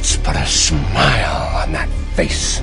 Let's put a smile on that face.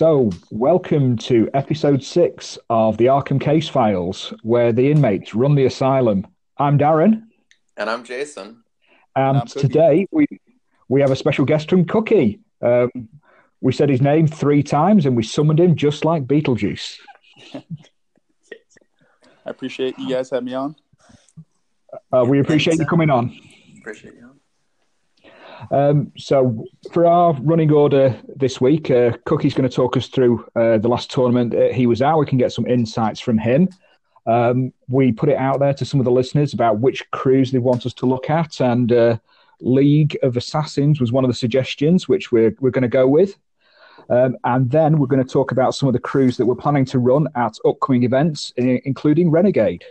So, welcome to episode six of the Arkham Case Files, where the inmates run the asylum. I'm Darren, And I'm Jason. and I'm today we we have a special guest from Cookie. Um, we said his name three times, and we summoned him just like Beetlejuice. I appreciate you guys having me on. Uh, we appreciate you coming on. Appreciate you. Um, so, for our running order this week, uh, Cookie's going to talk us through uh, the last tournament uh, he was at. We can get some insights from him. Um, we put it out there to some of the listeners about which crews they want us to look at, and uh, League of Assassins was one of the suggestions, which we're we're going to go with. Um, and then we're going to talk about some of the crews that we're planning to run at upcoming events, including Renegade.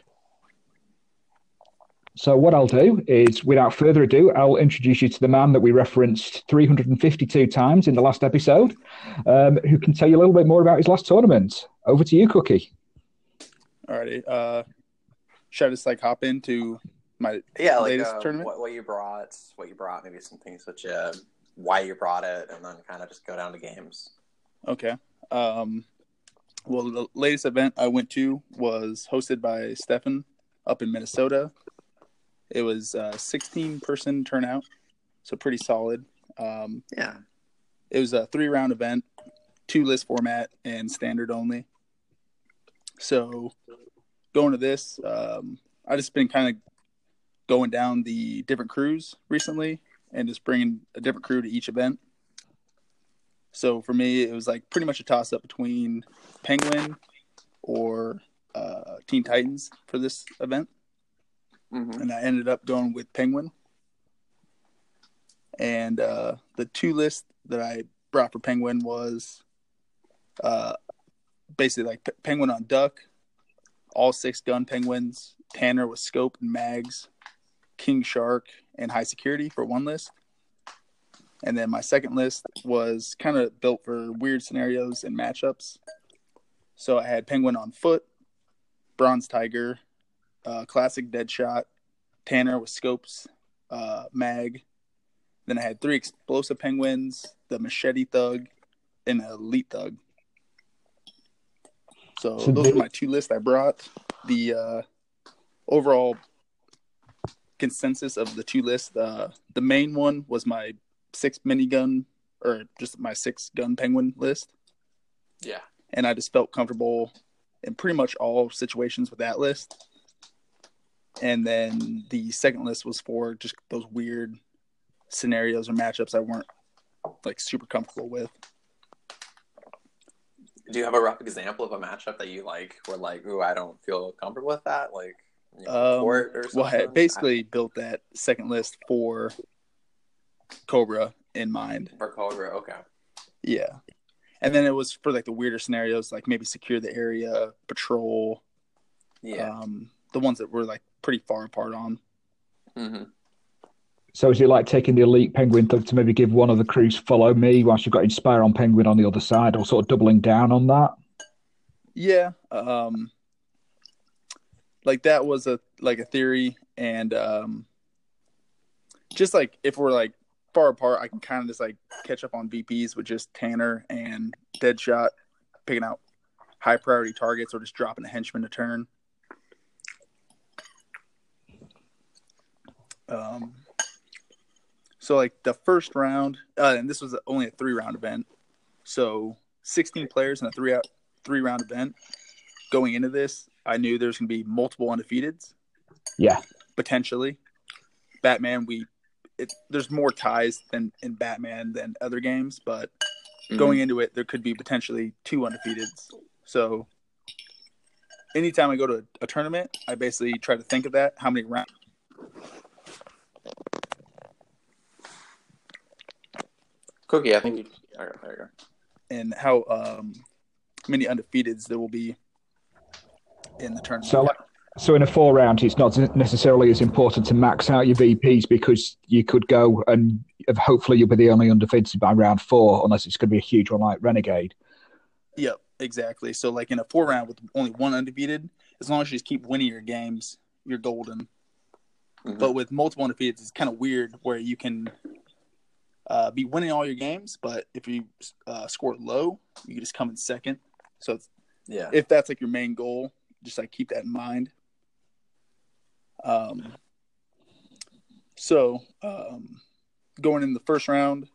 So what I'll do is, without further ado, I'll introduce you to the man that we referenced 352 times in the last episode, um, who can tell you a little bit more about his last tournament. Over to you, Cookie. Alrighty. Uh, should I just like hop into my Yeah, like latest uh, tournament? what, what you brought, what you brought, maybe some things such as why you brought it, and then kind of just go down to games. Okay. Um, well, the latest event I went to was hosted by Stefan up in Minnesota. It was a 16 person turnout, so pretty solid. Um, Yeah. it was a three round event, two list format, and standard only. So going to this, um, I just been kind of going down the different crews recently and just bringing a different crew to each event. So for me, it was like pretty much a toss up between Penguin or uh, Teen Titans for this event Mm-hmm. and I ended up going with Penguin. And uh, the two lists that I brought for Penguin was uh, basically like P- Penguin on Duck, all six gun Penguins, Tanner with scope and mags, King Shark, and high security for one list. And then my second list was kind of built for weird scenarios and matchups. So I had Penguin on foot, Bronze Tiger, uh, classic Deadshot, Tanner with scopes, uh, mag. Then I had three explosive penguins, the machete thug, and the elite thug. So, So those they- are my two lists I brought. The uh, overall consensus of the two lists. Uh, the main one was my six minigun, or just my six gun penguin list Yeah. and I just felt comfortable in pretty much all situations with that list. And then the second list was for just those weird scenarios or matchups I weren't like super comfortable with. Do you have a rough example of a matchup that you like, where like, ooh, I don't feel comfortable with that, like you know, Um, or something? Well, I basically built that second list for Cobra in mind. for Cobra, okay. Yeah. And then it was for like the weirder scenarios, like maybe secure the area, patrol, Yeah. um, the ones that were like pretty far apart on. hmm So, is it like taking the elite penguin thug to maybe give one of the crews follow me whilst you've got Inspire on penguin on the other side, or sort of doubling down on that? Yeah, um, like that was a like a theory, and um, just like if we're like far apart, I can kind of just like catch up on VPs with just Tanner and Deadshot picking out high priority targets or just dropping a henchman to turn. Um, so like the first round, uh, and this was only a three round event, so sixteen players in a three out three round event. Going into this, I knew there's going to be multiple undefeateds. Yeah. potentially. Batman, we it, there's more ties than in Batman than other games, but Mm-hmm. going into it, there could be potentially two undefeateds. So anytime I go to a, a tournament, I basically try to think of that. How many rounds? Cookie, I think you. There you go. and how um, many undefeateds there will be in the tournament. So, so in a four round, it's not necessarily as important to max out your VPs because you could go and hopefully you'll be the only undefeated by round four, unless it's going to be a huge one like Renegade. Yep, exactly. So like in a four round with only one undefeated, as long as you just keep winning your games, you're golden. Mhm. But with multiple undefeateds, it's kind of weird where you can uh, be winning all your games, but if you uh, score low, you can just come in second. So Yeah. if that's like your main goal, just like keep that in mind. Um, so um, going in the first round,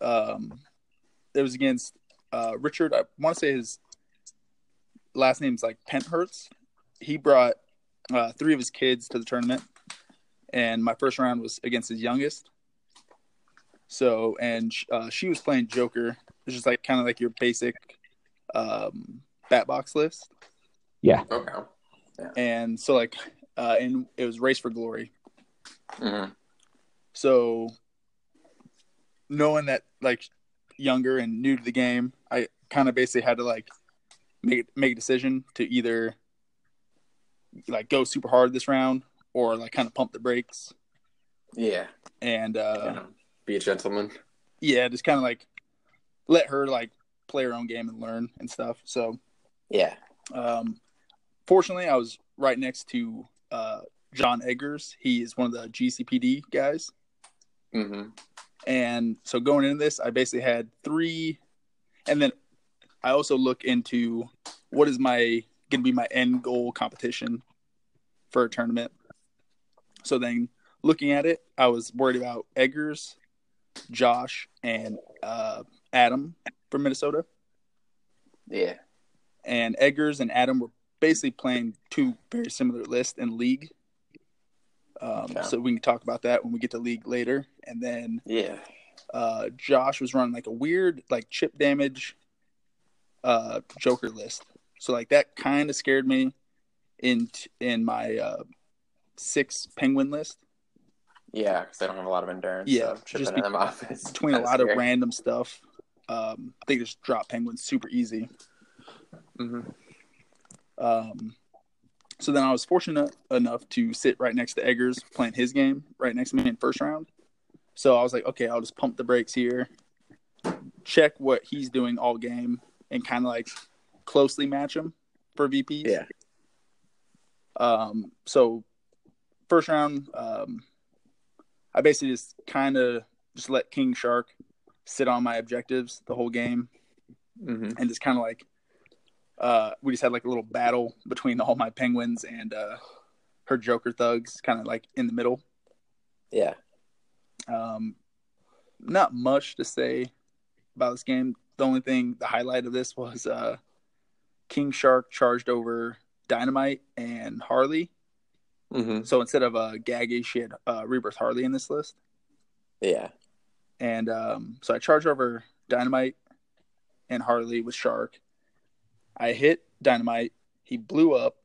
um, it was against uh, Richard. I want to say his last name's like Penthurst. He brought uh, three of his kids to the tournament, and my first round was against his youngest. So, and uh, she was playing Joker. It's just like kind of like your basic um, bat box list. Yeah. Okay. and so like uh and it was race for glory hmm so knowing that like younger and new to the game i kind of basically had to like make make a decision to either like go super hard this round or like kind of pump the brakes Yeah. and uh you know, be a gentleman. yeah just kind of like let her like play her own game and learn and stuff so Yeah. Um, fortunately, I was right next to uh, John Eggers. He is one of the GCPD guys. hmm And so going into this, I basically had three. And then I also look into what is my going to be my end goal competition for a tournament. So then looking at it, I was worried about Eggers, Josh, and uh, Adam from Minnesota. Yeah. and Eggers and Adam were basically playing two very similar lists in league. Um, Okay. So we can talk about that when we get to league later. And then Yeah. uh, Josh was running like a weird like chip damage uh, Joker list. So like that kind of scared me in in my uh, six penguin list Yeah, because they don't have a lot of endurance. Yeah, so just be- between a lot of random stuff. Um, they just drop penguins super easy. Mhm. Um, so then I was fortunate enough to sit right next to Eggers playing his game right next to me in first round. So I was like, okay, I'll just pump the brakes here, check what he's doing all game, and kind of like closely match him for VPs. Yeah. Um, so first round, um, I basically just kind of just let King Shark sit on my objectives the whole game hmm and just kind of like uh, we just had like a little battle between all my penguins and uh, her Joker thugs, kind of like in the middle. Yeah. Um, not much to say about this game. The only thing, the highlight of this was uh, King Shark charged over Dynamite and Harley. Hmm So instead of uh, Gaggy, she had uh, Rebirth Harley in this list. Yeah. And um, so I charged over Dynamite and Harley with Shark. I hit Dynamite. He blew up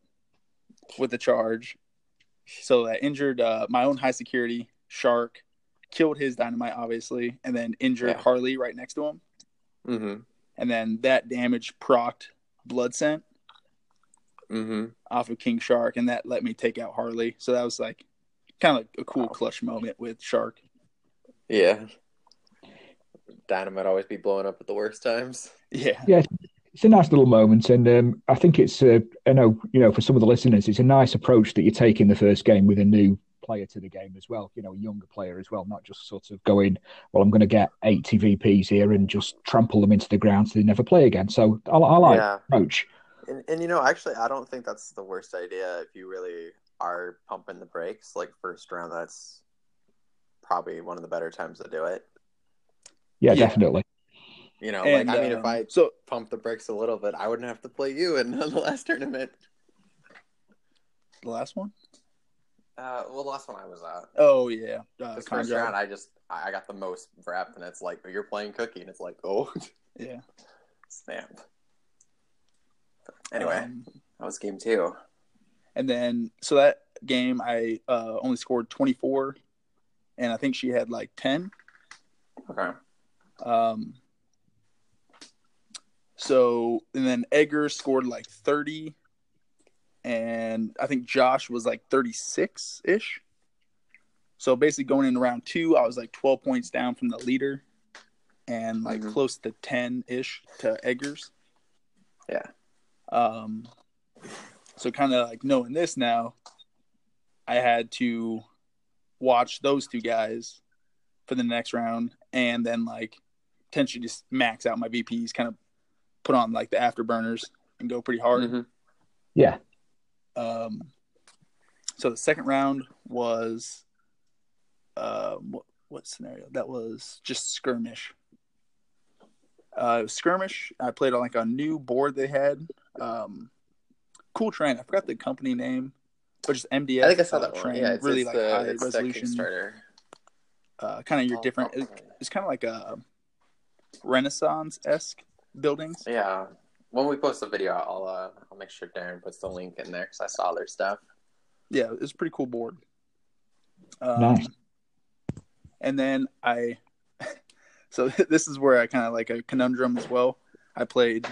with the charge. So that injured uh, my own high security Shark, killed his Dynamite, obviously, and then injured Yeah. Harley right next to him. hmm And then that damage procced Blood Scent hmm off of King Shark, and that let me take out Harley. So that was like kind of like a cool clutch moment with Shark. Yeah. Dynamite always be blowing up at the worst times. Yeah. Yeah, it's a nice little moment, and um, I think it's. Uh, I know you know for some of the listeners, it's a nice approach that you take in the first game with a new player to the game as well. You know, a younger player as well, not just sort of going, well, I'm going to get 80 VPs here and just trample them into the ground so they never play again. So I, I like Yeah. approach. And, and you know, actually, I don't think that's the worst idea if you really are pumping the brakes. Like first round, that's probably one of the better times to do it. Yeah, Yeah. definitely. You know, And, like I mean, if um, I so pump the brakes a little bit, I wouldn't have to play you in the last tournament. the last one? Uh, well, the last one I was at, Oh yeah, uh, this first round, I just I I got the most rep, and it's like but you're playing cookie, and it's like oh Yeah. snap. Anyway, Um, that was game two. and then so that game I uh, only scored 24, and I think she had like 10. Okay. Um, so and then Edgar scored like thirty, and I think Josh was like thirty six ish. So basically, going in round two, I was like twelve points down from the leader, and like Mhm. close to ten ish to Eggers. Yeah. Um, so kind of like knowing this now, I had to watch those two guys for the next round, and then like potentially just max out my VPs, kind of put on like the afterburners and go pretty hard. Mhm. Yeah. Um, so the second round was, uh, what, what scenario? That was just skirmish. Uh, it was skirmish. I played on like a new board they had. Um, cool train. I forgot the company name, but just MDF. I think I saw uh, that one. train. Yeah, it's, really it's like the, high it's the resolution. Kickstarter. Uh, kind of your Oh, different. oh, It, it's kind of like a Renaissance esque buildings. Yeah. When we post the video, I'll uh, I'll make sure Darren puts the link in there because I saw their stuff. yeah, it's a pretty cool board. Um, Nice. And then I, so this is where I kind of like a conundrum as well. I played,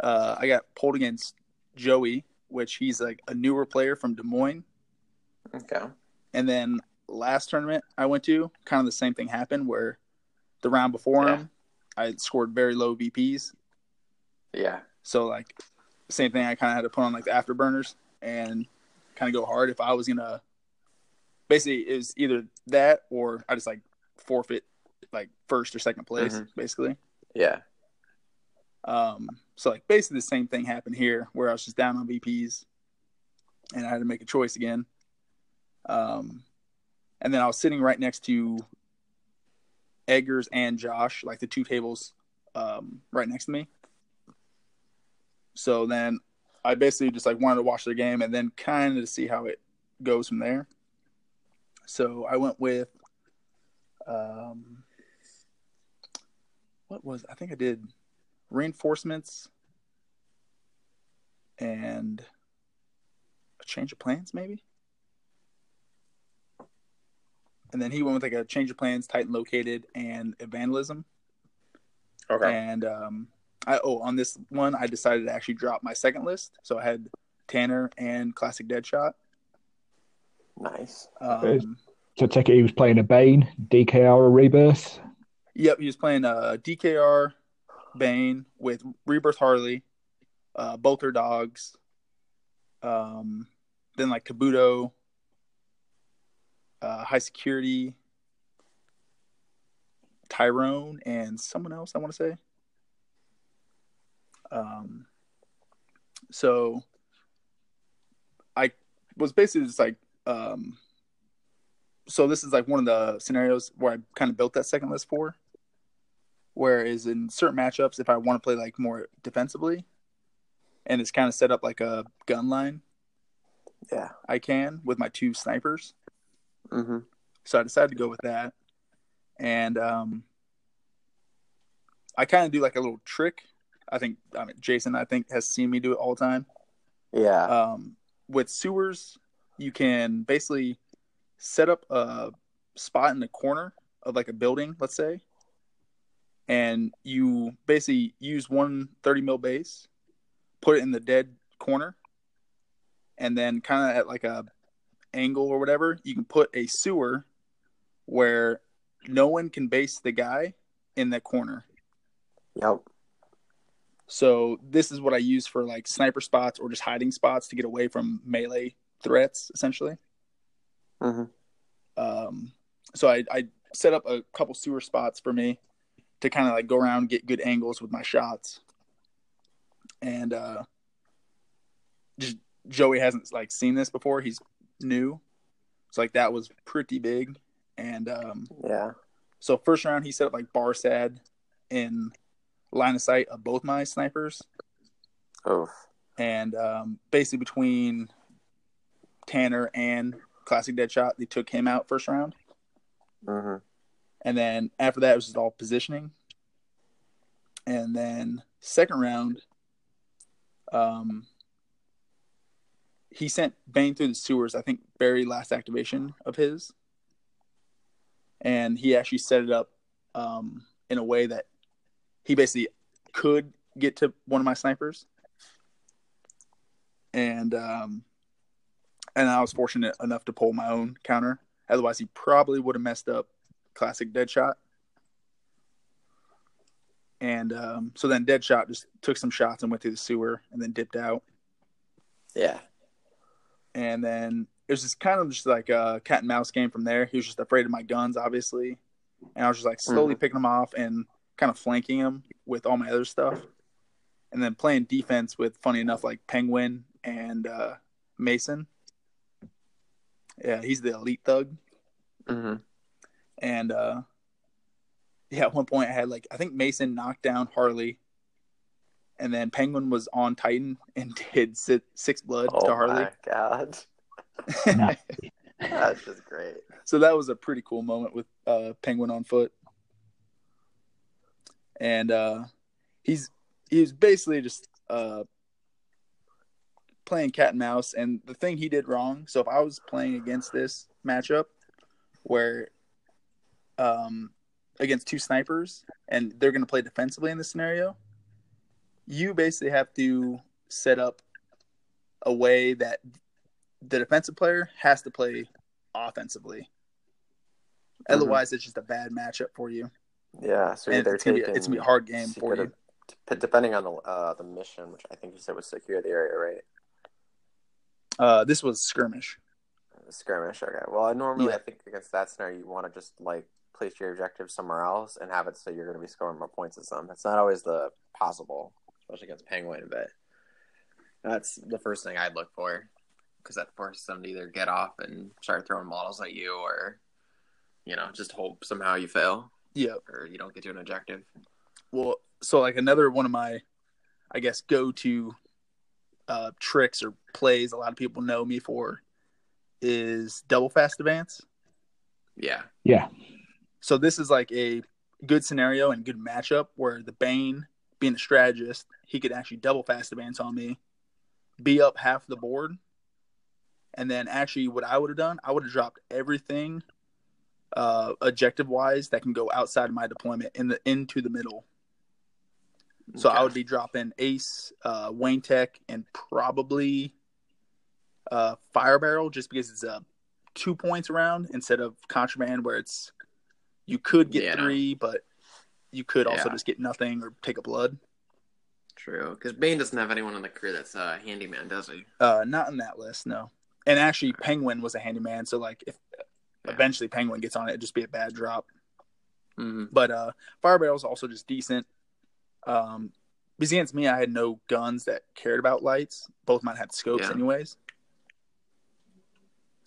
uh, I got pulled against Joey, which he's like a newer player from Des Moines. Okay. And then last tournament I went to, kind of the same thing happened where the round before Yeah. him, I scored very low VPs. Yeah. So like same thing I kind of had to put on like the afterburners and kind of go hard if I was gonna basically it was either that or I just like forfeit like first or second place Mhm. basically. Yeah. Um so like basically the same thing happened here where I was just down on VPs and I had to make a choice again. Um and then I was sitting right next to Eggers and Josh, like the two tables um right next to me. So then I basically just like wanted to watch their game and then kind of to see how it goes from there. So I went with um what was I think I did reinforcements and a change of plans maybe. And then he went with like a change of plans, Titan located, and vandalism. Okay. And um, I oh on this one I decided to actually drop my second list, so I had Tanner and Classic Deadshot. Nice. Um, So I take it he was playing a Bane, DKR, or Rebirth. yep, he was playing a DKR, Bane with Rebirth Harley, uh, both Bolter Dogs, um, then like Kabuto, uh, High Security, Tyrone, and someone else I want to say. Um, so I was basically just like, um, so this is like one of the scenarios where I kind of built that second list for. Whereas in certain matchups, if I want to play like more defensively, and it's kind of set up like a gun line, Yeah. I can with my two snipers. Mm-hmm. So I decided to go with that. And um, I kind of do like a little trick. I think I mean, Jason, I think, has seen me do it all the time. Yeah. Um, with sewers, you can basically set up a spot in the corner of like a building, let's say, and you basically use one 30 mil base, put it in the dead corner, and then kind of at like a angle or whatever, you can put a sewer where no one can base the guy in that corner. yep. So this is what I use for like sniper spots or just hiding spots to get away from melee threats, essentially. Mm-hmm. Um, so I, I set up a couple sewer spots for me to kind of like go around get good angles with my shots. And uh, just Joey hasn't like seen this before. He's new, so like that was pretty big. And um, Yeah. so first round he set up like Barsad in line of sight of both my snipers. Oh. and um, basically between Tanner and Classic Deadshot, they took him out first round, Mm-hmm. And then after that it was just all positioning, and then second round, um, he sent Bane through the sewers. I think very last activation of his, and he actually set it up um, in a way that he basically could get to one of my snipers. And um and I was fortunate enough to pull my own counter. Otherwise he probably would have messed up classic Deadshot. And um, so then Deadshot just took some shots and went through the sewer and then dipped out. Yeah. And then it was just kind of just like a cat and mouse game from there. He was just afraid of my guns, obviously. And I was just like slowly picking them off and kind of flanking him with all my other stuff. And then playing defense with, funny enough, like Penguin and uh, Mason. Yeah, he's the elite thug. hmm And uh, yeah, at one point I had like I think Mason knocked down Harley, and then Penguin was on Titan and did si- six blood Oh to Harley. Oh my god, that's just great. so that was a pretty cool moment with uh, Penguin on foot, and uh, he's he's basically just uh, playing cat and mouse. And the thing he did wrong. So if I was playing against this matchup, where um, against two snipers, and they're going to play defensively in this scenario, you basically have to set up a way that the defensive player has to play offensively. Otherwise, it's just a bad matchup for you, Yeah, so and it's gonna be it's gonna be a hard game for you. could've- depending on the uh, the mission, which I think you said was secure the area, right? Uh, this was skirmish. Skirmish. Okay. Well, I normally Yeah. I think against that scenario, you want to just like place your objective somewhere else and have it so you're going to be scoring more points than them. That's not always the possible, especially against Penguin. But that's the first thing I'd look for because that forces them to either get off and start throwing models at you, or you know, just hope somehow you fail Yeah. or you don't get to an objective. Well, so like another one of my, I guess, go to uh, tricks or plays a lot of people know me for is double fast advance. Yeah. Yeah. So this is like a good scenario and good matchup where the Bane, being a strategist, he could actually double fast advance on me, be up half the board, and then actually what I would have done, I would have dropped everything uh objective wise that can go outside of my deployment in the into the middle. So I would be dropping Ace, uh, Wayne Tech, and probably uh, Fire Barrel, just because it's uh, two points around instead of Contraband, where it's you could get Yeah, three, but you could also just get nothing or take a blood. True, because Bane doesn't have anyone in the crew that's a handyman, does he? Uh, not in that list, no. And actually, Penguin was a handyman, so like if Yeah. eventually Penguin gets on it, it'd just be a bad drop. Mm-hmm. But uh, Fire Barrel's also just decent. Um, because against me, I had no guns that cared about lights. Both mine had scopes, Yeah. anyways.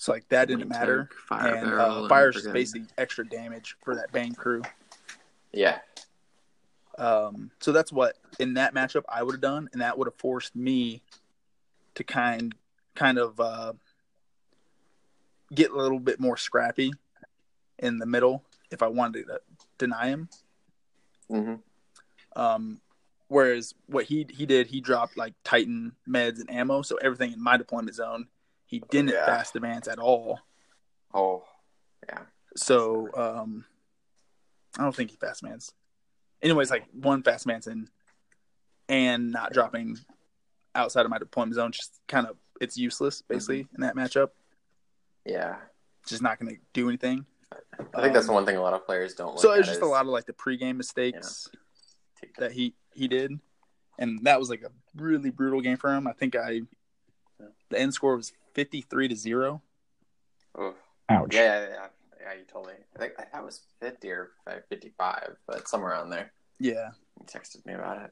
So like that didn't matter. Fire and uh, fire's just basically extra damage for that Bane crew. Yeah. Um, so that's what in that matchup I would have done, and that would have forced me to kind kind of uh, get a little bit more scrappy in the middle if I wanted to deny him. Mm-hmm. Um, whereas what he he did, he dropped like Titan meds and ammo, so everything in my deployment zone. He didn't Yeah. fast advance at all. Oh, yeah. So um, I don't think he fast mans. Anyways, like one fast manson and not dropping outside of my deployment zone, just kind of it's useless basically in that matchup. Yeah. Just not going to do anything. I think that's the Um, one thing a lot of players don't. So look it was at just a lot of like the pregame mistakes that he he did, and that was like a really brutal game for him. I think I the end score was fifty three to zero. Oof. Ouch. Yeah, yeah, yeah. Yeah, you told me. I think I thought it was 50 or 55, but somewhere around there. Yeah, He texted me about it.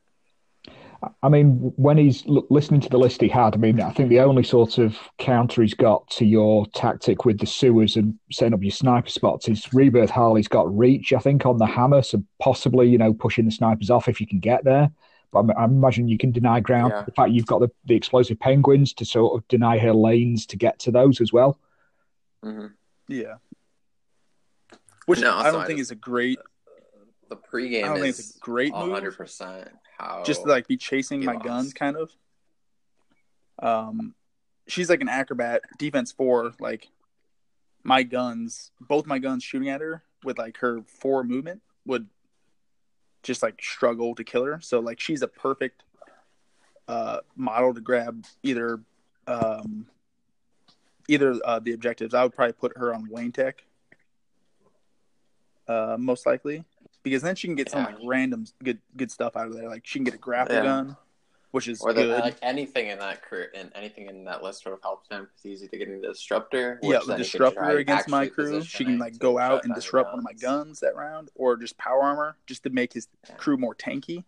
I mean, when he's listening to the list he had, I mean, I think the only sort of counter he's got to your tactic with the sewers and setting up your sniper spots is Rebirth Harley's got reach, I think, on the hammer, so possibly, you know, pushing the snipers off if you can get there. But I, I imagine you can deny ground. Yeah. The fact you've got the, the explosive penguins to sort of deny her lanes to get to those as well. Mm-hmm. yeah. Which No, I don't think is a great, The pregame I don't think is it's a great move. 100% how. Just to like be chasing my lost. guns, kind of. Um, she's like an acrobat, defense four. Like my guns, both my guns shooting at her with like her four movement would just like struggle to kill her. So like she's a perfect uh, model to grab either um, either uh, the objectives. I would probably put her on Wayne Tech, uh, most likely, because then she can get some like random good good stuff out of there. Like she can get a grapple Yeah. gun, which is Or the, good. like anything in that career and anything in that list would have helped him because he's either getting the disruptor. yeah, the then he can disruptor against my crew. She can like go out and disrupt your one of my guns. guns that round, or just power armor just to make his Yeah. crew more tanky.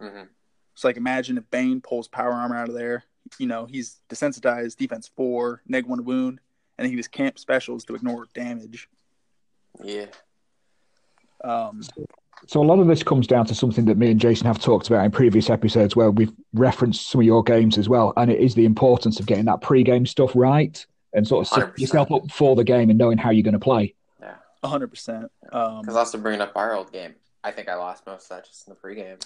Mhm. So like imagine if Bane pulls power armor out of there, you know, he's desensitized, defense four, neg one wound, and he just camp specials to ignore damage. Yeah. Um So a lot of this comes down to something that me and Jason have talked about in previous episodes, where we've referenced some of your games as well, and it is the importance of getting that pre-game stuff right and sort of set yourself up for the game and knowing how you're going to play. Yeah. hundred percent. Um Because also bringing up our old game, I think I lost most of that just in the pre-game.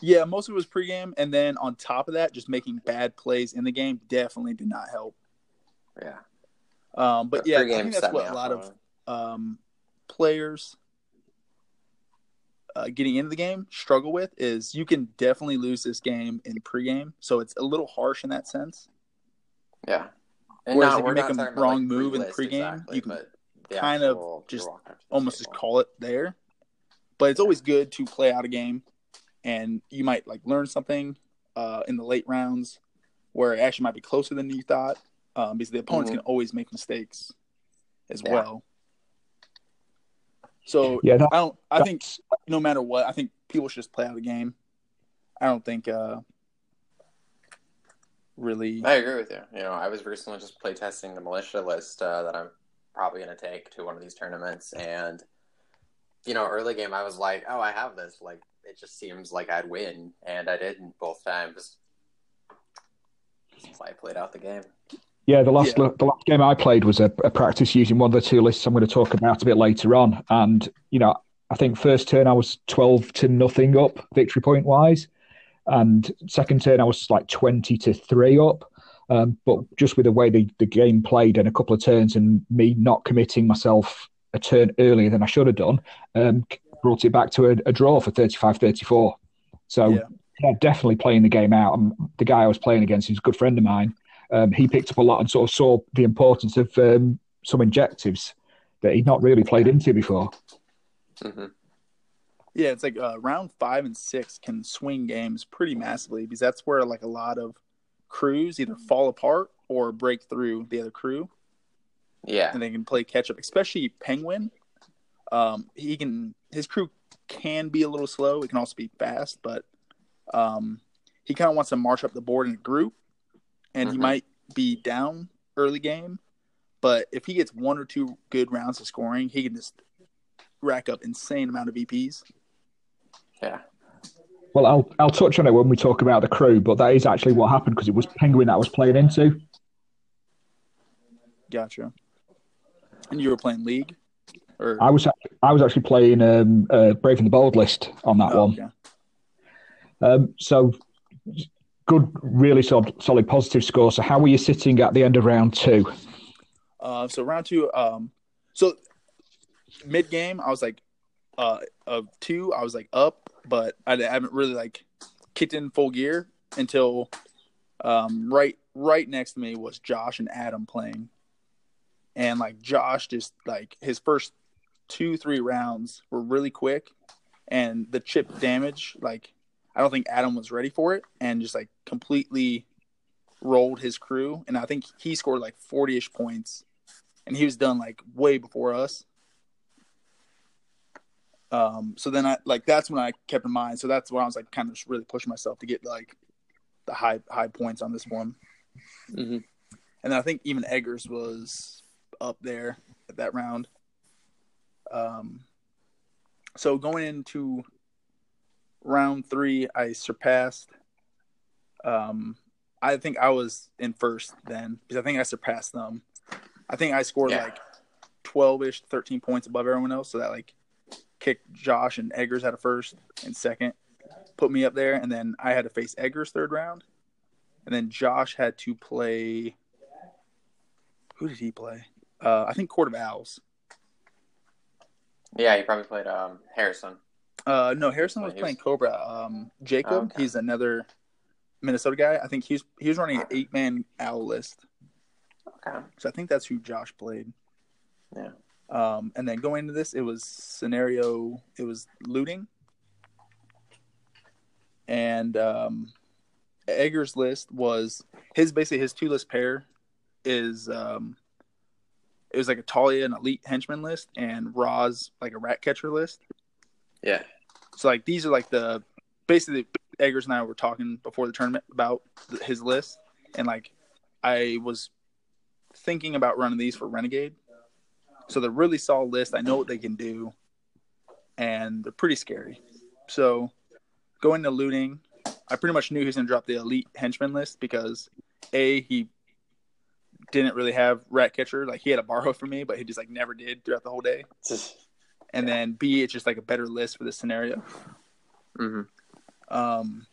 yeah, most of it was pre-game, and then on top of that, just making bad plays in the game definitely did not help. Yeah. Um but The yeah, I think that's what a lot of um, players uh, getting into the game struggle with is you can definitely lose this game in pregame, so it's a little harsh in that sense. Yeah. And Whereas now if you make a wrong like, move in pregame, exactly, you can kind of just you're walking up to the Almost just call it there, but it's always good to play out a game, and you might like learn something uh, in the late rounds where it actually might be closer than you thought, um, because the opponents Mhm. can always make mistakes as Yeah. well. So Yeah, that, I don't. I think no matter what, I think people should just play out the game. I don't think uh really I agree with you. You know, I was recently just play testing the militia list uh, that I'm probably going to take to one of these tournaments, and you know, early game I was like, "Oh, I have this." Like, it just seems like I'd win, and I didn't both times. So I played out the game. Yeah, the last Yeah. the last game I played was a, a practice using one of the two lists I'm going to talk about a bit later on, and you know, I think first turn I was twelve to nothing up victory point wise, and second turn I was like twenty to three up. Um, but just with the way the, the game played and a couple of turns and me not committing myself a turn earlier than I should have done, um, brought it back to a, a draw for 35-34. So Yeah. yeah, definitely playing the game out. And the guy I was playing against, who's a good friend of mine, um, he picked up a lot and sort of saw the importance of um, some injectives that he'd not really played into before. hmm yeah, it's like uh, round five and six can swing games pretty massively because that's where like a lot of crews either fall apart or break through the other crew Yeah, and they can play catch up. Especially Penguin, um, he can his crew can be a little slow. It can also be fast, but um, he kind of wants to march up the board in a group, and he Mhm. might be down early game. But if he gets one or two good rounds of scoring, he can just rack up insane amount of VPs. yeah, Well, I'll I'll touch on it when we talk about the crew, but that is actually what happened because it was Penguin that I was playing into. Gotcha. And you were playing League, or I was I was actually playing um, uh, Brave and the Bold list on that Oh, one. okay. Um, so good, really solid, solid positive score. So how were you sitting at the end of round two? Uh, so round two, um, so mid game, I was like, uh, of two, I was like up, but I haven't really like kicked in full gear until, um, right, right next to me was Josh and Adam playing, and like Josh just like his first two, three rounds were really quick, and the chip damage, like I don't think Adam was ready for it, and just like completely rolled his crew, and I think he scored like forty ish points, and he was done like way before us. Um, so then I like that's when I kept in mind. So that's when I was like kind of just really pushing myself to get like the high high points on this one. Mhm. And then I think even Eggers was up there at that round. Um, so going into round three, I surpassed. Um, I think I was in first then because I think I surpassed them. I think I scored Yeah. like twelve ish, thirteen points above everyone else. So that like kicked Josh and Eggers out of first and second, put me up there, and then I had to face Eggers third round, and then Josh had to play. Who did he play? Uh, I think Court of Owls. yeah. He probably played um, Harrison. Uh, no, Harrison Oh, was playing Cobra. Um, Jacob, Okay. he's another Minnesota guy. I think he's he was running an eight man owl list. Okay. So I think that's who Josh played. Yeah. Um, and then going into this, it was scenario. It was looting, and um, Egger's list was his basically his two list pair is um, it was like a Talia and elite henchman list, and Roz like a rat catcher list. Yeah. So like these are like the basically Eggers and I were talking before the tournament about his list, and like I was thinking about running these for Renegade. So they're really solid list. I know what they can do, and they're pretty scary. So going to looting, I pretty much knew he was going to drop the elite henchman list because a he didn't really have rat catcher. Like he had a borrow for me, but he just like never did throughout the whole day. And then B, it's just like a better list for this scenario. hmm Um,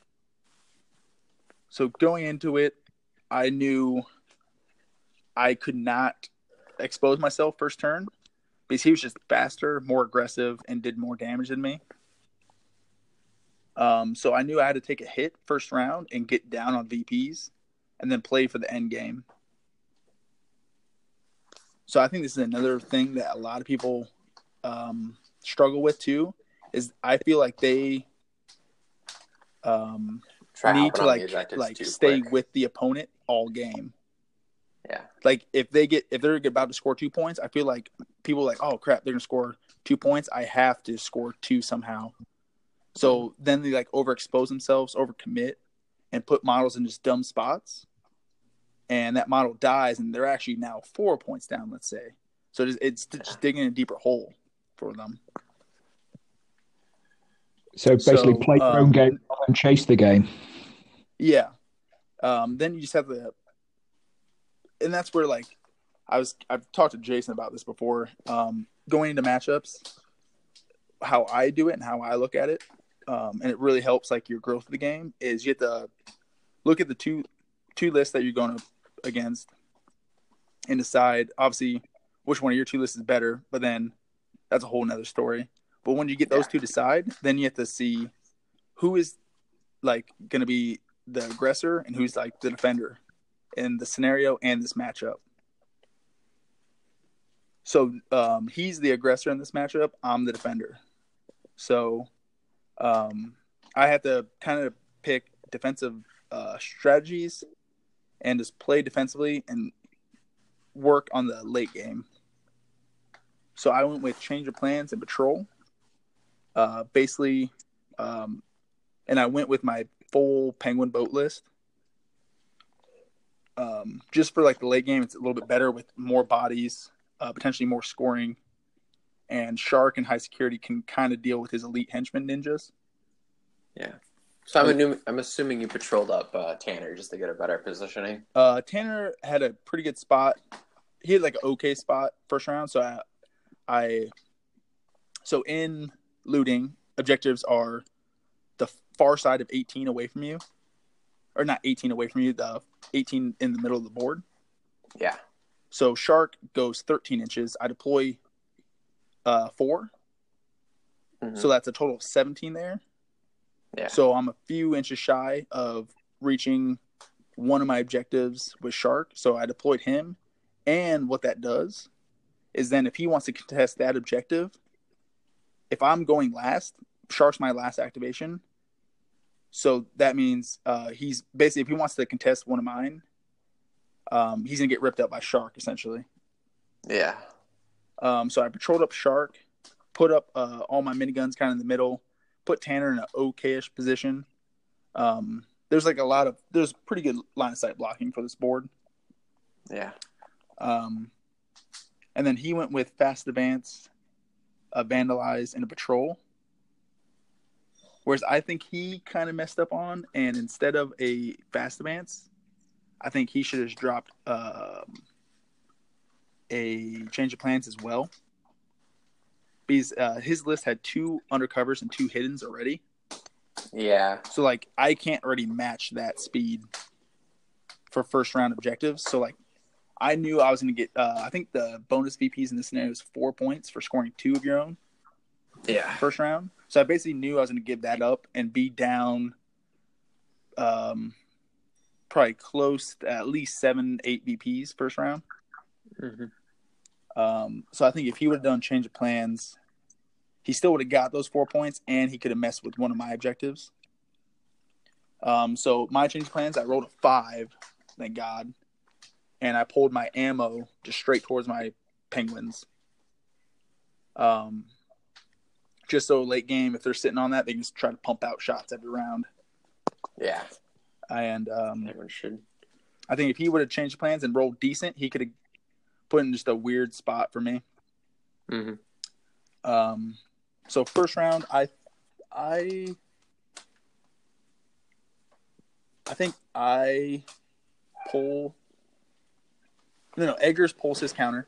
so going into it, I knew I could not expose myself first turn because he was just faster, more aggressive, and did more damage than me. Um, so I knew I had to take a hit first round and get down on VPs, and then play for the end game. So I think this is another thing that a lot of people um, struggle with too. Is I feel like they um, need to like like stay quick. with the opponent all game. Yeah. Like if they get if they're about to score two points, I feel like people are like, oh crap, they're gonna score two points. I have to score two somehow. So then they like overexpose themselves, overcommit, and put models in just dumb spots. And that model dies, and they're actually now four points down. Let's say, so it's, it's just digging a deeper hole for them. So basically, So, play your um, own game and chase the game. Yeah. Um, then you just have to, and that's where like I was. I've talked to Jason about this before. Um, going into matchups, how I do it and how I look at it, um, and it really helps like your growth of the game. Is you have to look at the two two lists that you're going up against, and decide obviously which one of your two lists is better. But then that's a whole nother story. But when you get those Yeah. two decide, then you have to see who is like going to be the aggressor and who's like the defender in the scenario and this matchup. So um, he's the aggressor in this matchup. I'm the defender. So um, I have to kind of pick defensive uh, strategies and just play defensively and work on the late game. So I went with change of plans and patrol. Uh, basically, um, and I went with my full penguin boat list. Um, just for like the late game, it's a little bit better with more bodies, uh, potentially more scoring, and Shark and High Security can kind of deal with his elite henchman ninjas. Yeah. So I'm, a I'm assuming you patrolled up uh, Tanner just to get a better positioning. Uh, Tanner had a pretty good spot. He had like an okay spot first round. So I, I so in looting, objectives are the far side of 18 away from you, or not 18 away from you, the 18 in the middle of the board. Yeah. So shark goes 13 inches. I deploy uh, 4 Mhm. so that's a total of 17 there. yeah. So I'm a few inches shy of reaching one of my objectives with Shark. So I deployed him. And what that does is then if he wants to contest that objective, if I'm going last, Shark's my last activation. So that means uh, he's basically, if he wants to contest one of mine, um, he's going to get ripped up by Shark essentially. yeah. Um, so I patrolled up Shark, put up uh, all my miniguns kind of in the middle, put Tanner in an okayish position. Um, there's like a lot of there's pretty good line of sight blocking for this board. Yeah. Um, and then he went with fast advance, a vandalize, and a patrol. Whereas I think he kind of messed up on, and instead of a fast advance, I think he should have dropped um, a change of plans as well. Because uh, his list had two undercovers and two hiddens already. Yeah. So like I can't already match that speed for first round objectives. So like I knew I was going to get. Uh, I think the bonus VPs in this scenario is four points for scoring two of your own Yeah. first round. So I basically knew I was going to give that up and be down, um, probably close to at least seven, eight VPs first round. Mm-hmm. Um, so I think if he would have done change of plans, he still would have got those four points, and he could have messed with one of my objectives. Um, so my change of plans, I rolled a five, thank God, and I pulled my ammo just straight towards my penguins. Um, just so late game, if they're sitting on that, they can just try to pump out shots every round. Yeah, And um, everyone should. I think if he would have changed plans and rolled decent, he could have put in just a weird spot for me. Mm-hmm. Um, so first round, I, I, I think I pull. No, no, Eggers pulls his counter.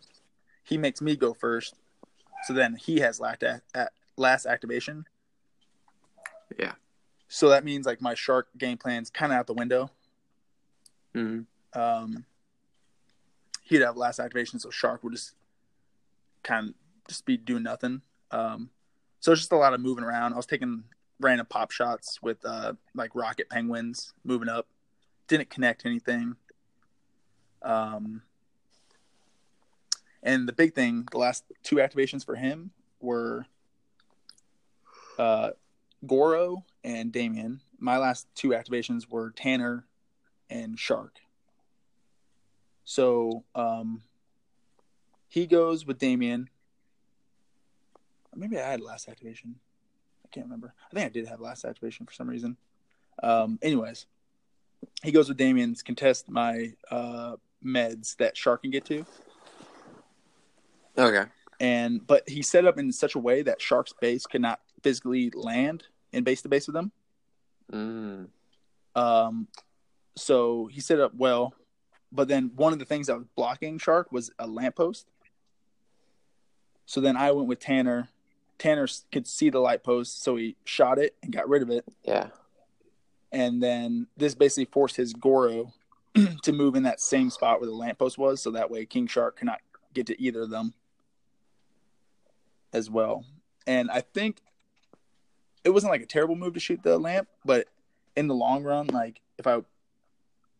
He makes me go first, so then he has last at, at last activation. Yeah. So that means like my shark game plan's kind of out the window. Mm-hmm. Um, he'd have last activation, so shark would just kind of just be doing nothing. Um, so it's just a lot of moving around. I was taking random pop shots with uh, like rocket penguins moving up. Didn't connect anything. Um, and the big thing, the last two activations for him were uh, Goro and Damien. My last two activations were Tanner and Shark. So um, he goes with Damien. Maybe I had last activation. I can't remember. I think I did have last activation for some reason. Um, anyways, he goes with Damien's contest my uh, meds that Shark can get to, Okay. and but he set up in such a way that Shark's base could not physically land in base to base with them. Mm. Um, so he set up well, but then one of the things that was blocking Shark was a lamppost. So then I went with Tanner. Tanner could see the light post, so he shot it and got rid of it. Yeah. And then this basically forced his Goro to move in that same spot where the lamppost was, so that way King Shark cannot get to either of them as well. And I think it wasn't like a terrible move to shoot the lamp, but in the long run, like if I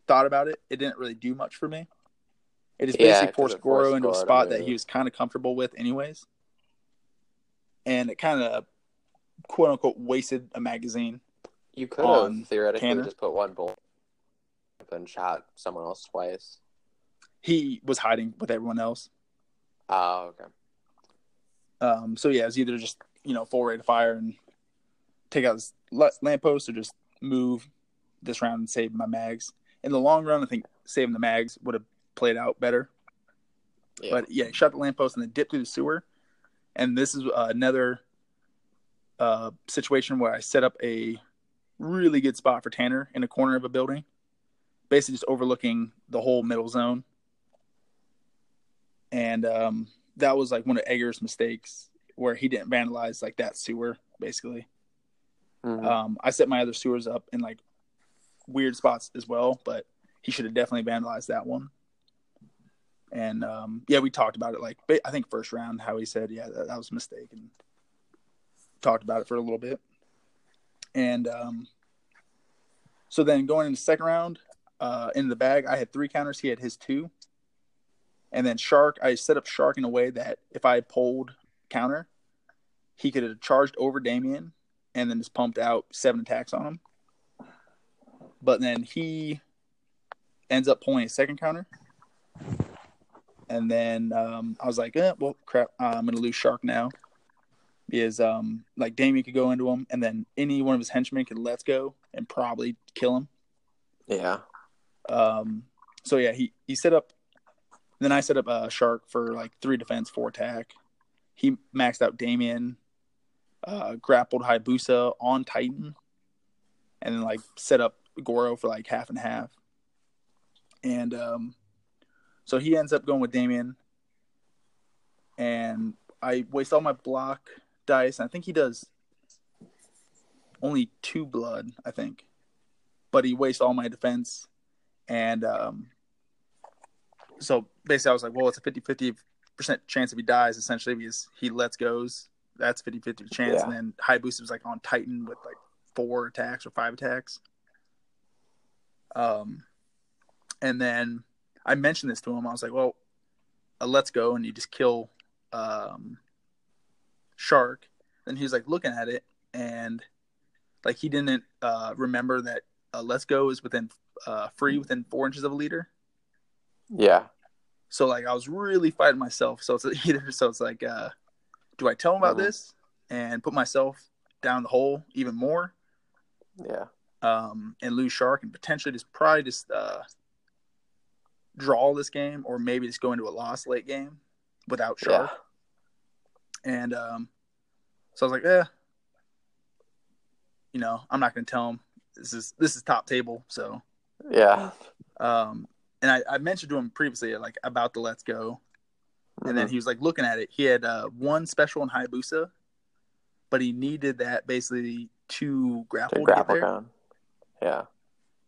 thought about it, it didn't really do much for me. It just Yeah, forced Goro into a spot that he was kind of comfortable with, anyways. And it kind of quote unquote wasted a magazine. You could have theoretically Tanner? just put one bullet and shot someone else twice. He was hiding with everyone else. Oh, okay. Um, so yeah, it was either just you know full rate of fire and take out this la- lamppost, or just move this round and save my mags. In the long run, I think saving the mags would have played out better. Yeah. But yeah, he shot the lamppost and then dipped through the sewer. And this is uh, another uh, situation where I set up a really good spot for Tanner in a corner of a building, basically just overlooking the whole middle zone. And um, that was like one of Egger's mistakes where he didn't vandalize like that sewer, basically. Mhm. Um, I set my other sewers up in like weird spots as well, but he should have definitely vandalized that one. And um, yeah, we talked about it like I think first round how he said yeah that, that was a mistake and talked about it for a little bit. And um, so then going into second round, uh, in the bag I had three counters. He had his two. And then Shark, I set up Shark in a way that if I pulled counter, he could have charged over Damien and then just pumped out seven attacks on him. But then he ends up pulling a second counter. And then um, I was like, eh, well, crap, uh, I'm going to lose Shark now. Because um, like Damien could go into him, and then any one of his henchmen could let's go and probably kill him. Yeah. Um, so yeah, he, he set up. Then I set up a shark for like three defense, four attack. He maxed out Damien, uh, grappled Hayabusa on Titan, and then like set up Goro for like half and half. And um, so he ends up going with Damien, and I waste all my block dice. I think he does only two blood, I think, but he wastes all my defense and um, so basically, I was like, well, it's a 50 50 percent chance if he dies, essentially, because he lets goes that's 50 50 chance. Yeah. And then Hayabusa was like on Titan with like four attacks or five attacks. Um, and then I mentioned this to him. I was like, well, uh, let's go. And you just kill um, Shark. Then he was like looking at it and like he didn't uh, remember that uh, Let's Go is within uh, free within four inches of a leader. Yeah. So like I was really fighting myself. So it's either so it's like, uh, do I tell him about Mhm. this and put myself down the hole even more, Yeah. um, and lose Shark and potentially just probably just uh, draw this game or maybe just go into a loss late game without Shark. And um, so I was like, yeah, you know, I'm not gonna tell him. This is this is top table, so Yeah. um, and I, I mentioned to him previously like about the Let's Go, and then Mhm. he was like looking at it. He had uh, one special in Hayabusa, but he needed that basically to grapple to grapple gun. Yeah.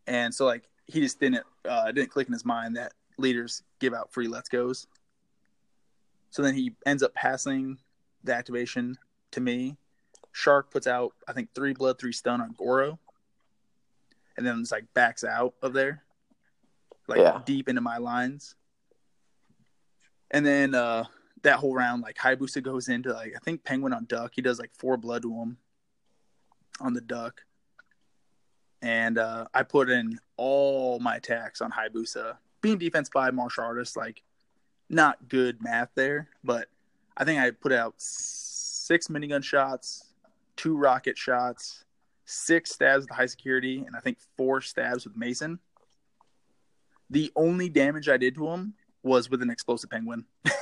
And so like he just didn't uh, didn't click in his mind that leaders give out free Let's Goes. So then he ends up passing the activation to me. Shark puts out I think three blood, three stun on Goro, and then it's like backs out of there, like Yeah. deep into my lines. And then uh, that whole round, like Hayabusa goes into like I think Penguin on Duck. He does like four blood to him on the Duck, and uh, I put in all my attacks on Hayabusa. Being defense five martial artist, like not good math there, but I think I put out six minigun shots, two rocket shots, six stabs with high security, and I think four stabs with Mason. The only damage I did to him was with an explosive penguin.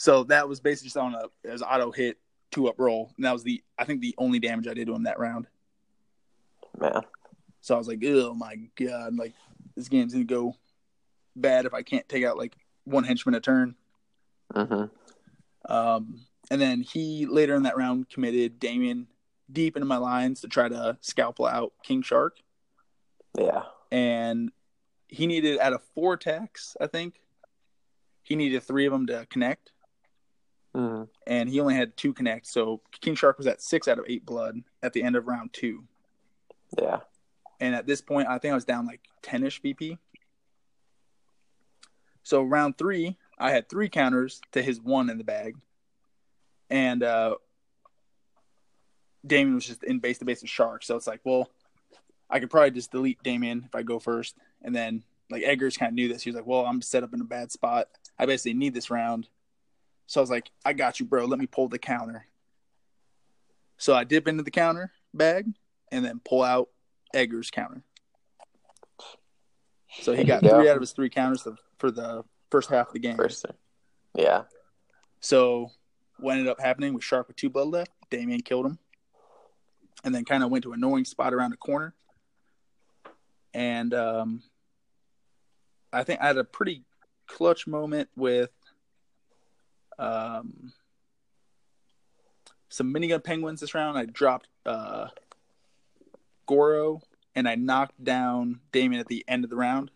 So that was basically just on a as auto hit two up roll, and that was the I think the only damage I did to him that round. Man. So I was like, oh my god, like this game's gonna go bad if I can't take out like one henchman a turn. hmm Um, and then he later in that round committed Damien deep into my lines to try to scalpel out King Shark, Yeah. And he needed out of four attacks, I think, he needed three of them to connect. hmm and he only had two connect. So King Shark was at six out of eight blood at the end of round two. Yeah. And at this point, I think I was down like 10 ish VP. So round three, I had three counters to his one in the bag. And uh, Damien was just in base to base with Shark. So it's like, well, I could probably just delete Damien if I go first. And then, like, Eggers kind of knew this. He was like, well, I'm set up in a bad spot. I basically need this round. So I was like, I got you, bro. Let me pull the counter. So I dip into the counter bag and then pull out Eggers' counter. So he got go. three out of his three counters for the first half of the game. First. Yeah. So what ended up happening was Shark with two blood left. Damien killed him. And then kind of went to an annoying spot around the corner. And um, I think I had a pretty clutch moment with um, some minigun penguins this round. I dropped uh, Goro and I knocked down Damien at the end of the round.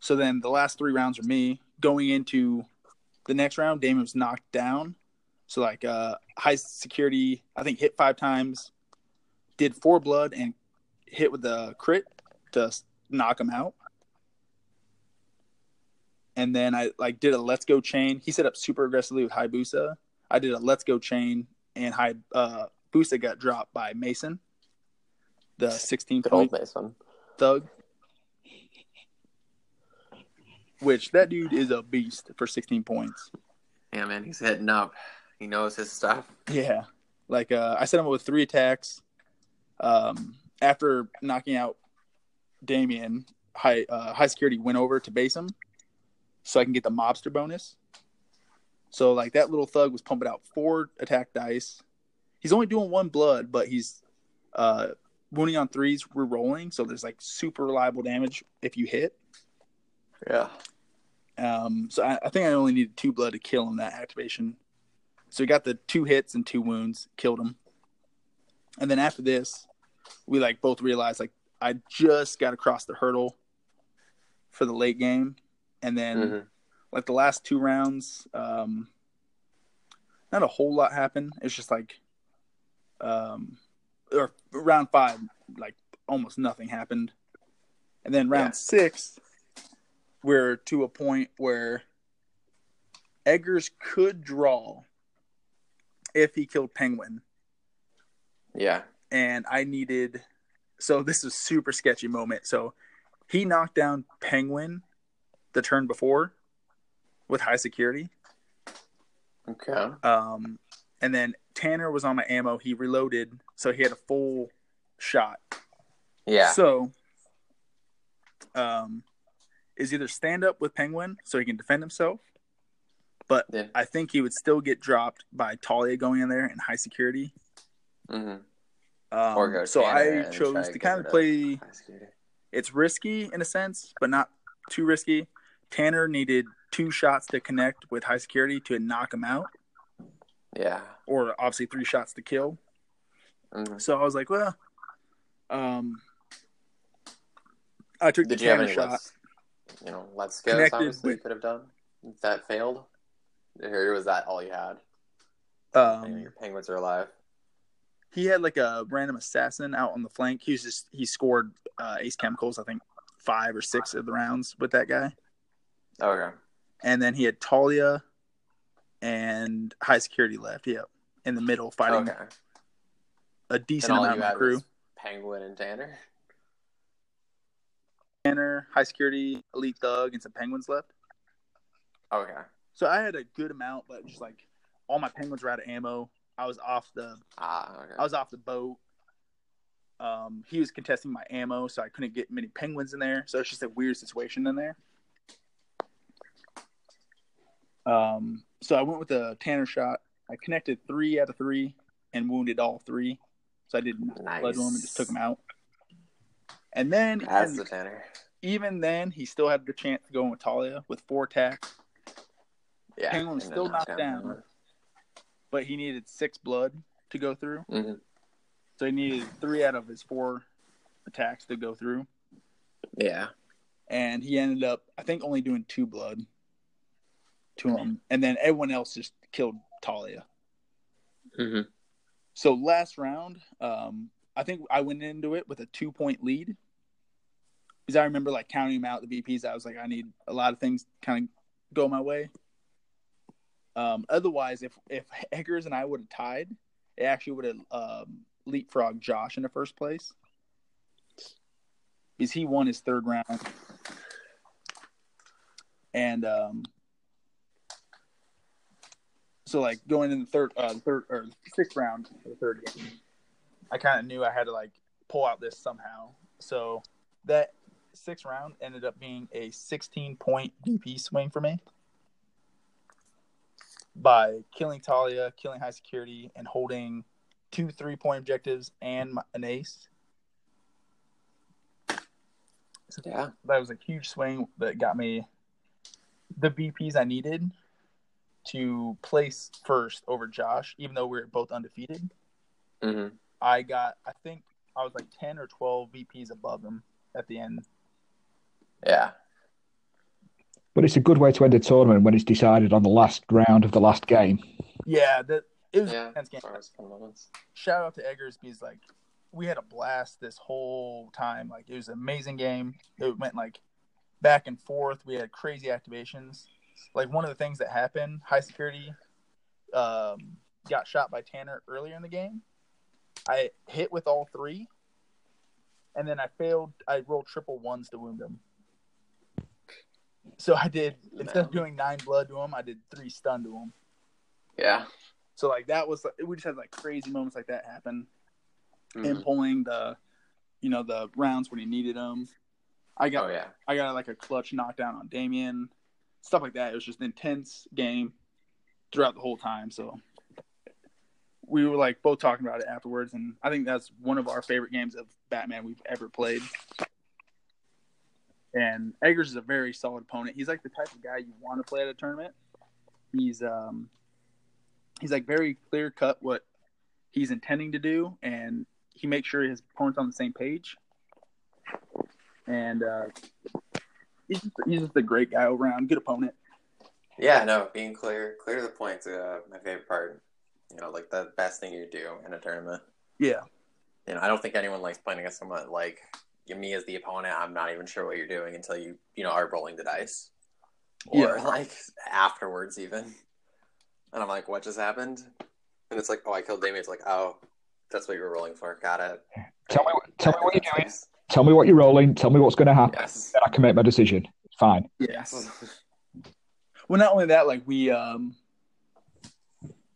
So then the last three rounds are me going into the next round. Damien was knocked down. So like uh, high security, I think hit five times, did four blood and hit with the crit to knock him out. And then I like did a let's go chain. He set up super aggressively with Hayabusa. I did a let's go chain and high uh Busa got dropped by Mason, the 16th point old Mason. thug. Which that dude is a beast for 16 points. Yeah, man. He's hitting up. He knows his stuff. Yeah. Like uh, I set him up with three attacks. Um, after knocking out Damien, high uh, high security went over to base him, so I can get the mobster bonus. So like that little thug was pumping out four attack dice. He's only doing one blood, but he's uh, wounding on threes. We're rolling, so there's like super reliable damage if you hit. Yeah. Um, so I, I think I only needed two blood to kill him that activation. So he got the two hits and two wounds, killed him. And then after this, we like both realized like I just got across the hurdle for the late game, and then Mhm. like the last two rounds, um, not a whole lot happened. It's just like, um, or round five, like almost nothing happened, and then round Yeah. six, we're to a point where Eggers could draw if he killed Penguin, Yeah. And I needed. So this is super sketchy moment. So he knocked down Penguin the turn before with high security. Okay. Um, and then Tanner was on my ammo. He reloaded, so he had a full shot. Yeah. So, um, is either stand up with Penguin so he can defend himself, but Yeah. I think he would still get dropped by Talia going in there in high security. hmm Um, so I chose to to kind of play. It's risky in a sense, but not too risky. Tanner needed two shots to connect with high security to knock him out, Yeah. or obviously three shots to kill. hmm So I was like, well, um, I took Did the you Tanner shot. let's, you know, let's go obviously you with- could have done that failed? Or was that all you had? You Um, your penguins are alive. He had like a random assassin out on the flank. He was just he scored uh, Ace Chemicals, I think five or six of the rounds with that guy, Okay. and then he had Talia and High Security left. Yep, in the middle fighting Okay. a decent amount of crew. Penguin and Tanner. Tanner, High Security, Elite Thug, and some Penguins left. Okay. So I had a good amount, but just like all my Penguins were out of ammo. I was off the Ah, okay. I was off the boat. Um, he was contesting my ammo, so I couldn't get many penguins in there. So it's just a weird situation in there. Um, so I went with the Tanner shot. I connected three out of three and wounded all three. So I did Nice. blood to him and just took him out. And then That's even, the Tanner. even then, he still had the chance to go in with Talia with four attacks, Yeah. Penguin was still knocked knocked down. But he needed six blood to go through. hmm So he needed three out of his four attacks to go through. Yeah. And he ended up, I think, only doing two blood to him. And then everyone else just killed Talia. hmm So last round, um, I think I went into it with a two point lead. Because I remember like counting them out, the VPs. I was like, I need a lot of things kind of go my way. Um, otherwise, if if Eggers and I would have tied, it actually would have um, leapfrogged Josh in the first place. Because he won his third round. And um, so like going in the third, uh, third or sixth round the third game, I kind of knew I had to like pull out this somehow. So that sixth round ended up being a 16 point DP swing for me by killing Talia, killing high security, and holding two three point objectives and an ace. So Yeah. That was a huge swing that got me the VPs I needed to place first over Josh, even though we were both undefeated. hmm I got, I think I was like 10 or 12 VPs above him at the end. Yeah. But it's a good way to end a tournament when it's decided on the last round of the last game. Yeah, that it was Yeah. intense game. As as. Shout out to Eggers because like we had a blast this whole time. Like it was an amazing game. It went like back and forth. We had crazy activations. Like one of the things that happened, high security um, got shot by Tanner earlier in the game. I hit with all three, and then I failed. I rolled triple ones to wound him. So I did instead of doing nine blood to him, I did three stun to him. Yeah. So like that was we just had like crazy moments like that happen. Mhm. Him pulling the, you know, the rounds when he needed them. I got Oh yeah. I got like a clutch knockdown on Damien, stuff like that. It was just an intense game throughout the whole time. So we were like both talking about it afterwards, and I think that's one of our favorite games of Batman we've ever played. And Eggers is a very solid opponent. He's like the type of guy you want to play at a tournament. He's um he's like very clear cut what he's intending to do, and he makes sure his opponent's on the same page. And uh, he's just, he's just a great guy all around, good opponent. Yeah, no, being clear, clear to the points, Uh, my favorite part. You know, like the best thing you do in a tournament. Yeah, You know, I don't think anyone likes playing against someone like me as the opponent. I'm not even sure what you're doing until you, you know, are rolling the dice, or Yeah. like afterwards even. And I'm like, what just happened? And it's like, oh, I killed Damien. It's like, oh, that's what you were rolling for. Got it. Tell me, tell me what you're doing. Tell me what you're rolling. Tell me what's going to happen. Yes. Then I can make my decision. Fine. Yes. Well, not only that, like we um,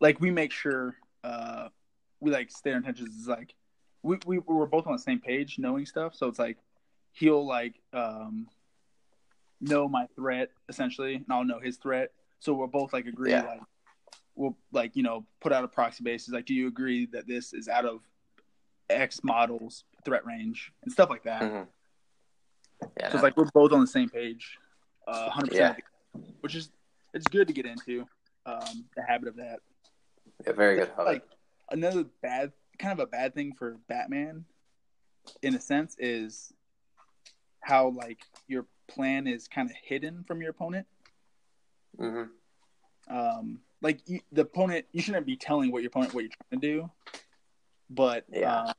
like we make sure uh, we like stay our intentions. Is like we we we're both on the same page, knowing stuff. So it's like he'll like um know my threat essentially, and I'll know his threat. So we'll both like agree. Yeah. Like we'll like you know put out a proxy basis. Like, do you agree that this is out of X models threat range and stuff like that? Mhm. Yeah. So it's like we're both on the same page, uh, hundred Yeah. percent, which is it's good to get into um, the habit of that. yeah, very good. Like another bad, kind of a bad thing for Batman, in a sense, is how like your plan is kind of hidden from your opponent. hmm Um, like you, the opponent, you shouldn't be telling what your opponent what you're trying to do, but Yeah. uh,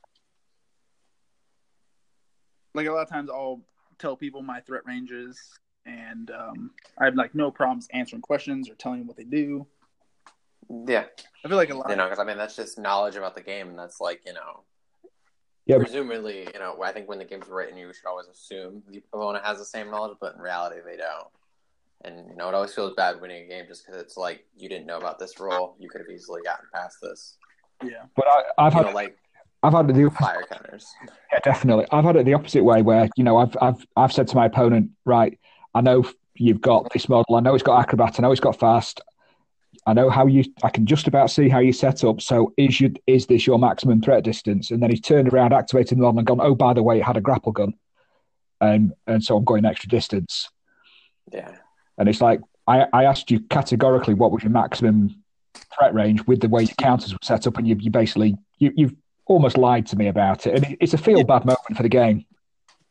like a lot of times I'll tell people my threat ranges, and um, I have like no problems answering questions or telling them what they do. Yeah. I feel like a lot. You know, because I mean, that's just knowledge about the game, and that's like, you know, Yeah, presumably, you know, I think when the game's written, you should always assume the opponent has the same knowledge, but in reality, they don't. And you know, it always feels bad winning a game just because it's like you didn't know about this rule, You could have easily gotten past this. yeah, But I, I've You had know, like I've had the fire counters. Yeah, definitely. I've had it the opposite way where, you know, I've I've I've said to my opponent, right, I know you've got this model, I know it's got acrobat, I know it's got fast. I know how you I can just about see how you set up. So is you is this your maximum threat distance? And then he's turned around, activated the model and gone, Oh, by the way, it had a grapple gun. And and so I'm going extra distance. Yeah. And it's like I, I asked you categorically what was your maximum threat range with the way your counters were set up, and you, you basically you, you've almost lied to me about it, and it's a feel bad moment for the game.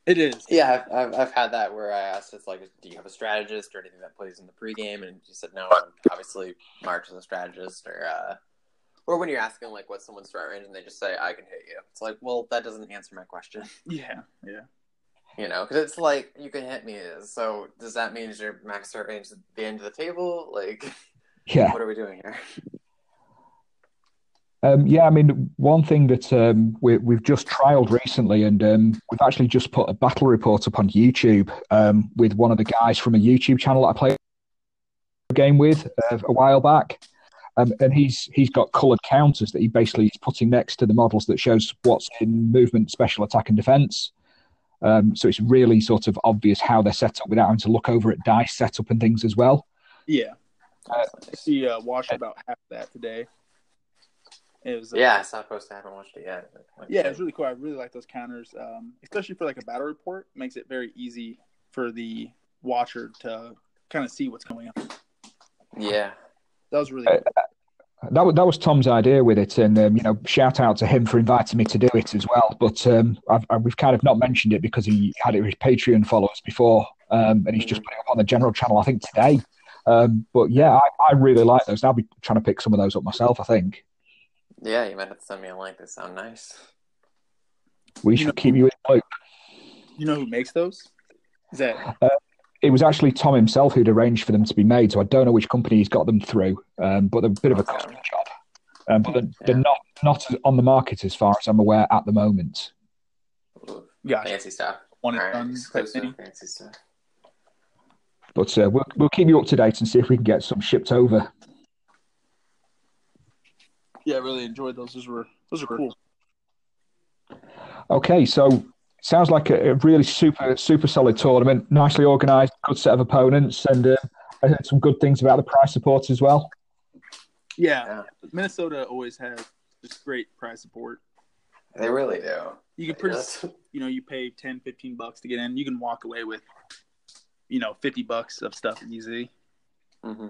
It is. Yeah, I've, I've, I've had that where I asked, it's like, do you have a strategist or anything that plays in the pregame? And you said no. And obviously, March is a strategist, or uh, or when you're asking like what's someone's threat range, and they just say I can hit you. It's like, well, that doesn't answer my question. Yeah, yeah. You know, because it's like you can hit me. So does that mean is your max threat range at the end of the table? Like, Yeah, what are we doing here? Um, yeah. I mean, one thing that um, we, we've just trialed recently, and um, we've actually just put a battle report up on YouTube um, with one of the guys from a YouTube channel that I played a game with uh, a while back. Um, and he's he's got coloured counters that he basically is putting next to the models that shows what's in movement, special attack, and defence. Um, so it's really sort of obvious how they're set up without having to look over at dice setup and things as well. Yeah, Uh, I see. Uh, watched about half that today. It was. Uh, Yeah, I saw a post. I haven't watched it yet. Like, yeah, it was really cool. I really like those counters, um, especially for like a battle report. Makes it very easy for the watcher to kind of see what's going on. yeah. That was really. Uh, cool. That was, that was Tom's idea with it, and um, you know, shout out to him for inviting me to do it as well. But um, I've, I, we've kind of not mentioned it because he had it with his Patreon followers before, um, and he's just put it up on the general channel, I think today. Um, but yeah, I, I really like those. I'll be trying to pick some of those up myself. I think Yeah, you might have to send me a link. They sound nice. we You should know- keep you in the loop. You know who makes those? Is that It was actually Tom himself who'd arranged for them to be made, so I don't know which company he's got them through. Um, but they're a bit of a Okay. job. Um, but they're, they're not not on the market as far as I'm aware at the moment. Ooh, gosh, fancy stuff. one All right, done type exclusive thing? fancy stuff. But uh, we'll we'll keep you up to date and see if we can get some shipped over. Yeah, I really enjoyed those. Those were those are cool. Okay, so sounds like a, a really super super solid tournament, nicely organised, good set of opponents, and uh, I heard some good things about the prize support as well. Yeah, Yeah, Minnesota always has just great prize support. they really do. You can pretty, Yes. you know, you pay 10, 15 bucks to get in. You can walk away with, you know, 50 bucks of stuff easy. Mm-hmm.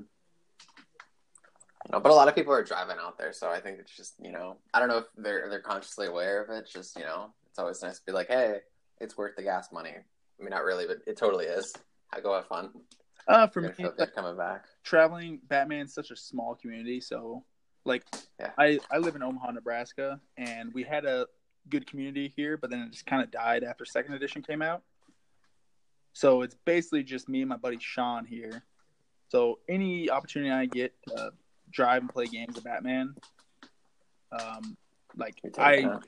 No, but a lot of people are driving out there, so I think it's just you know I don't know if they're they're consciously aware of it. It's just you know it's always nice to be like, hey, it's worth the gas money. I mean, not really, but it totally is. I go have fun. Uh, for me, like, coming back. traveling, Batman's such a small community, so like Yeah. I I live in Omaha, Nebraska, and we had a good community here, but then it just kind of died after second edition came out. So it's basically just me and my buddy Sean here. So any opportunity I get to drive and play games of Batman, um, like I,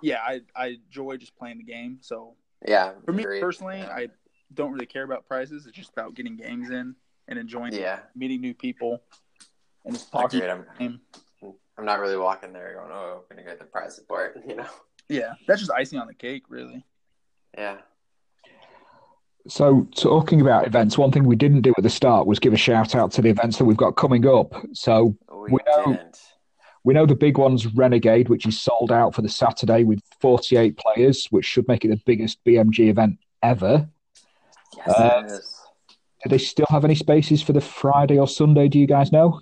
yeah, I I enjoy just playing the game. So Yeah. for me agreed. personally, Yeah. I don't really care about prizes. It's just about getting games in and enjoying Yeah. meeting new people and just talking. Agreed. I'm, game. I'm not really walking there going, oh, I'm gonna get the prize support. You know. Yeah, that's just icing on the cake, really. Yeah. So, talking about events, one thing we didn't do at the start was give a shout out to the events that we've got coming up. So, We, We know- didn't. we know the big one's Renegade, which is sold out for the Saturday with 48 players, which should make it the biggest BMG event ever. Yes, Uh, it is. Do they still have any spaces for the Friday or Sunday? Do you guys know?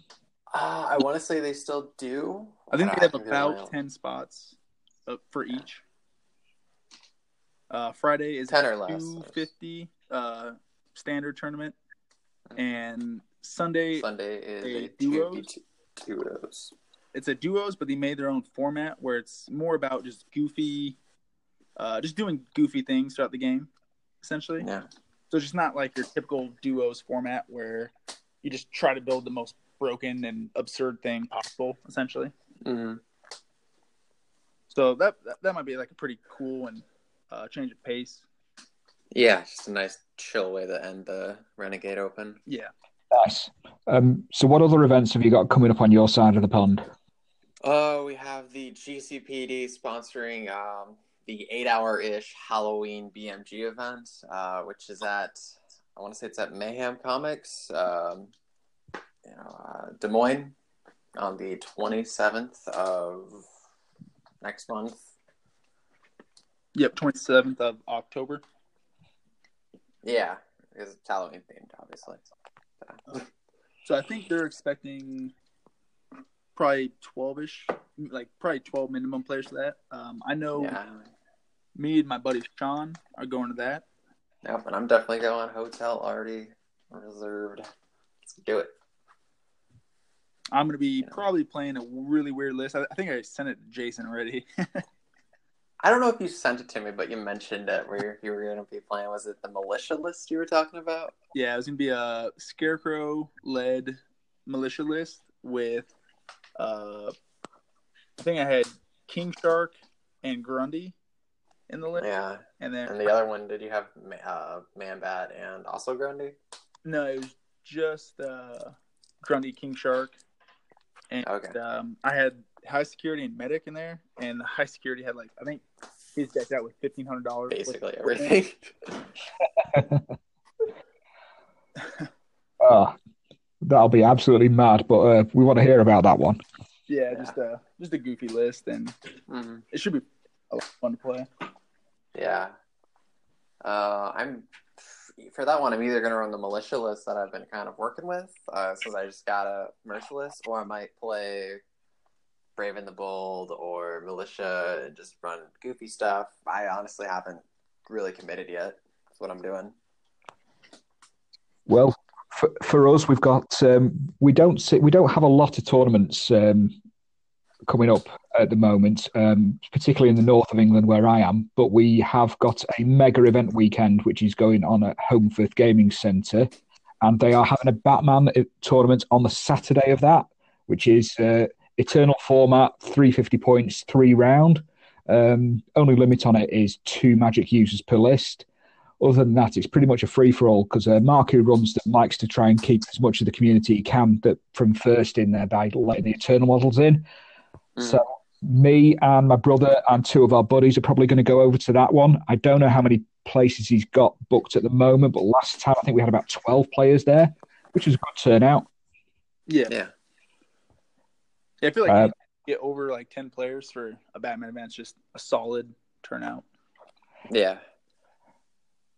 Uh, I want to say they still do. I think they have about ten spots uh, for each. Uh, Friday is 10 or less. two fifty uh, standard tournament, and Sunday Sunday is a a duos? duos. it's a duos, but they made their own format where it's more about just goofy, uh, just doing goofy things throughout the game, essentially. Yeah. So it's just not like your typical duos format where you just try to build the most broken and absurd thing possible, essentially. hmm So that that, that might be like a pretty cool and uh, change of pace. Yeah, just a nice chill way to end the Renegade Open. Yeah. Nice. Um, so, what other events have you got coming up on your side of the pond? Oh, we have the GCPD sponsoring um, the eight-hour-ish Halloween BMG event, uh, which is at I want to say it's at Mayhem Comics, um, you know, uh, Des Moines, on the twenty seventh of next month. Yep, twenty seventh of October. Yeah, because it's Halloween themed, obviously. So, So I think they're expecting probably twelve ish, like probably twelve minimum players for that. Um, I know yeah, me and my buddy Sean are going to that. yep, and I'm definitely going. Hotel already reserved. Let's do it. I'm gonna be probably playing a really weird list. I, I think I sent it to Jason already. I don't know if you sent it to me, but you mentioned it where you were going to be playing. Was it the militia list you were talking about? yeah, it was gonna be a scarecrow led militia list with uh I think I had King Shark and Grundy in the list. Yeah. And then And the other one, did you have uh, Man Bat and also Grundy? no, it was just uh Grundy King Shark. And Okay. um I had high security and medic in there and the high security had like I think he's decked out with fifteen hundred dollars. Basically everything. Oh, that'll be absolutely mad, but uh, we want to hear about that one. Yeah, Yeah. just a just a goofy list and hmm it should be a lot of fun to play. Yeah. Uh, I'm for that one. I'm either going to run the militia list that I've been kind of working with, uh, since I just got a merciless, or I might play Brave and the Bold or militia and just run goofy stuff. I honestly haven't really committed yet. That's what I'm doing. Well, for, for us, we've got um, we don't see, we don't have a lot of tournaments um, coming up at the moment, um, particularly in the north of England where I am. But we have got a mega event weekend which is going on at Homefirth Gaming Centre, and they are having a Batman uh, tournament on the Saturday of that, which is uh, eternal format, three fifty points, three round. Um, only limit on it is two magic users per list other than that, it's pretty much a free for all because uh, Mark, who runs that, likes to try and keep as much of the community he can that from first in there by letting the eternal models in. Mm. So, me and my brother and two of our buddies are probably going to go over to that one. I don't know how many places he's got booked at the moment, but last time I think we had about 12 players there, which was a good turnout. Yeah. Yeah. Yeah, I feel like Uh, you get over like ten players for a Batman event. It's just a solid turnout. Yeah.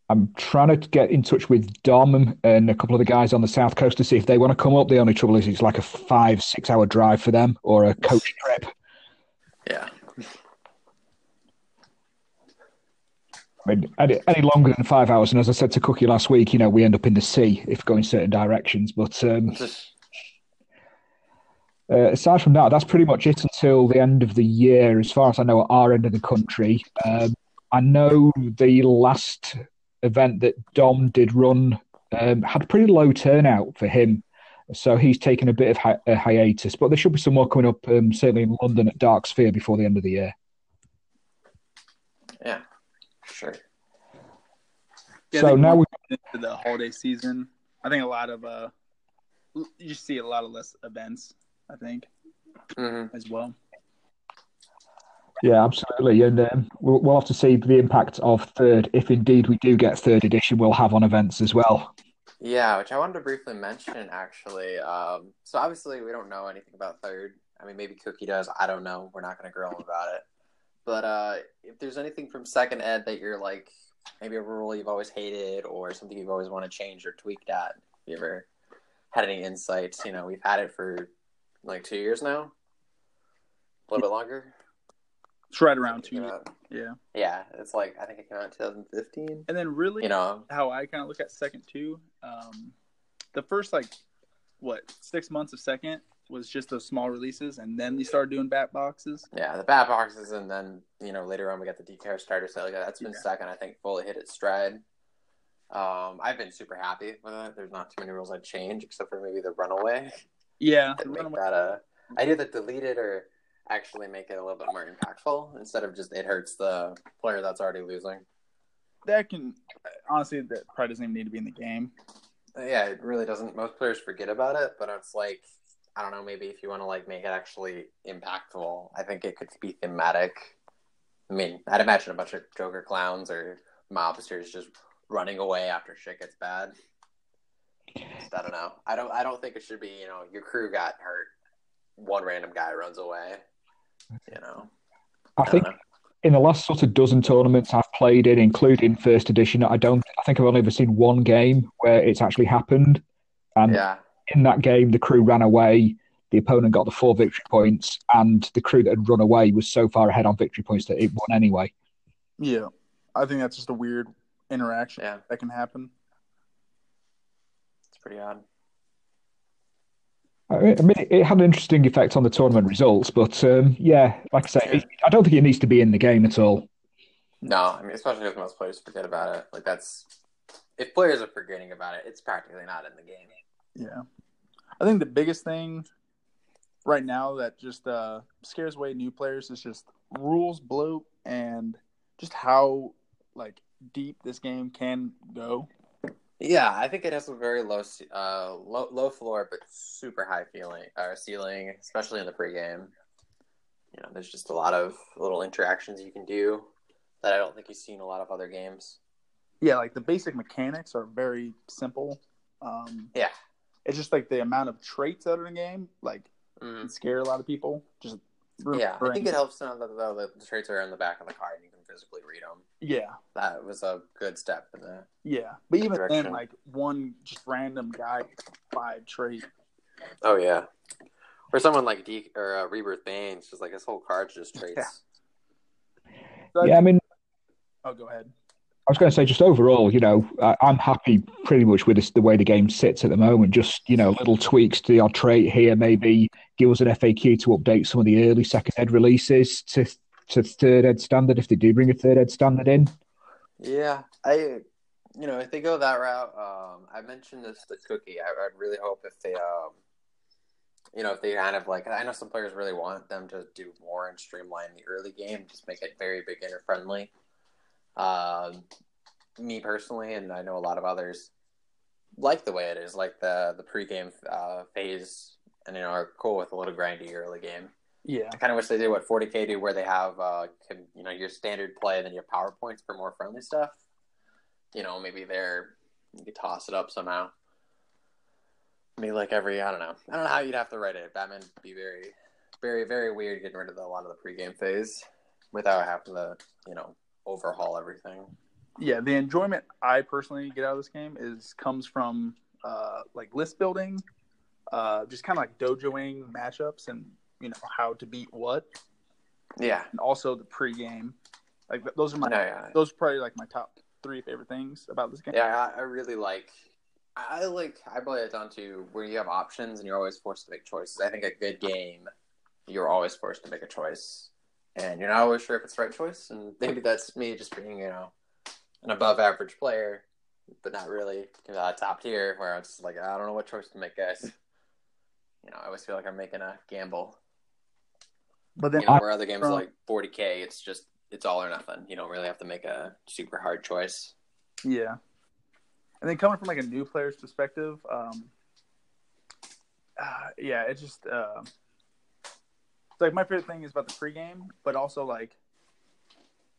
I'm trying to get in touch with Dom and a couple of the guys on the south coast to see if they want to come up. The only trouble is it's like a five, six hour drive for them or a coach trip. Yeah. I mean, any, any longer than five hours, and as I said to Cookie last week, you know, we end up in the sea if going certain directions. But um, uh, aside from that, that's pretty much it until the end of the year, as far as I know, at our end of the country. Um, I know the last event that Dom did run um, had a pretty low turnout for him. So he's taken a bit of hi- a hiatus, but there should be some more coming up, um, certainly in London at Dark Sphere before the end of the year. Yeah, sure. Yeah, so now we're into the holiday season, I think a lot of uh, you see a lot of less events. I think hmm as well. Yeah, absolutely, and um, we'll, we'll have to see the impact of third, if indeed we do get third edition, we'll have on events as well. Yeah, which I wanted to briefly mention actually. Um, so obviously we don't know anything about third. I mean, maybe Cookie does. I don't know. We're not going to grill him about it. But uh, if there's anything from second ed that you're like, maybe a rule you've always hated or something you've always wanted to change or tweak at, you ever had any insights? You know, we've had it for like two years now, a little bit longer. It's right around two. Yeah, Yeah, it's like I think it came out in 2015. and then really, You know, how I kind of look at second two, Um, the first like what six months of second was just those small releases, and then they started doing bat boxes. Yeah, the bat boxes, and then you know later on we got the DKR starter set. Like that's been Yeah. second, I think, fully hit its stride. Um, I've been super happy with it. There's not too many rules I'd change, except for maybe the runaway. Yeah, That make that a idea that delete it or actually make it a little bit more impactful instead of just it hurts the player that's already losing. that can honestly that probably doesn't even need to be in the game. Yeah, it really doesn't. Most players forget about it, but it's like I don't know. Maybe if you want to like make it actually impactful, I think it could be thematic. I mean, I'd imagine a bunch of Joker clowns or mobsters just running away after shit gets bad. Just, I don't know. I don't. I don't think it should be. You know, your crew got hurt. One random guy runs away. You know. I don't think know. in the last sort of dozen tournaments I've played in, including first edition, I don't. I think I've only ever seen one game where it's actually happened, and Yeah. in that game, the crew ran away. The opponent got the four victory points, and the crew that had run away was so far ahead on victory points that it won anyway. Yeah, I think that's just a weird interaction Yeah. that can happen. It's pretty odd. I mean, it, it had an interesting effect on the tournament results, but um, yeah, like I say, it, I don't think it needs to be in the game at all. No, I mean, especially because most players forget about it. Like that's if players are forgetting about it, it's practically not in the game. Yeah, I think the biggest thing right now that just uh, scares away new players is just rules bloat and just how like deep this game can go. Yeah, I think it has a very low, uh, low, low floor, but super high feeling or ceiling, especially in the pregame. You know, there's just a lot of little interactions you can do that I don't think you see in a lot of other games. Yeah, like the basic mechanics are very simple. Um, Yeah. it's just like the amount of traits that are in the game, like Mm. can scare a lot of people. Just Yeah, I think it helps to know that though that the traits are in the back of the card and you can physically read them. Yeah, That was a good step in the. yeah, but even then, like one just random guy, five trait. Oh yeah, or someone like D or uh, Rebirth Bane's just like his whole card's just traits. So I Yeah, I mean, oh, go ahead. I was going to say, just overall, you know, I, I'm happy pretty much with this, the way the game sits at the moment. Just, you know, little tweaks to the odd trait here, maybe give us an FAQ to update some of the early second ed releases to to third ed standard if they do bring a third ed standard in. Yeah, I, you know, if they go that route, um, I mentioned this the Cookie. I, I'd really hope if they, um, you know, if they kind of like, I know some players really want them to do more and streamline the early game, just make it very beginner friendly. Um, me personally, and I know a lot of others like the way it is, like the the pregame uh, phase, and you know, are cool with a little grindy early game. Yeah, I kind of wish they did what 40k do, where they have uh, can, you know your standard play, and then your powerpoints for more friendly stuff. You know, maybe they're you could toss it up somehow. Maybe like every I don't know, I don't know how you'd have to write it. Batman would be very, very, very weird getting rid of the, a lot of the pregame phase without having to you know overhaul everything. yeah. The enjoyment I personally get out of this game is comes from uh, like list building, uh, just kind of like dojoing matchups and you know how to beat what, Yeah, and also the pregame. Like those are my No, yeah, those are probably like my top three favorite things about this game. yeah. I, I really like. I like. I boil it down to where you have options and you're always forced to make choices. I think a good game, you're always forced to make a choice, and you're not always sure if it's the right choice. And maybe that's me just being, you know, an above average player, but not really uh, top tier. Where I'm just like, I don't know what choice to make, guys. You know, I always feel like I'm making a gamble. But then You know, where other games uh, like 40k, it's just it's all or nothing. You don't really have to make a super hard choice. Yeah. And then coming from like a new player's perspective, um, uh, yeah, it's just uh, like my favorite thing is about the pregame, but also like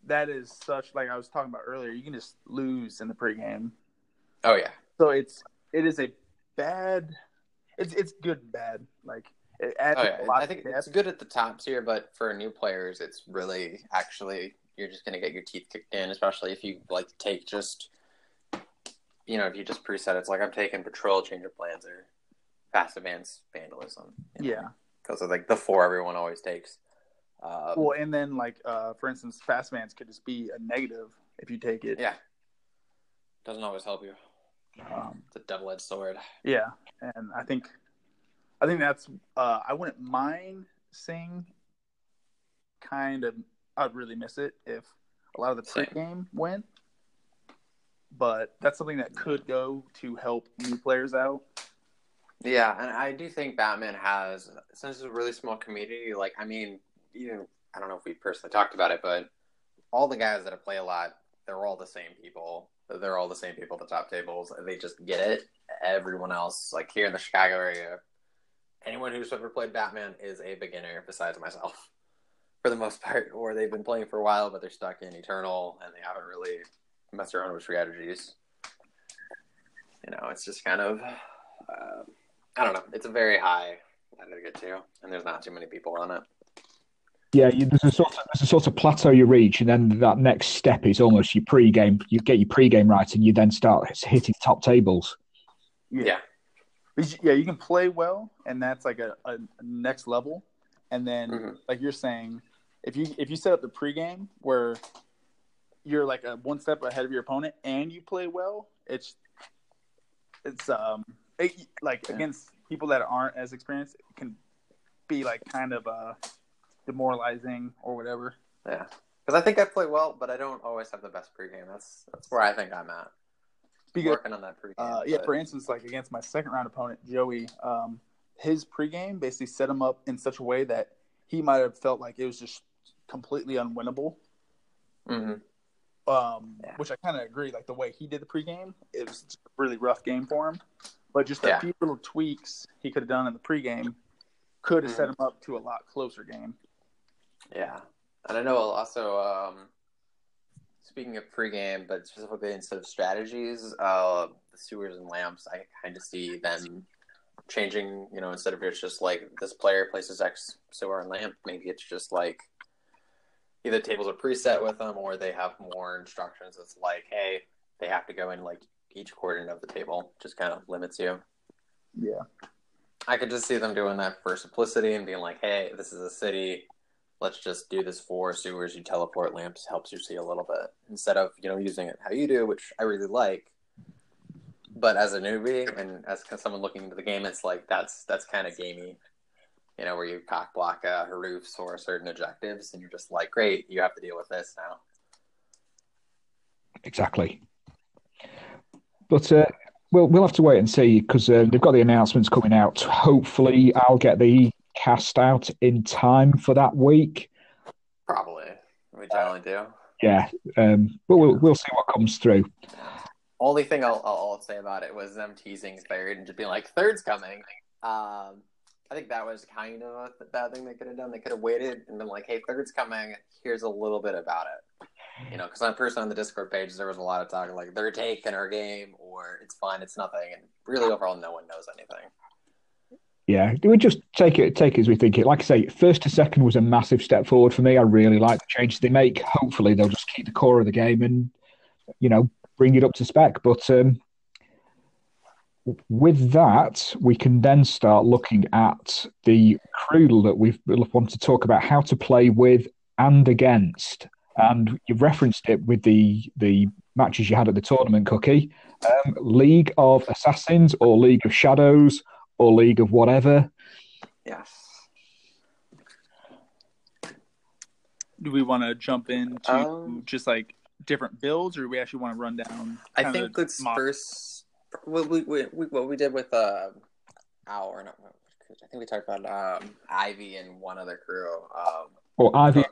that is such like I was talking about earlier. You can just lose in the pregame, Oh yeah, so it's it is a bad. It's it's good and bad. Like it adds oh a yeah. lot I think it's good at the top tier, but for new players, it's really actually you're just gonna get your teeth kicked in, especially if you like take just you know if you just preset. It's like I'm taking patrol, change of plans, or fast advance vandalism. you know? Yeah. Those are like the four everyone always takes. Um, Well, and then like uh, for instance, fast vans could just be a negative if you take it. yeah, doesn't always help you. Um, It's a double-edged sword. Yeah, and I think, I think that's. Uh, I wouldn't mind seeing. Kind of, I'd really miss it if a lot of the pregame went. But that's something that could go to help new players out. Yeah, and I do think Batman has, since it's a really small community, like, I mean, you know, I don't know if we personally talked about it, but all the guys that play a lot, they're all the same people. They're all the same people at the top tables. They just get it. Everyone else, like here in the Chicago area, anyone who's ever played Batman is a beginner besides myself, for the most part, or they've been playing for a while, but they're stuck in Eternal and they haven't really messed around with strategies. You know, it's just kind of. Uh, I don't know. It's a very high ladder to get to, and there's not too many people on it. Yeah, you, there's a sort of there's a sort of plateau you reach, and then that next step is almost your pre-game. You get your pre-game right, and you then start hitting top tables. Yeah, you- yeah, you can play well, and that's like a, a next level. And then, Mhm. like you're saying, if you if you set up the pre-game where you're like a one step ahead of your opponent and you play well, it's it's um it, like Yeah. against people that aren't as experienced, it can be like kind of uh demoralizing or whatever. yeah. Because I think I play well, but I don't always have the best pregame. That's that's where I think I'm at. Because Working on that pregame. Uh, yeah, but- for instance, like against my second round opponent, Joey, um, his pregame basically set him up in such a way that he might have felt like it was just completely unwinnable. Mhm. Um, Yeah. Which I kind of agree. Like the way he did the pregame, it was just a really rough game for him. But just a Yeah. few little tweaks he could have done in the pregame could have set Mhm. him up to a lot closer game. Yeah, and I know also. Um, speaking of pregame, but specifically instead of strategies, uh, the sewers and lamps, I kind of see them changing. You know, instead of it's just like this player places X sewer and lamp, maybe it's just like either tables are preset with them or they have more instructions. It's like, hey, they have to go in like each coordinate of the table. Just kind of limits you. Yeah. I could just see them doing that for simplicity and being like, hey, this is a city. Let's just do this for sewers. You teleport lamps helps you see a little bit instead of you know using it how you do, which I really like. But as a newbie and as someone looking into the game, it's like that's that's kind of gamey, you know, where you cock block uh, roofs or certain objectives, and you're just like, great, you have to deal with this now. Exactly. But uh, we'll we'll have to wait and see because uh, they've got the announcements coming out. Hopefully, I'll get the cast out in time for that week. Probably, we generally do. Yeah, um, but we'll we'll see what comes through. Only thing I'll, I'll, I'll say about it was them teasing third and just being like, third's coming. Um, I think that was kind of a bad thing they could have done. They could have waited and been like, hey, third's coming. Here's a little bit about it. You know, because on person on the Discord page, there was a lot of talk like they're taking our game or it's fine, it's nothing. And really, overall, no one knows anything. Yeah, we just take it take it as we think it. Like I say, first to second was a massive step forward for me. I really like the changes they make. Hopefully, they'll just keep the core of the game and you know bring it up to spec. But um, with that, we can then start looking at the crew that we want to talk about how to play with and against. And you've referenced it with the the matches you had at the tournament, Cookie. Um, League of Assassins or League of Shadows or League of whatever. Yes. Do we want to jump into Um, just like different builds, or do we actually want to run down? I think let's mock- first what we, we, we what we did with uh our no, I think we talked about um, Ivy and one other crew. Um, Or Ivy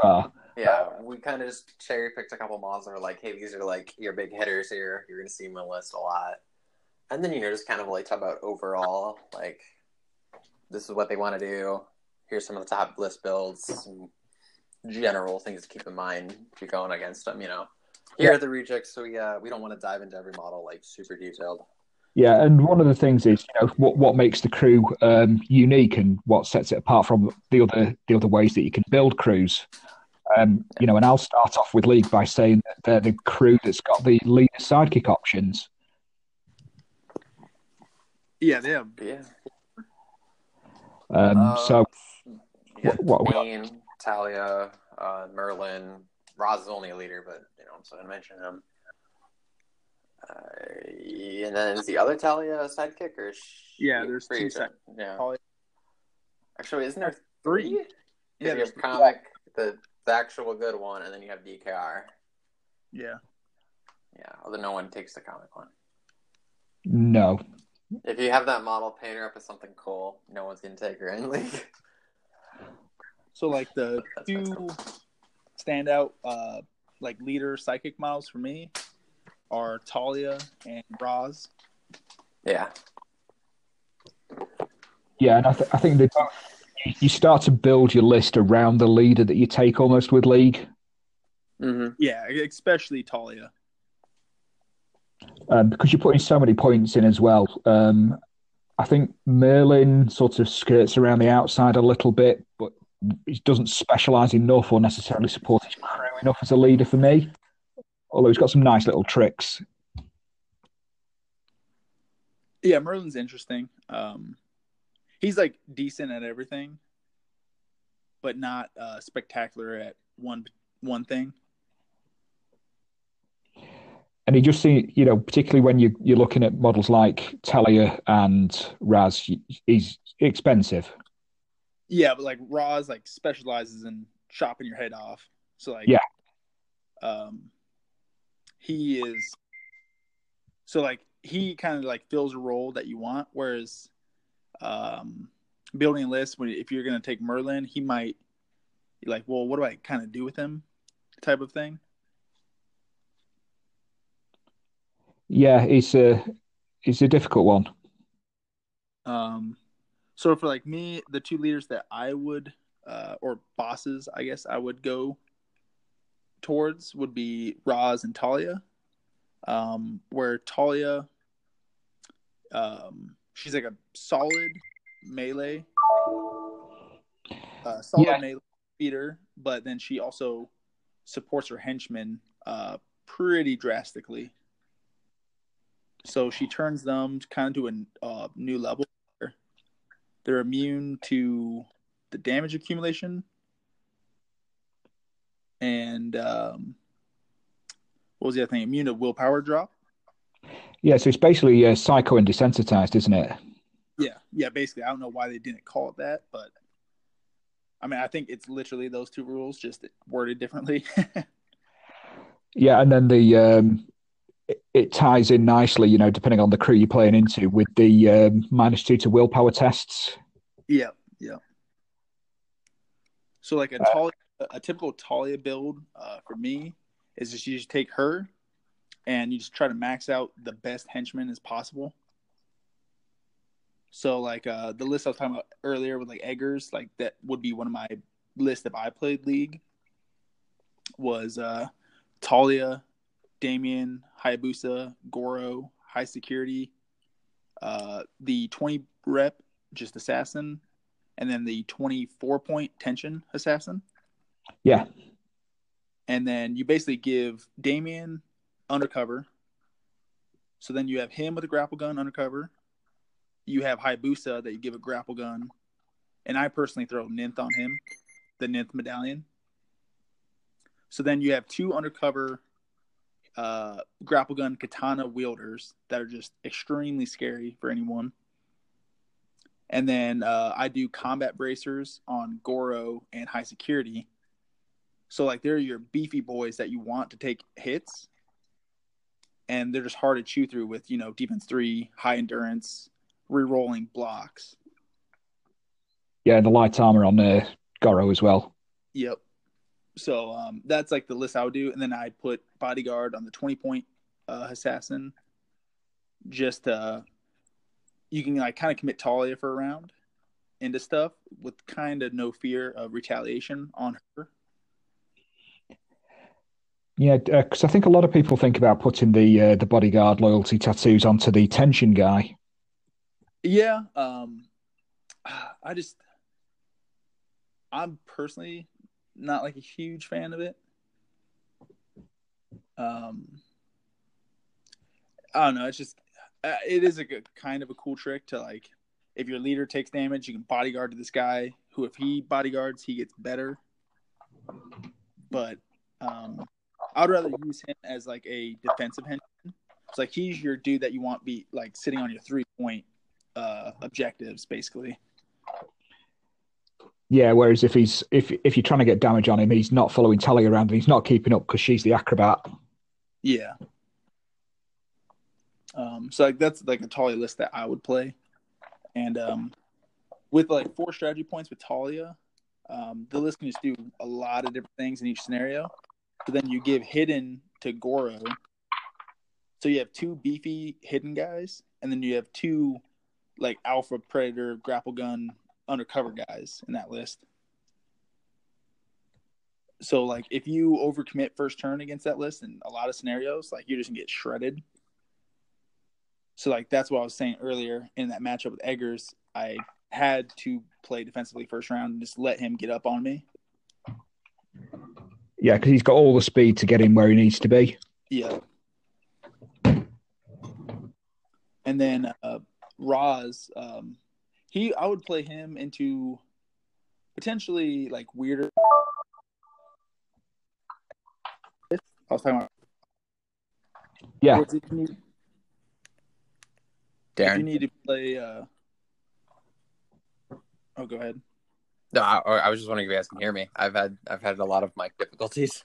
Cool, yeah, we kind of just cherry picked a couple models and were like, hey, these are like your big hitters here. You're gonna see them on the list a lot, and then you know just kind of like talk about overall like this is what they want to do. Here's some of the top list builds, some general things to keep in mind if you're going against them. You know, here are the rejects, so we uh, we don't want to dive into every model like super detailed. Yeah, and one of the things is, you know, what what makes the crew um, unique and what sets it apart from the other the other ways that you can build crews. Um, you know, and I'll start off with League by saying that they're the crew that's got the leader sidekick options. Yeah, they have. Yeah. Um, Uh, so Yeah, What- what- Bane, Talia, uh, Merlin. Ra's is only a leader, but you know, I'm still gonna mention him. Uh, and then is the other Talia a sidekick or? She Yeah, there's free two agent? Yeah. Actually, isn't there Three. three? Yeah, Yeah, there's have comic, the the actual good one, and then you have DKR. Yeah. Yeah, although no one takes the comic one. no, If you have that model, paint her up as something cool. No one's gonna take her in league. So like the two standout uh like leader sidekick models for me are Talia and Ra's. Yeah. yeah, and I, th- I think that you- you start to build your list around the leader that you take almost with League. Mm-hmm. Yeah, especially Talia. um, because you're putting so many points in as well. Um, I think Merlin sort of skirts around the outside a little bit, but he doesn't specialize enough or necessarily support his crew enough as a leader for me. Although he's got some nice little tricks. Yeah, Merlin's interesting. Um he's like decent at everything, but not uh spectacular at one one thing. And he just see, you know, particularly when you, you're looking at models like Talia and Ra's, he's expensive. Yeah, but like Ra's like specializes in chopping your head off. So like Yeah. Um he is so like he kind of like fills a role that you want, whereas um building list when if you're gonna take Merlin, he might be like, well, what do I kind of do with him? Type of thing. Yeah, it's a it's a difficult one. Um, so for like me, the two leaders that I would, uh, or bosses, I guess I would go towards would be Ra's and Talia. Um, where Talia, um, she's like a solid melee, uh, solid Yeah. melee beater, but then she also supports her henchmen, uh, pretty drastically. So she turns them kind of to a uh, new level. They're immune to the damage accumulation, and um, what was the other thing? Immune to willpower drop. Yeah, so it's basically uh, psycho and desensitized, isn't it? Yeah, yeah. Basically, I don't know why they didn't call it that, but I mean, I think it's literally those two rules, just worded differently. Yeah, and then the um, it, it ties in nicely, you know, depending on the crew you're playing into, with the um, minus two to willpower tests. Yeah, yeah. So like a Talia, a typical Talia build uh, for me is just you just take her and you just try to max out the best henchmen as possible. So like uh, the list I was talking about earlier with like Eggers, like that would be one of my list if I played League. Was uh, Talia, Damien, Hayabusa, Goro, High Security, uh, the twenty rep just assassin, and then the 24 point tension assassin. Yeah, And then you basically give Damien undercover. So then you have him with a grapple gun undercover. You have Hayabusa that you give a grapple gun. And I personally throw Nymph on him, the Nymph medallion. So then you have two undercover uh, grapple gun katana wielders that are just extremely scary for anyone. And then uh, I do combat bracers on Goro and high security. So like they're your beefy boys that you want to take hits, and they're just hard to chew through with you know defense three, high endurance, re-rolling blocks. Yeah, and the light armor on uh, Goro as well. Yep. So um, that's like the list I would do, and then I put bodyguard on the twenty point uh, assassin. Just uh, you can like kind of commit Talia for a round into stuff with kind of no fear of retaliation on her. Yeah, because I think a lot of people think about putting the uh, the bodyguard loyalty tattoos onto the tension guy. Yeah, um, I just I'm personally not like a huge fan of it. Um, I don't know. It's just uh, it is a good, kind of a cool trick to like if your leader takes damage, you can bodyguard to this guy. Who, if he bodyguards, he gets better. But um, I'd rather use him as like a defensive henchman. It's like he's your dude that you want be like sitting on your three point uh, objectives, basically. Yeah, whereas if he's if if you're trying to get damage on him, he's not following Talia around and he's not keeping up because she's the acrobat. Yeah. Um, so like that's like a Talia list that I would play, and um, with like four strategy points with Talia, um, the list can just do a lot of different things in each scenario. So then you give hidden to Goro. So you have two beefy hidden guys, and then you have two like alpha predator grapple gun undercover guys in that list. So like if you overcommit first turn against that list in a lot of scenarios, like you're just gonna get shredded. So like that's what I was saying earlier in that matchup with Eggers. I had to play defensively first round and just let him get up on me. Yeah, because he's got all the speed to get him where he needs to be. Yeah. And then uh, Ra's, um, he I would play him into potentially like weirder. I was talking about. Yeah, If you need, if you need to play. Uh... Oh, go ahead. No, I, I was just wondering if you guys can hear me. I've had I've had a lot of mic difficulties.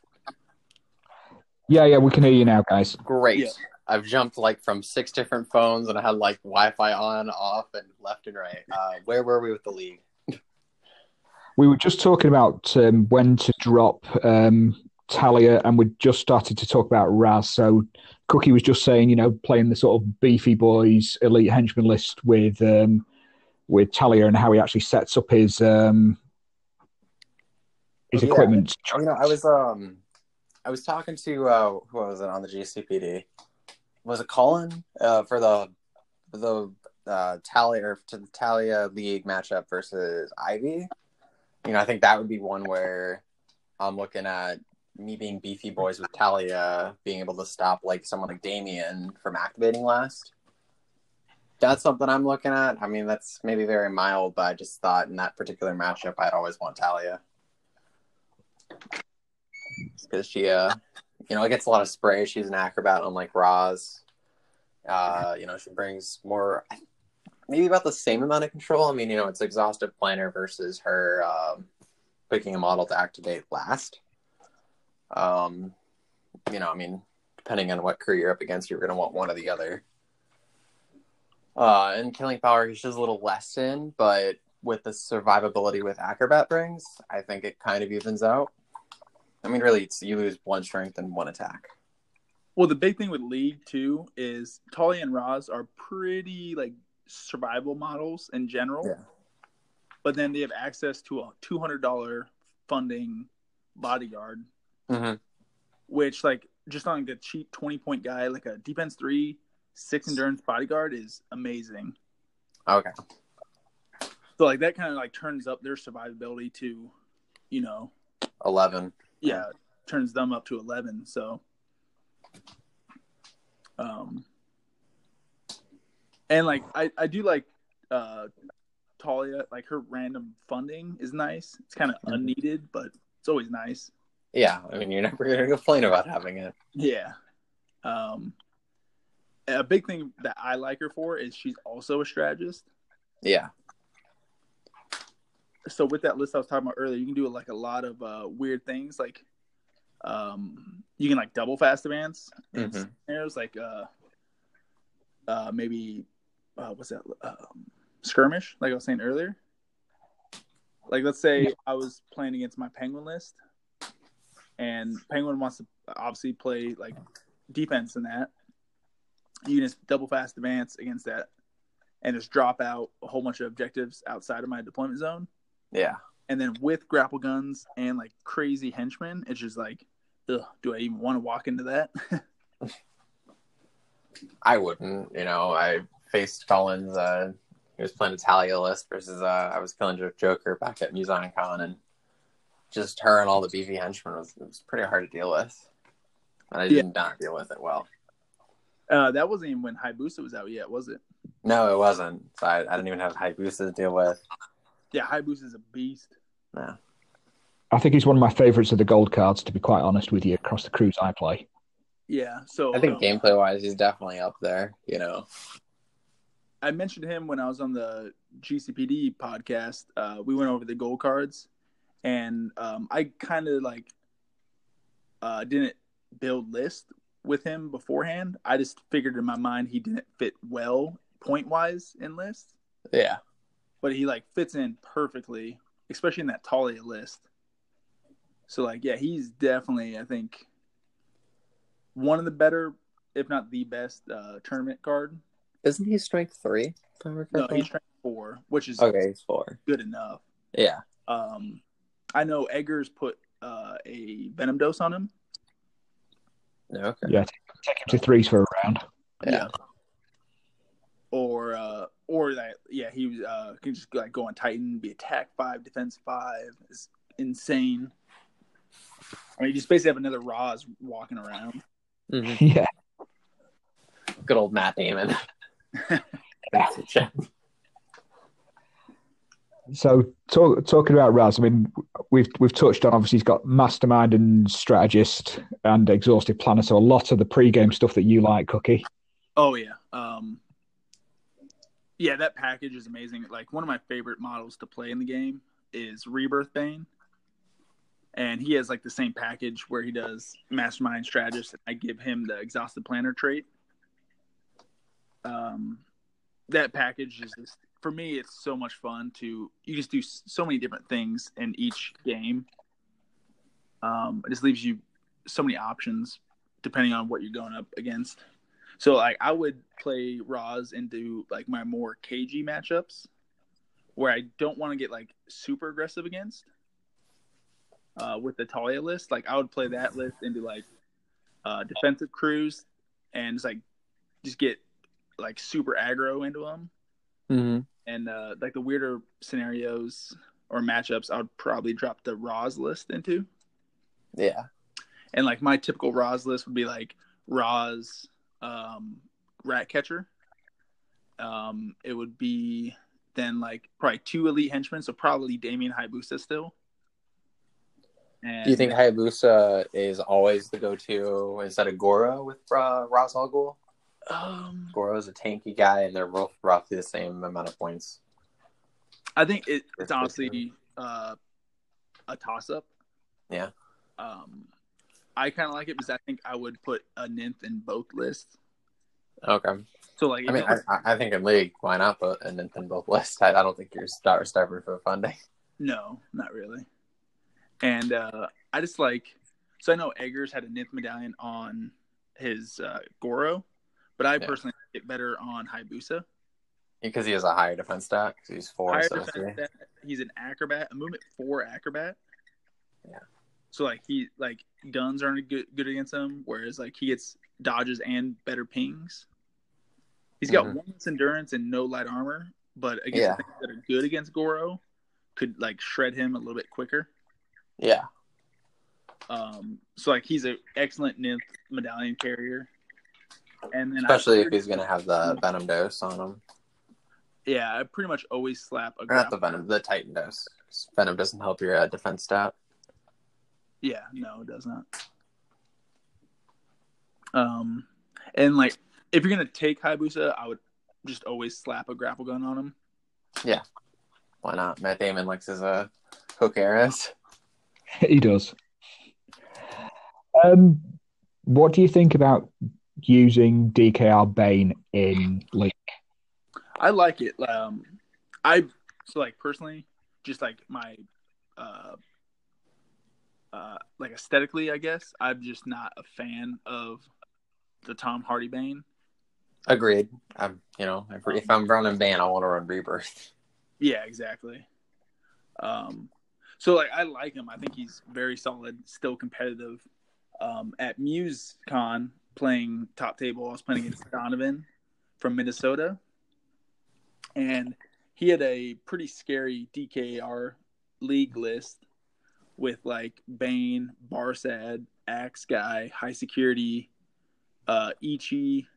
yeah, yeah. We can hear you now, guys. Great. Yeah. I've jumped like from six different phones and I had like Wi-Fi on, off, and left and right. Uh, where were we with the league? We were just talking about um, when to drop um, Talia, and we just started to talk about Ra's. So Cookie was just saying, you know, playing the sort of beefy boys elite henchman list with um, with Talia and how he actually sets up his um, his Yeah. equipment. You know, I was um, I was talking to uh, who was it on the GCPD? Was it Colin uh, for the for the uh, Talia or to the Talia League matchup versus Ivy? You know, I think that would be one where I'm looking at me being beefy boys with Talia being able to stop like someone like Damien from activating last. That's something I'm looking at. I mean, that's maybe very mild, but I just thought in that particular matchup, I'd always want Talia because she, uh, you know, gets a lot of spray. She's an acrobat, unlike Ra's. Uh, you know, she brings more, maybe about the same amount of control. I mean, you know, it's exhaustive planner versus her um, picking a model to activate last. Um, you know, I mean, depending on what crew you're up against, you're going to want one or the other. Uh, and killing power, she's a little less in, but with the survivability with acrobat brings, I think it kind of evens out. I mean, really, it's you lose one strength and one attack. Well, the big thing with League too is Talia and Ra's are pretty like survival models in general. Yeah. But then they have access to a two hundred dollar funding bodyguard, Mm-hmm. which like just on like a cheap twenty point guy, like a defense three, six endurance bodyguard is amazing. Okay. So like that kind of like turns up their survivability to, you know, Eleven. yeah, turns them up to eleven. So, um, and like I I do like uh Talia, like her random funding is nice. It's kind of Mhm. unneeded, but it's always nice. Yeah, I mean, you're never going to complain about having it. Yeah. Um, a big thing that I like her for is she's also a strategist. Yeah. So with that list I was talking about earlier, you can do like a lot of uh, weird things. Like, um, you can like double fast advance. And Mhm. There's like uh, uh, maybe uh, what's that? Um, skirmish, like I was saying earlier. Like, let's say I was playing against my penguin list, and penguin wants to obviously play like defense in that. You just double fast advance against that, and just drop out a whole bunch of objectives outside of my deployment zone. Yeah. And then with grapple guns and like crazy henchmen, it's just like, ugh, do I even want to walk into that? I wouldn't. You know, I faced Collins. Uh, he was playing a Talia list versus uh, I was killing Jo- Joker back at MuseCon, and just her and all the BV henchmen was, it was pretty hard to deal with. And I Yeah. did not deal with it well. Uh, that wasn't even when Hayabusa was out yet, was it? No, it wasn't. So I, I didn't even have Hayabusa to deal with. Yeah, Hayabusa is a beast. No. I think he's one of my favourites of the gold cards, to be quite honest with you, across the crews I play. Yeah, so I think um, gameplay wise, he's definitely up there. You know. I mentioned him when I was on the GCPD podcast. Uh, we went over the gold cards, and um, I kind of like uh, didn't build list with him beforehand. I just figured in my mind he didn't fit well point wise in list, Yeah. but he like fits in perfectly, especially in that Talia list. So like, yeah, he's definitely I think one of the better, if not the best, uh, tournament card. Isn't he strength three? if I remember No, he's strength four, which is okay. He's four. good enough. Yeah. Um, I know Eggers put uh, a venom dose on him. No, okay. Yeah, take him to threes for a round. Yeah. Or uh, or that yeah, he was uh can just like go on Titan, be attack five, defense five. It's insane. I mean, you just basically have another Ra's walking around. Mhm. yeah. Good old Matt Damon. So talk, talking about Ra's, I mean, we've we've touched on obviously he's got mastermind and strategist and exhaustive planner, so a lot of the pre-game stuff that you like, Cookie. Oh yeah. Um Yeah, that package is amazing. Like one of my favorite models to play in the game is Rebirth Bane. And he has like the same package where he does Mastermind Strategist and I give him the Exhaustive Planner trait. Um that package is just for me it's so much fun to you just do so many different things in each game. Um it just leaves you so many options depending on what you're going up against. So like I would play Ra's into like my more cagey matchups where I don't want to get like super aggressive against. Uh, with the Talia list, like I would play that list into like uh, defensive crews and just like just get like super aggro into them. Mm-hmm. And uh, like the weirder scenarios or matchups, I would probably drop the Ra's list into. Yeah. And like my typical Ra's list would be like Ra's, um, Rat Catcher. Um, it would be then like probably two elite henchmen, so probably Damien Hayabusa still. And Do you think Hayabusa is always the go-to instead of Goro with uh, Ra's al Ghul? Um, Goro's a tanky guy, and they're both roughly the same amount of points. I think it, it's honestly uh, a toss up. Yeah. Um, I kind of like it because I think I would put a nymph in both lists. Okay. So like, I mean, I, I- I think in League, why not put a Nymph in both lists? I, I don't think you're star starving for funding. No, not really. And uh, I just like so I know Eggers had a nymph medallion on his uh, Goro, but I Yeah. personally like it better on Hayabusa. Because he has a higher defense stat, because he's four Higher instead defense three. stat, he's an acrobat, a movement four acrobat. Yeah. So like he like guns aren't good good against him, whereas like he gets dodges and better pings. He's got Mhm. one endurance and no light armor, but against Yeah. things that are good against Goro, could like shred him a little bit quicker. Yeah. Um, so like he's an excellent nymph medallion carrier, and then Especially I, if he's going to have the Venom dose on him. yeah, I pretty much always slap a Or not the. Venom, the Titan dose. Venom doesn't help your uh, defense stat. Yeah, no, it does not. Um, and like if you're gonna take Hayabusa, I would just always slap a grapple gun on him. Yeah, why not? Matt Damon likes his uh, hook arrows. he does. Um, what do you think about using DKR Bane in League? I like it. Um, I so like personally, just like my, uh, uh, like aesthetically, I guess I'm just not a fan of the Tom Hardy Bane. Agreed. I'm, you know, if, if I'm running Bane, I want to run Rebirth. Yeah, exactly. Um, so like I like him. I think he's very solid, still competitive. Um, at MuseCon playing top table, I was playing against Donovan from Minnesota, and he had a pretty scary DKR league list with like Bane, Barsad, Axe Guy, High Security, uh, Ichi,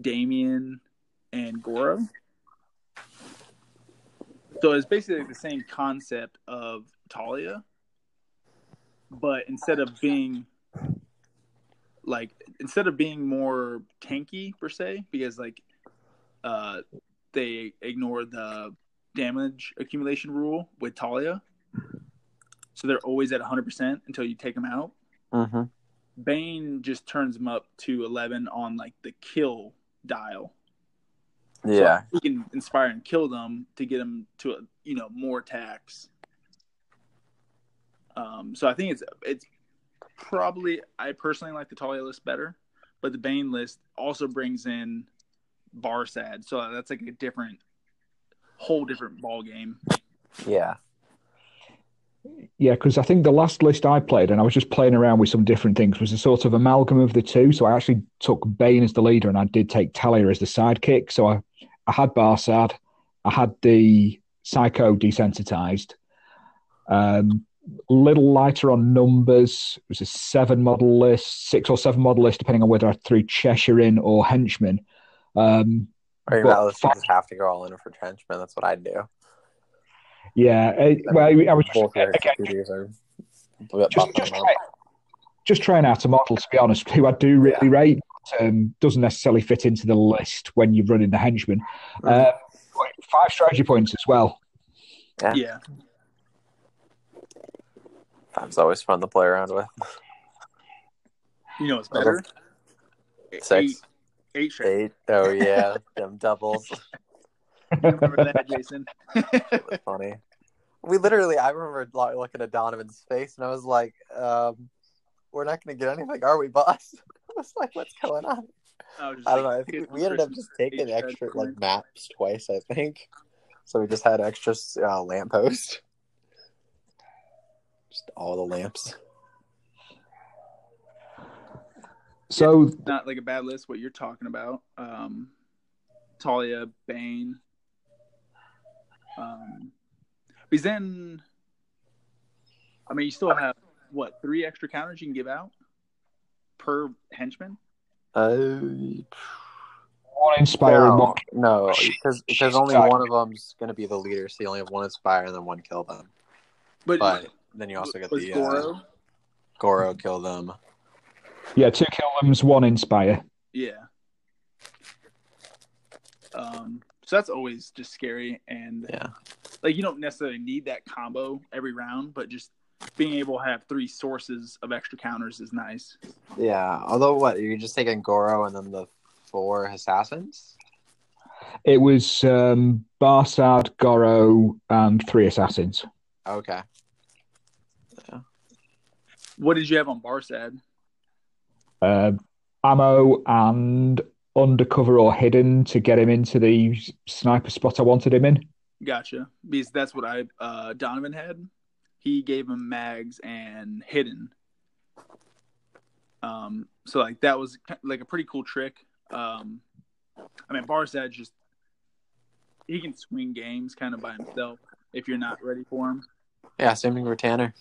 Damien, and Goro. So it's basically the same concept of Talia, but instead of being like instead of being more tanky per se, because like uh they ignore the damage accumulation rule with Talia. So they're always at 100% until you take them out. Mm-hmm. Bane just turns them up to 11 on like the kill dial. So Yeah. he can inspire and kill them to get them to you know more attacks. Um, so I think it's it's probably I personally like the Talia list better, but the Bane list also brings in Barsad, so that's like a different, whole different ball game. Yeah. Yeah, because I think the last list I played, and I was just playing around with some different things, was a sort of amalgam of the two. So I actually took Bane as the leader, and I did take Talia as the sidekick. So I, I had Barsad, I had the Psycho desensitized, um, little lighter on numbers. It was a seven model list, six or seven model list, depending on whether I threw Cheshire in or Henchman. Um, Or you Well, might just have to go all in for Trenchman. That's what I'd do. yeah, uh, well, I was Both your again, executors are but just, just, try, just trying out a model, to be honest, who I do really rate. Um, doesn't necessarily fit into the list when you're running the henchman. Mhm. Uh, five strategy points as well. Yeah. Yeah, Five's always fun to play around with. you know it's better. Six. Eight, eight straight. Eight. Oh yeah, them doubles. Remember that, Jason? Funny. We literally, I remember looking at Donovan's face, and I was like, um, "We're not going to get anything, are we, boss?" I was like, "What's going on?" I, I don't know. like, think we ended up just taking extra like maps twice, I think. So we just had extra uh, lamppost. Just all the lamps. So not like a bad list. What you're talking about, um, Talia, Bane. Um, because then, I mean, you still have what three extra counters you can give out per henchman. Uh, one inspire no, no, because because only one of them's going to be the leader, so you only have one inspire and then one kill them. But, But then you also get the Goro. uh, Goro kill them. Yeah, two kill them's one inspire. Yeah. Um, so that's always just scary, and Yeah. like you don't necessarily need that combo every round, but just being able to have three sources of extra counters is nice. Yeah. Although what you're just taking Goro and then the four assassins. It was um, Barsad, Goro, and three assassins. Okay. What did you have on Barsad? Uh, ammo and undercover or hidden to get him into the sniper spot I wanted him in. Gotcha. Because that's what I uh Donovan had. He gave him mags and hidden. Um so like that was like a pretty cool trick. Um I mean Barsad just he can swing games kind of by himself if you're not ready for him. Yeah. Same thing for Tanner.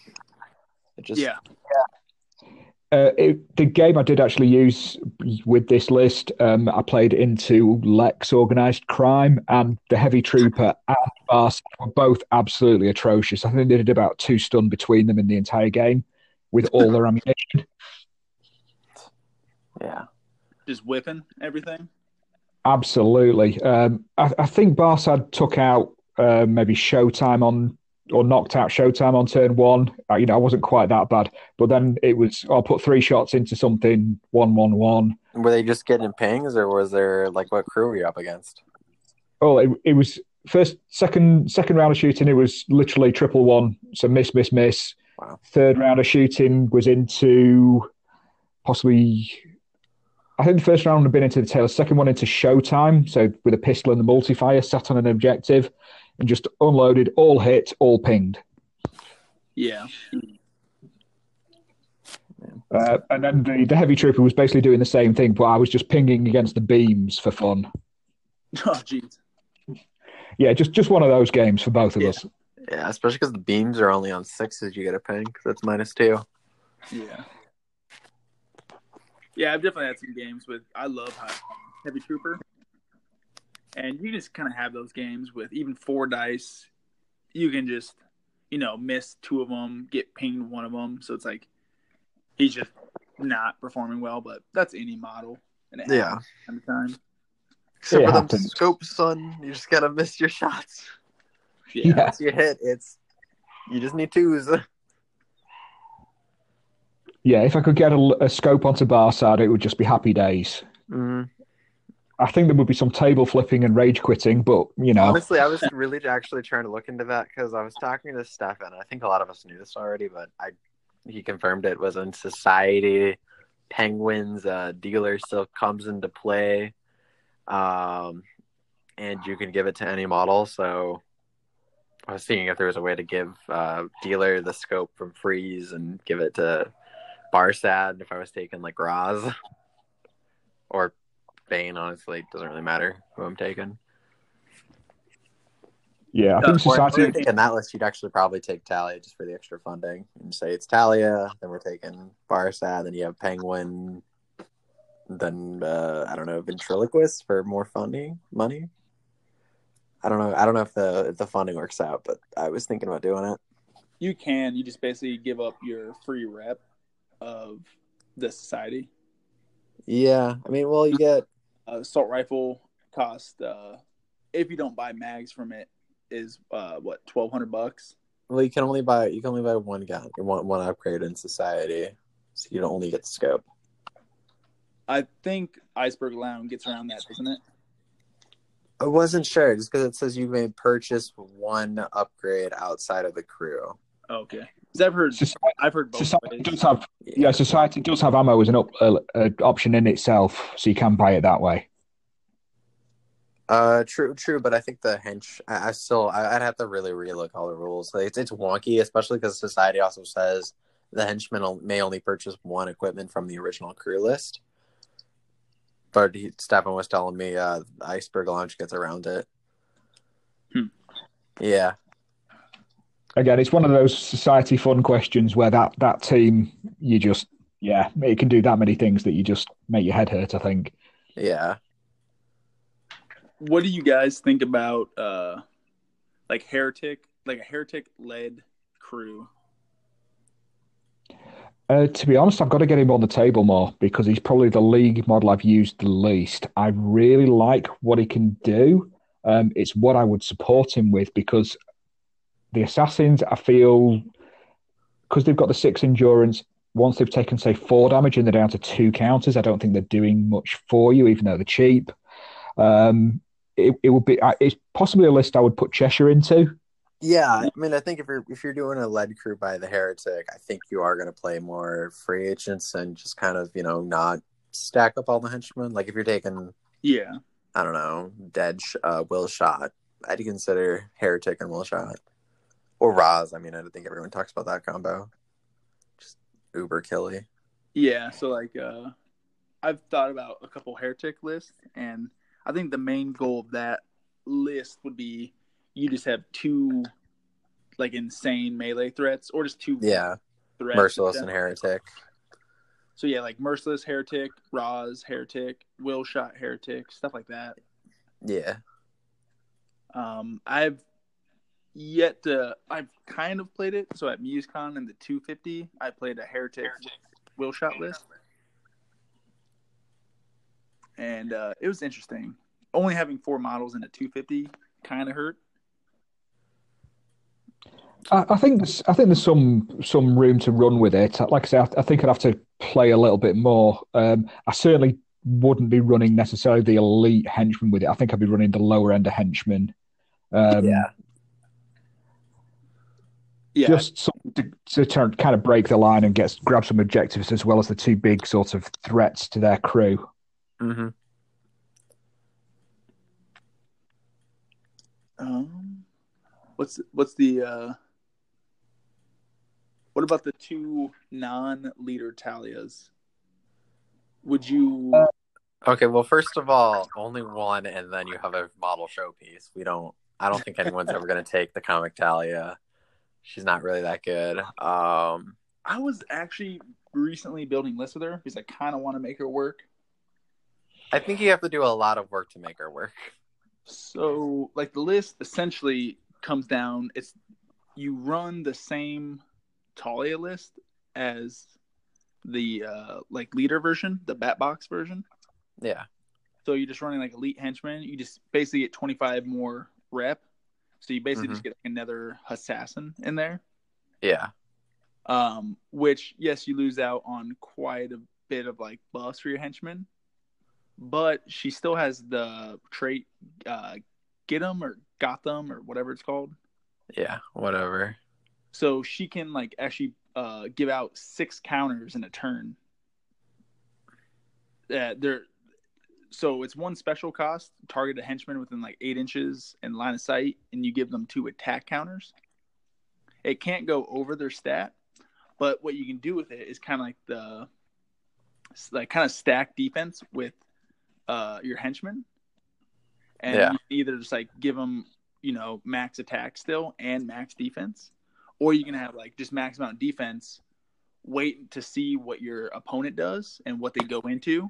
It just yeah. Uh, it, the game I did actually use with this list, um, I played into Lex Organized Crime, and the Heavy Trooper and Barsad were both absolutely atrocious. I think they did about two stun between them in the entire game. with all their ammunition. Yeah. Just whipping everything. Absolutely. Um, I, I think Barsad took out uh, maybe Showtime on or knocked out Showtime on turn one. Uh, you know, I wasn't quite that bad, but then it was I'll put three shots into something one one one. Were they just getting pings, or was there like what crew were you up against? Oh, it, it was first, second, second round of shooting. It was literally triple one, so miss, miss, miss. Wow. Third round of shooting was into possibly. I think the first round had been into the tail. Second one into Showtime, so with a pistol and the multi fire sat on an objective, and just unloaded, all hit, all pinged. Yeah. Uh, and then the, the heavy trooper was basically doing the same thing, but I was just pinging against the beams for fun. Oh, jeez. Yeah, just just one of those games for both of Yeah. us. Yeah, especially because the beams are only on sixes. You get a ping because that's minus two. Yeah. Yeah, I've definitely had some games with. I love High Heavy Trooper, and you just kind of have those games with even four dice. You can just, you know, miss two of them, get pinged one of them. So it's like he's just not performing well. But that's any model, and it Yeah. happens time time. Except It for them happens. scopes, son. You just gotta miss your shots. Yeah. Yeah. Once you hit, it's you just need twos. Yeah, if I could get a, a scope onto Barsad, it would just be happy days. Mm. I think there would be some table flipping and rage quitting, but you know, Honestly, I was really actually trying to look into that because I was talking to Stefan. I think a lot of us knew this already, but I he confirmed it was in Society. Penguins uh, dealer still comes into play, um, and you can give it to any model. So I was seeing if there was a way to give uh, dealer the scope from Freeze and give it to Barsad if I was taking like Ra's or Bane. Honestly, it doesn't really matter who I'm taking. yeah, I Uh, think Or, or I think in that list, you'd actually probably take Talia just for the extra funding and say it's Talia. Then we're taking Barsad. Then you have Penguin. Then uh, I don't know Ventriloquist for more funding money. I don't know. I don't know if the if the funding works out, but I was thinking about doing it. You can. You just basically give up your free rep of the society. Yeah, I mean, well, you get assault rifle cost uh, if you don't buy mags from it is uh, what twelve hundred bucks. well, you can only buy you can only buy one gun, You one one upgrade in society, so you don't only get the scope. I think Iceberg Lounge gets around that, doesn't it? I wasn't sure just because it says you may purchase one upgrade outside of the crew. Okay, I've heard Society, I've heard both society ways. does have yeah, society does have ammo as an up, uh, uh, option in itself, so you can buy it that way. Uh, true, true, but I think the hench. I, I still, I, I'd have to really relook all the rules. Like, it's it's wonky, especially because society also says the henchman may only purchase one equipment from the original crew list. But he, Stefan was telling me, uh, Iceberg Lounge gets around it. Hmm. Yeah, Again, it's one of those society fun questions where that that team you just yeah, it can do that many things that you just make your head hurt. I think. yeah. What do you guys think about uh, like heretic, like a heretic led crew? Uh, to be honest, I've got to get him on the table more because he's probably the league model I've used the least. I really like what he can do. Um, it's what I would support him with because the assassins, I feel, because they've got the six endurance. Once they've taken, say, four damage and they're down to two counters, I don't think they're doing much for you, even though they're cheap. Um, it, it would be. It's possibly a list I would put Cheshire into. Yeah, I mean, I think if you're if you're doing a lead crew by the heretic, I think you are going to play more free agents and just kind of you know not stack up all the henchmen. Like if you're taking, Yeah, I don't know, dead sh- uh, will shot, I'd consider heretic and will shot or Ra's. I mean, I don't think everyone talks about that combo. Just uber killy. yeah. So like, uh, I've thought about a couple heretic lists, and I think the main goal of that list would be you just have two like insane melee threats, or just two Yeah, threats. merciless and heretic. So yeah, like merciless heretic, Ra's heretic, will shot heretic, stuff like that. Yeah, Um, I've yet to. I've kind of played it. So at MuseCon in the 250, I played a Heretic wheel shot list, and uh, it was interesting. Only having four models in a 250 kind of hurt. I, I think there's, I think there's some some room to run with it. Like I said, I, I think I'd have to play a little bit more. Um, I certainly wouldn't be running necessarily the elite henchman with it. I think I'd be running the lower end of henchman. Um, yeah. Yeah, Just something to, to turn, kind of break the line and get grab some objectives as well as the two big sort of threats to their crew. Mm-hmm. Um, what's what's the uh, what about the two non-leader Talias? Would you? Okay, well, first of all, only one, and then you have a model showpiece. We don't. I don't think anyone's ever going to take the comic Talia. She's not really that good. Um, I was actually recently building lists with her because I kind of want to make her work. I think you have to do a lot of work to make her work. So, like the list essentially comes down. It's you run the same Talia list as the uh like leader version, the bat box version. Yeah. So you're just running like elite henchmen. You just basically get 25 more rep. So you basically just get like another assassin in there. Yeah. Um, which yes, you lose out on quite a bit of like buffs for your henchmen, but she still has the trait uh, get them or got them or whatever it's called. Yeah. Whatever. So she can like actually uh, give out six counters in a turn. Uh, they're so it's one special cost, target a henchman within like eight inches in line of sight, and you give them two attack counters. It can't go over their stat, but what you can do with it is kind of like the like kind of stack defense with uh, your henchmen, and Yeah. you either just like give them you know max attack still and max defense, or you can have like just max amount defense, wait to see what your opponent does and what they go into,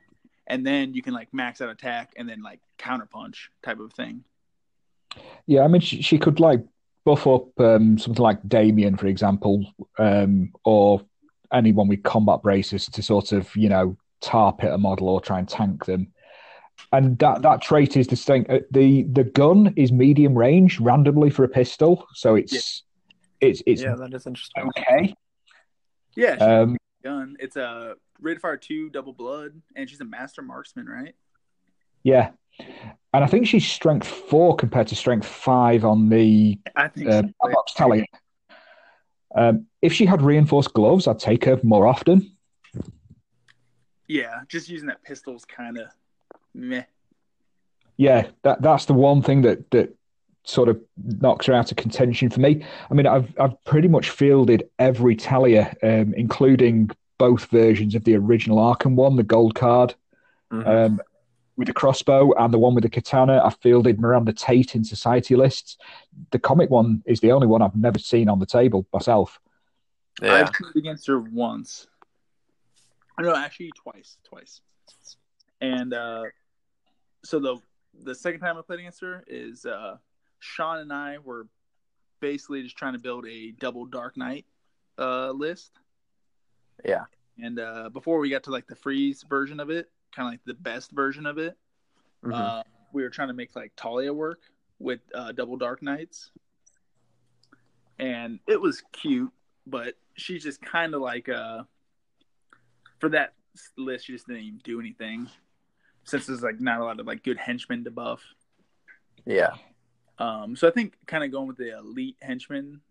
and then you can like max out attack and then like counterpunch type of thing. Yeah, I mean, she, she could like buff up um, something like Damian, for example, um, or anyone with combat braces to sort of, you know, tar pit a model or try and tank them. And that, that trait is distinct. Uh, The the gun is medium range randomly for a pistol, so it's it's it's yeah, that is interesting. okay. Yeah, Um, gun. It's a of fire two double blood, and she's a master marksman, right? yeah, and I think she's strength four compared to strength five on the I think uh, so. box Talia. Um, if she had reinforced gloves, I'd take her more often. Yeah, just using that pistol's kind of meh. Yeah, that that's the one thing that that sort of knocks her out of contention for me. I mean, I've I've pretty much fielded every Talia, um, including both versions of the original Arkham one, the gold card Mhm. um, with the crossbow, and the one with the katana. I fielded Miranda Tate in society lists. The comic one is the only one I've never seen on the table myself. yeah. I've played against her once. No, actually twice, twice. And uh, so the the second time I played against her is uh, Sean and I were basically just trying to build a double Dark Knight uh, list. Yeah. And uh, before we got to like the freeze version of it, kind of like the best version of it, Mhm. uh, we were trying to make like Talia work with uh, double Dark Knights, and it was cute, but she's just kind of like uh, for that list, she just didn't even do anything since there's like not a lot of like good henchmen to buff. yeah. Um, so I think kind of going with the elite henchman,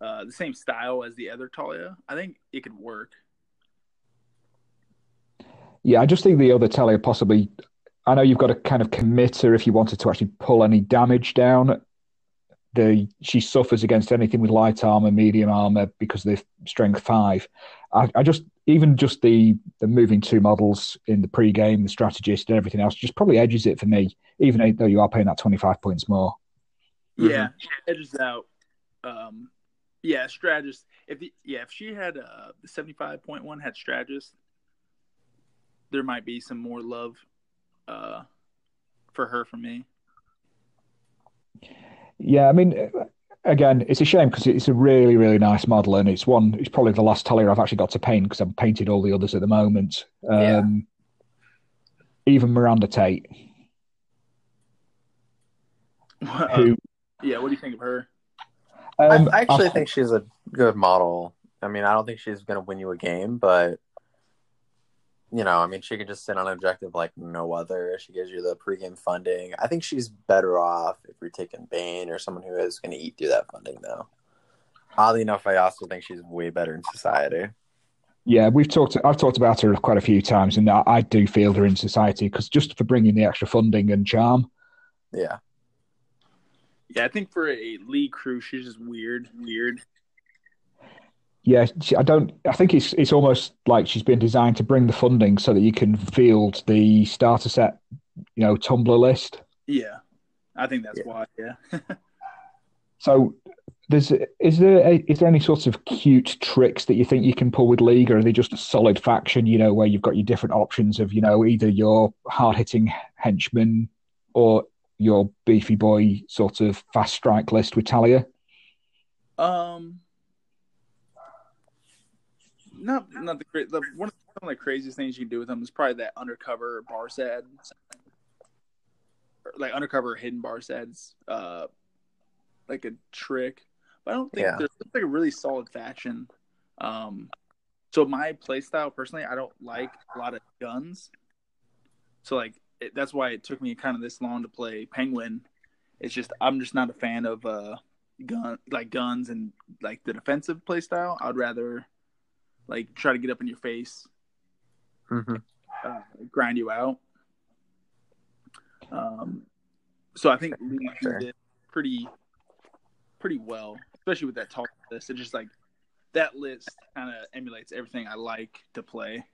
uh, the same style as the other Talia, I think it could work. Yeah, I just think the other Talia possibly. I know you've got to kind of commit her if you wanted to actually pull any damage down. The she suffers against anything with light armor, medium armor because they're strength five. I, I just even just the the moving two models in the pre-game, the strategist and everything else just probably edges it for me, even though you are paying that twenty five points more. Yeah, edges out. Um, yeah, strategist. If the, yeah, if she had uh seventy five point one had strategist, there might be some more love, uh, for her from me. Yeah, I mean, again, it's a shame because it's a really, really nice model, and it's one. It's probably the last Talia I've actually got to paint because I've painted all the others at the moment. Um, Yeah. Even Miranda Tate, Uh, who yeah, what do you think of her? um, I actually I've- think she's a good model. I mean, I don't think she's going to win you a game, but you know, I mean, she can just sit on an objective like no other. She gives you the pregame funding. I think she's better off if you're taking Bane or someone who is going to eat through that funding, though. Oddly enough, I also think she's way better in society. Yeah, we've talked. I've talked about her quite a few times, and I, I do feel her in society because just for bringing the extra funding and charm. Yeah, Yeah, I think for a league crew, she's just weird, weird. Yeah, she, I don't. I think it's it's almost like she's been designed to bring the funding so that you can field the starter set, you know, Tumblr list. Yeah, I think that's Yeah. why. Yeah. So, there's is there a, is there any sorts of cute tricks that you think you can pull with League, or are they just a solid faction? You know, where you've got your different options of you know either your hard hitting henchman or your beefy boy sort of fast strike list with Talia. Um, not not the great. The, one of one of the craziest things you can do with them is probably that undercover Barsad, like undercover hidden Barsads, uh, like a trick. But I don't think Yeah. there's it's like a really solid faction. Um, so my play style personally, I don't like a lot of guns. So like it, that's why it took me kind of this long to play Penguin. It's just I'm just not a fan of uh gun like guns and like the defensive play style. I'd rather like try to get up in your face, mm-hmm. uh, grind you out. Um, so I think Lee Sure. did pretty pretty well, especially with that talk list. It just like that list kind of emulates everything I like to play.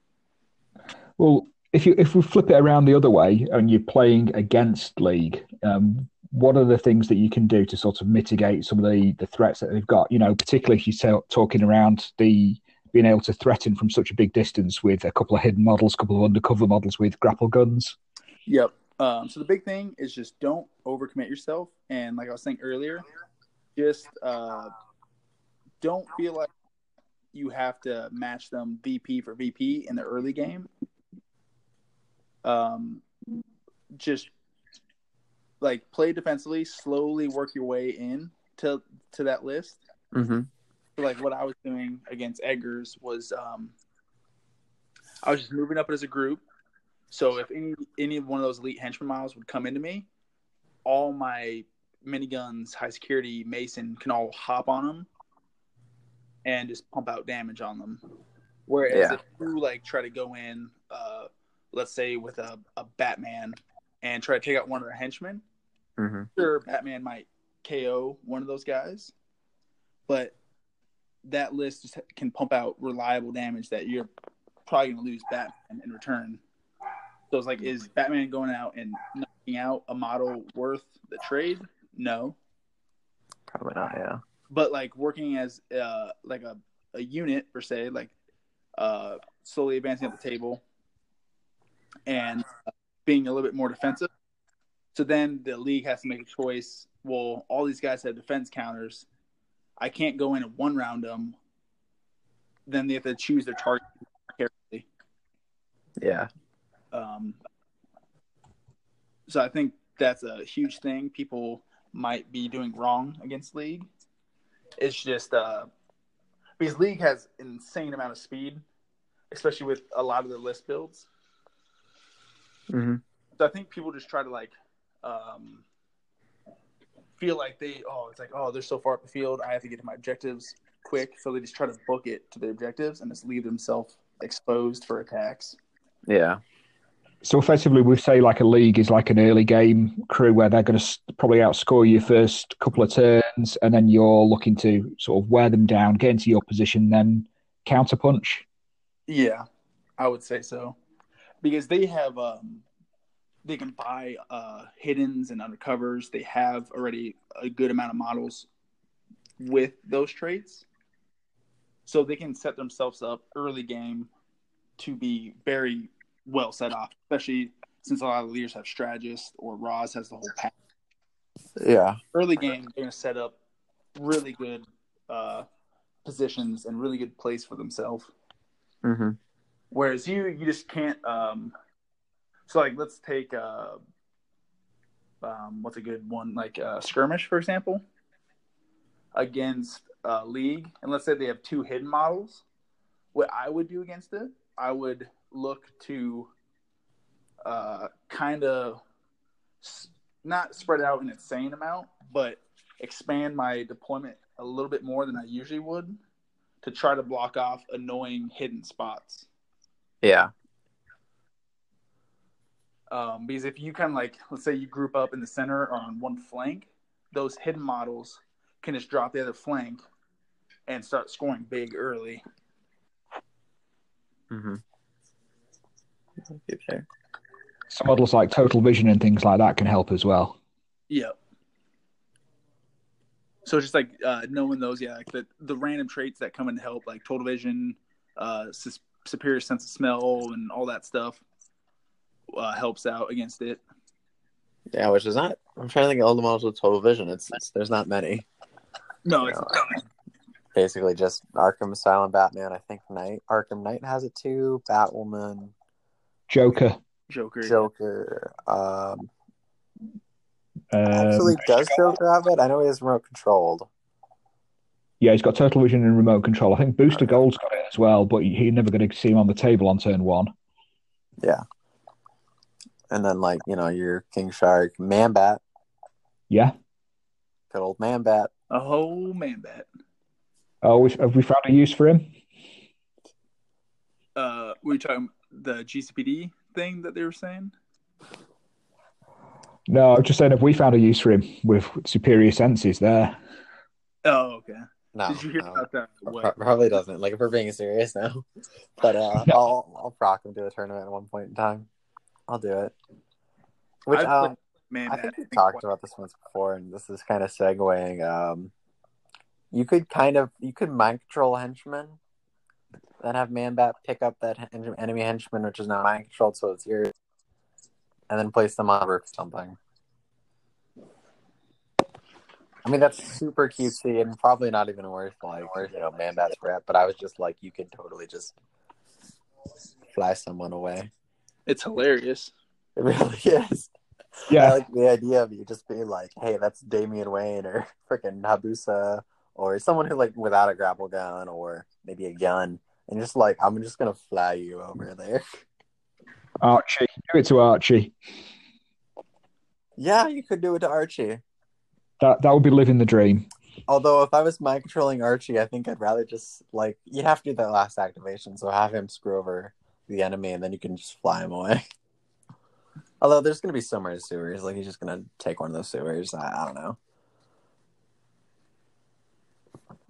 Well, if you if we flip it around the other way and you're playing against League, um, what are the things that you can do to sort of mitigate some of the the threats that they've got? You know, particularly if you're talking around the being able to threaten from such a big distance with a couple of hidden models, a couple of undercover models with grapple guns. Yep. Um, so the big thing is just don't overcommit yourself, and like I was saying earlier, just uh, don't feel like you have to match them VP for VP in the early game. Um, just like play defensively, slowly work your way in to to that list. Mm-hmm. So, like what I was doing against Eggers was um, I was just moving up as a group. So if any any one of those elite henchman miles would come into me, all my miniguns, high security, Mason can all hop on them and just pump out damage on them. Whereas Yeah. if you like try to go in, uh, let's say with a, a Batman and try to take out one of the henchmen, Mm-hmm. sure Batman might KO one of those guys, but that list just can pump out reliable damage that you're probably going to lose Batman in return. So it's like, is Batman going out and knocking out a model worth the trade? No, Probably not. Yeah. but like working as uh, like a, a unit per se, like uh, slowly advancing up the table and uh, being a little bit more defensive. So then the league has to make a choice. Well, all these guys have defense counters. I can't go in and one round them. Then they have to choose their target carefully. Yeah. Um, so I think that's a huge thing people might be doing wrong against league. It's just uh, because league has an insane amount of speed, especially with a lot of the list builds. Mm-hmm. So I think people just try to like um, feel like they oh it's like oh they're so far up the field I have to get to my objectives quick, so they just try to book it to their objectives and just leave themselves exposed for attacks. Yeah. So effectively, we say like a league is like an early game crew where they're going to probably outscore you first couple of turns, and then you're looking to sort of wear them down, get into your position, then counterpunch. Yeah, I would say so because they have um, they can buy uh, hiddens and undercovers. They have already a good amount of models with those traits, so they can set themselves up early game to be very well set off, especially since a lot of leaders have strategists or Ra's has the whole pack. Yeah. early game they're going to set up really good uh, positions and really good place for themselves. Mm-hmm. Whereas you, you just can't. Um, so like, let's take uh, um, what's a good one like uh, skirmish for example against uh, league, and let's say they have two hidden models. What I would do against it, I would look to uh, kind of s- not spread out an insane amount, but expand my deployment a little bit more than I usually would to try to block off annoying hidden spots. Yeah. Um, because if you kind of like, let's say you group up in the center or on one flank, those hidden models can just drop the other flank and start scoring big early. Mm-hmm. Okay. Some models like Total Vision and things like that can help as well. Yep. So it's just like uh, knowing those, yeah, like the the random traits that come in to help, like total vision, uh, sus- superior sense of smell, and all that stuff, uh, helps out against it. Yeah, which is not. I'm trying to think of all the models with total vision. It's, it's there's not many. No, it's Yeah. Basically, just Arkham Asylum, Batman. I think Knight, Arkham Knight has it too. Batwoman, Joker. Joker. Joker. Um, Um, actually, does Joker have it? I know he is remote controlled. yeah, he's got Total Vision and remote control. I think Booster Gold's got it as well, but you're never going to see him on the table on turn one. Yeah. And then, like you know, your King Shark, Man Bat, Yeah. good old Man Bat. A whole man bat. Oh, we- have we found a use for him? Uh, were you talking the GCPD thing that they were saying? No, I'm just saying, have we found a use for him with superior senses there? Oh, okay. No, Did you hear no. about that? Pro- What? Probably doesn't. Like if we're being serious now, but uh, No. I'll I'll proc him to a tournament at one point in time. I'll do it. Which I've um, man I think we talked about this once before, and this is kind of segueing. Um, you could kind of you could mind control henchmen, then have Manbat pick up that enemy henchman, which is now mind controlled, so it's yours, and then place them on or something. I mean that's super cutesy and probably not even worth like you know Manbat's rep, but I was just like you could totally just fly someone away. It's hilarious. It really is. Yeah. I Yeah, like the idea of you just being like, "Hey, that's Damian Wayne or freaking Hayabusa or someone who like without a grapple gun or maybe a gun, and just like I'm just gonna fly you over there." Archie. Do it to Archie. Yeah, you could do it to Archie. That that would be living the dream. Although if I was mind controlling Archie, I think I'd rather just like you'd have to do that last activation, so have him screw over the enemy, and then you can just fly him away. Although there's gonna be so many sewers, like he's just gonna take one of those sewers. I, I don't know.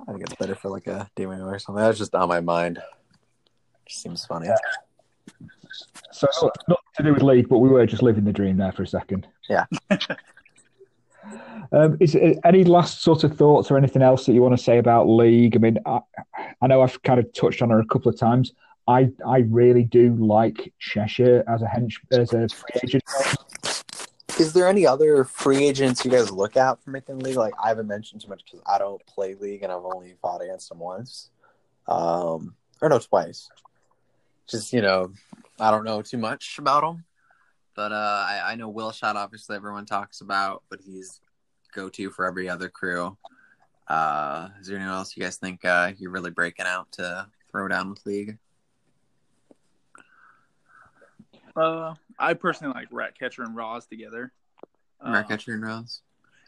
I think it's better for like a demon or something. That was just on my mind. Just seems funny. So nothing to do with league, but we were just living the dream there for a second. Yeah. um, is it, any last sort of thoughts or anything else that you want to say about league? I mean, I, I know I've kind of touched on it a couple of times. I I really do like Cheshire as a hench as a free agent. Is there any other free agents you guys look at for making league? Like I haven't mentioned too much because I don't play league and I've only fought against them once, um, or no, twice. Just you know, I don't know too much about them, but uh, I, I know Will Shot. Obviously, everyone talks about, but he's go to for every other crew. Uh, is there anyone else you guys think uh, you're really breaking out to throw down with league? Uh, I personally like Ratcatcher and Ra's together. Uh, Ratcatcher and Ra's.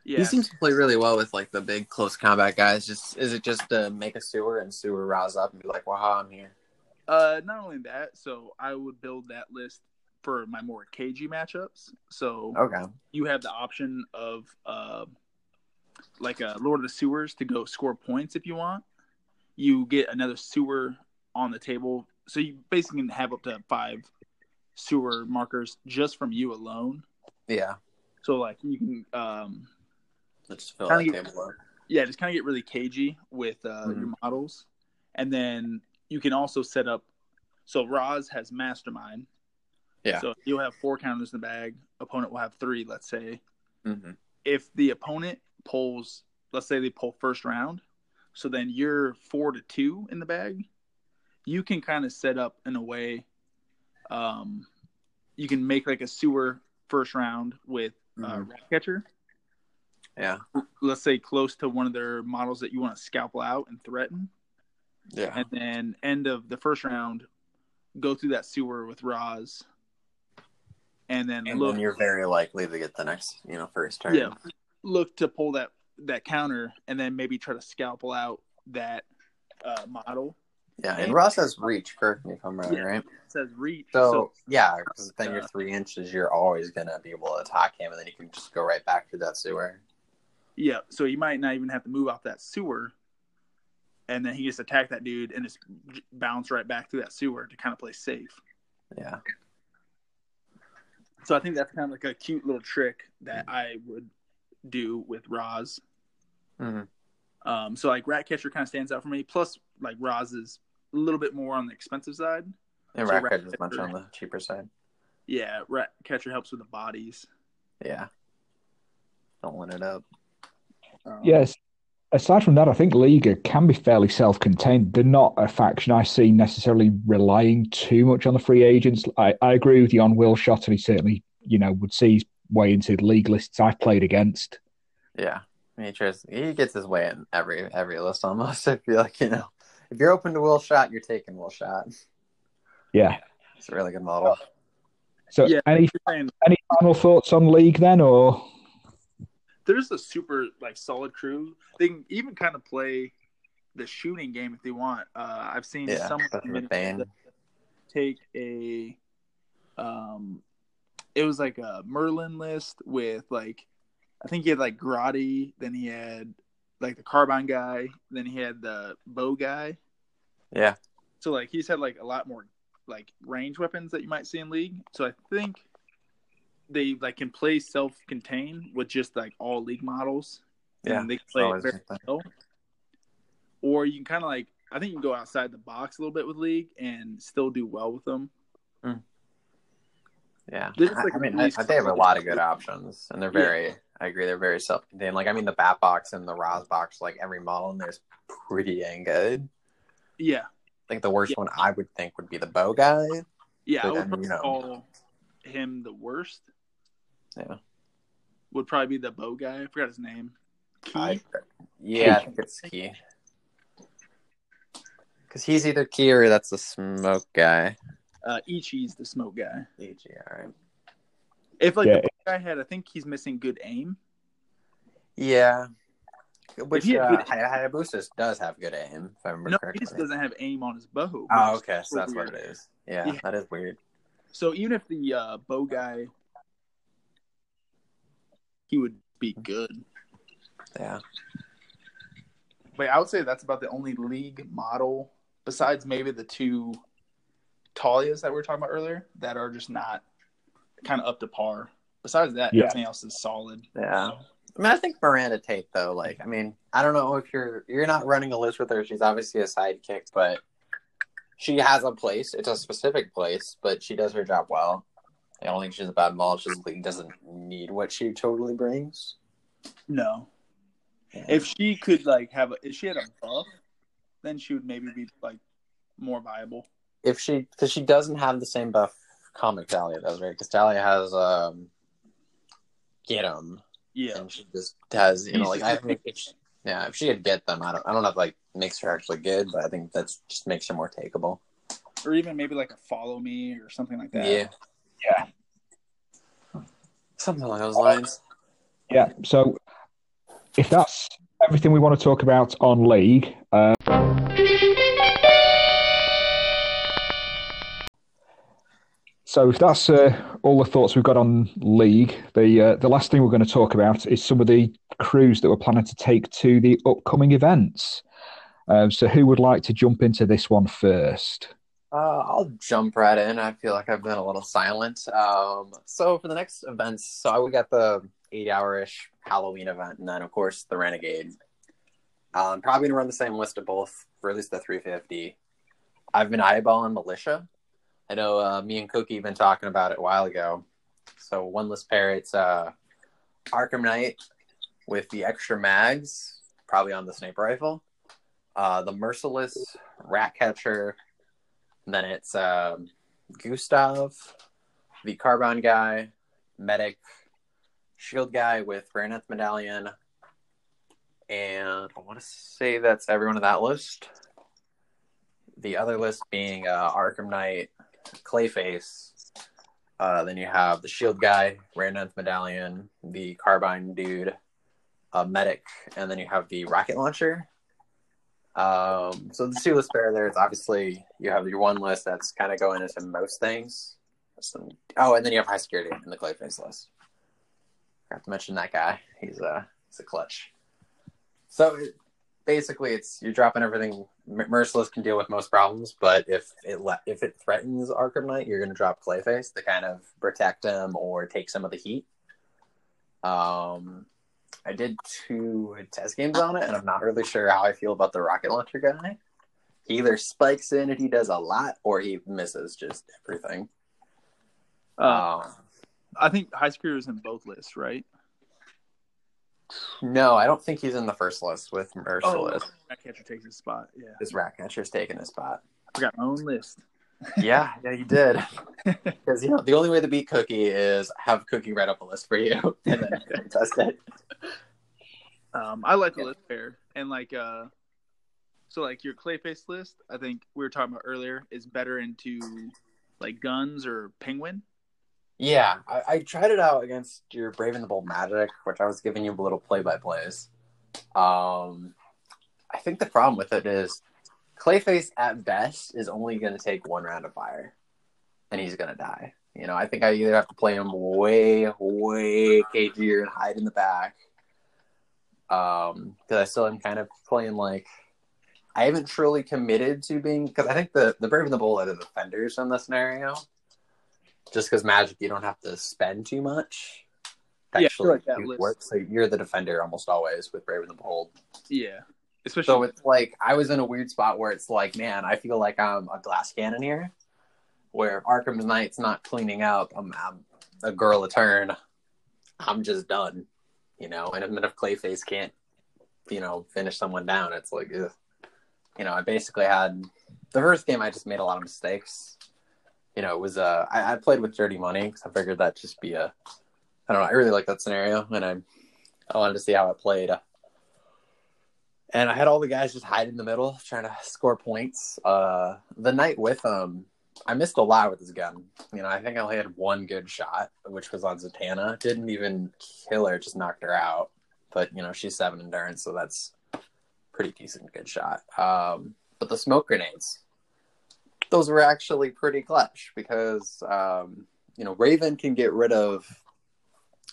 yeah. He seems to play really well with like the big close combat guys. Just is it just to make a sewer and sewer rouse up and be like, "Wow, I'm here." Uh, not only that, so I would build that list for my more cagey matchups. So Okay. you have the option of uh, like a Lord of the Sewers to go score points if you want. You get another sewer on the table, so you basically can have up to five sewer markers just from you alone. Yeah. So like you can, um, Let's fill that get- table up. yeah, just kind of get really cagey with uh, Mhm. your models, and then you can also set up. So Ra's has Mastermind. Yeah. So you'll have four counters in the bag. Opponent will have three, let's say. Mm-hmm. if the opponent pulls, let's say they pull first round, so then you're four to two in the bag, you can kind of set up in a way. Um, you can make like a sewer first round with uh, Mhm. Ratcatcher. Yeah. Let's say close to one of their models that you want to scalpel out and threaten, Yeah. and then end of the first round, go through that sewer with Ra's, and then And look then you're very likely to get the next, you know, first turn. yeah look to pull that that counter and then maybe try to scalpel out that uh, model Yeah, and Ra's has reach, correct me if I'm wrong, Yeah. right? it says reach So, yeah, because then you're uh, three inches, you're always gonna be able to attack him, and then you can just go right back to that sewer. yeah so you might not even have to move off that sewer and then he just attack that dude and just bounce right back through that sewer to kind of play safe Yeah, so i think that's kind of like a cute little trick that i would do with Ra's. Mhm. Um, so like Ratcatcher kind of stands out for me. Plus, like Ra's is a little bit more on the expensive side. and So Ratcatcher is much on the cheaper side. Yeah, Ratcatcher helps with the bodies. Yeah, don't let it up. Um, Yes. Aside from that, I think Liga can be fairly self-contained. They're not a faction I see necessarily relying too much on the free agents. I, I agree with you on Will Shot, and he certainly, you know, would see his way into the league lists I've played against. Yeah, he tries. He gets his way in every every list almost. I feel like you know, if you're open to Will Shot, you're taking Will Shot. Yeah. It's a really good model. So, Yeah. any saying any final thoughts on League then, or there's a super like solid crew. They can even kind of play the shooting game if they want. Uh, I've seen Yeah, some especially with Bane. take a um it was like a Merlyn list with like I think he had like Grotti, then he had like the carbine guy, then he had the bow guy. Yeah, So like he's had like a lot more like range weapons that you might see in league. So I think they like can play self contained with just like all league models. yeah. And they can play it always very well. Or you can kind of like I think you can go outside the box a little bit with league and still do well with them. Yeah, They're just, I- I mean, I, I, they have a lot of good options, and they're Yeah. I agree, they're very self-contained. Like, I mean, the Bat Box and the Ra's Box, like every model in there is pretty dang good. Yeah. I think the worst Yeah. one I would think would be the Bow guy. Yeah, I would then, you know. call him the worst. Yeah. Would probably be the bow guy. I forgot his name. Key. I, yeah, I think it's Key. Because he's either Key or that's the Smoke guy. uh, Ichi's the smoke guy. EG, all right. If like Yeah. the bow guy had, I think he's missing good aim. Yeah. Which he had uh, good- Hayabusa does have good aim, if I remember No, he just doesn't have aim on his bow. Oh, okay, so that's what it is. Yeah, Yeah. that is weird. So even if the uh, bow guy, he would be good. Yeah. But I would say that's about the only league model, besides maybe the two Talias that we were talking about earlier, that are just not kind of up to par. Besides that, Yeah. everything else is solid. Yeah. I mean, I think Miranda Tate, though, like, I mean, I don't know if you're you're not running a list with her. She's obviously a sidekick, but she has a place. It's a specific place, but she does her job well. I don't think she's a bad model. She just doesn't need what she totally brings. No, Yeah. if she could like have a, if she had a buff, then she would maybe be like more viable. if she because she doesn't have the same buff comic Talia does, right? Because Talia has um get 'em, Yeah, and she just has you know like I think if she, yeah if she had get them I don't I don't know if like makes her actually good, but I think that's just makes her more takeable. or even maybe like a follow me or something like that. Yeah, Yeah. something along those lines. yeah. So, if that's everything we want to talk about on League, uh, so if that's uh, all the thoughts we've got on League, the uh, the last thing we're going to talk about is some of the crews that we're planning to take to the upcoming events. Um, so, who would like to jump into this one first? Uh, I'll jump right in. I feel like I've been a little silent. Um, so for the next events, so we got the eight-hour-ish Halloween event, and then of course the Renegade. Um, probably gonna run the same list of both, for at least the 350. I've been eyeballing Militia. I know uh, me and Cookie been talking about it a while ago. So one list pair, it's uh, Arkham Knight with the extra mags, probably on the sniper rifle. Uh, the Merciless rat Ratcatcher. Then it's um, Gustav, the Carbine guy, Medic, Shield guy with Rare Medallion. And I want to say that's everyone on that list. The other list being uh, Arkham Knight, Clayface. Uh, then you have the Shield guy, Rare Medallion, the Carbine dude, a medic, and then you have the rocket launcher. Um, so the two lists there, there, it's obviously you have your one list that's kind of going into most things. Some, oh, and then you have high security in the Clayface list. I have to mention that guy. He's a he's a clutch. So it, basically, it's you're dropping everything. Merciless can deal with most problems, but if it le- if it threatens Arkham Knight, you're going to drop Clayface to kind of protect him or take some of the heat. Um, I did two test games on it, and I'm not really sure how I feel about the rocket launcher guy. He either spikes in and he does a lot, or he misses just everything. Uh, Um, I think high security is in both lists, right? No, I don't think he's in the first list with Merciless. that catcher takes his spot. Yeah, This Ratcatcher's taking his spot. I forgot my own list. Yeah, yeah, you did. Because you know the only way to beat Cookie is have Cookie write up a list for you and then test it. Um, I like the Yeah. list there, and like uh, so like your Clayface list, I think we were talking about earlier is better into like guns or penguin. Yeah, I, I tried it out against your Brave and the Bold Magic, which I was giving you a little play by plays. Um, I think the problem with it is Clayface at best is only going to take one round of fire, and he's going to die. You know, I think I either have to play him way, way cagier and hide in the back, um, because I still am kind of playing like I haven't truly committed to being because I think the the Brave and the Bold are the defenders in this scenario. Just because Magic, you don't have to spend too much. Yeah, actually like that do list- work. So you're the defender almost always with Brave and the Bold. Yeah, especially So it's like I was in a weird spot where it's like, man, I feel like I'm a glass cannon here, where Arkham Knight's not cleaning up. I'm, I'm a girl a turn. I'm just done, you know. And then if Clayface can't, you know, finish someone down, it's like, ugh. you know, I basically had the first game. I just made a lot of mistakes. You know, it was uh, I, I played with dirty money because I figured that'd just be a, I don't know. I really like that scenario, and I, I wanted to see how it played and I had all the guys just hide in the middle trying to score points. Uh, the night with him, I missed a lot with his gun. You know, I think I only had one good shot, which was on Zatanna. Didn't even kill her, just knocked her out. But you know, she's seven endurance, so that's pretty decent, good shot. Um, but the smoke grenades, those were actually pretty clutch because um, you know Raven can get rid of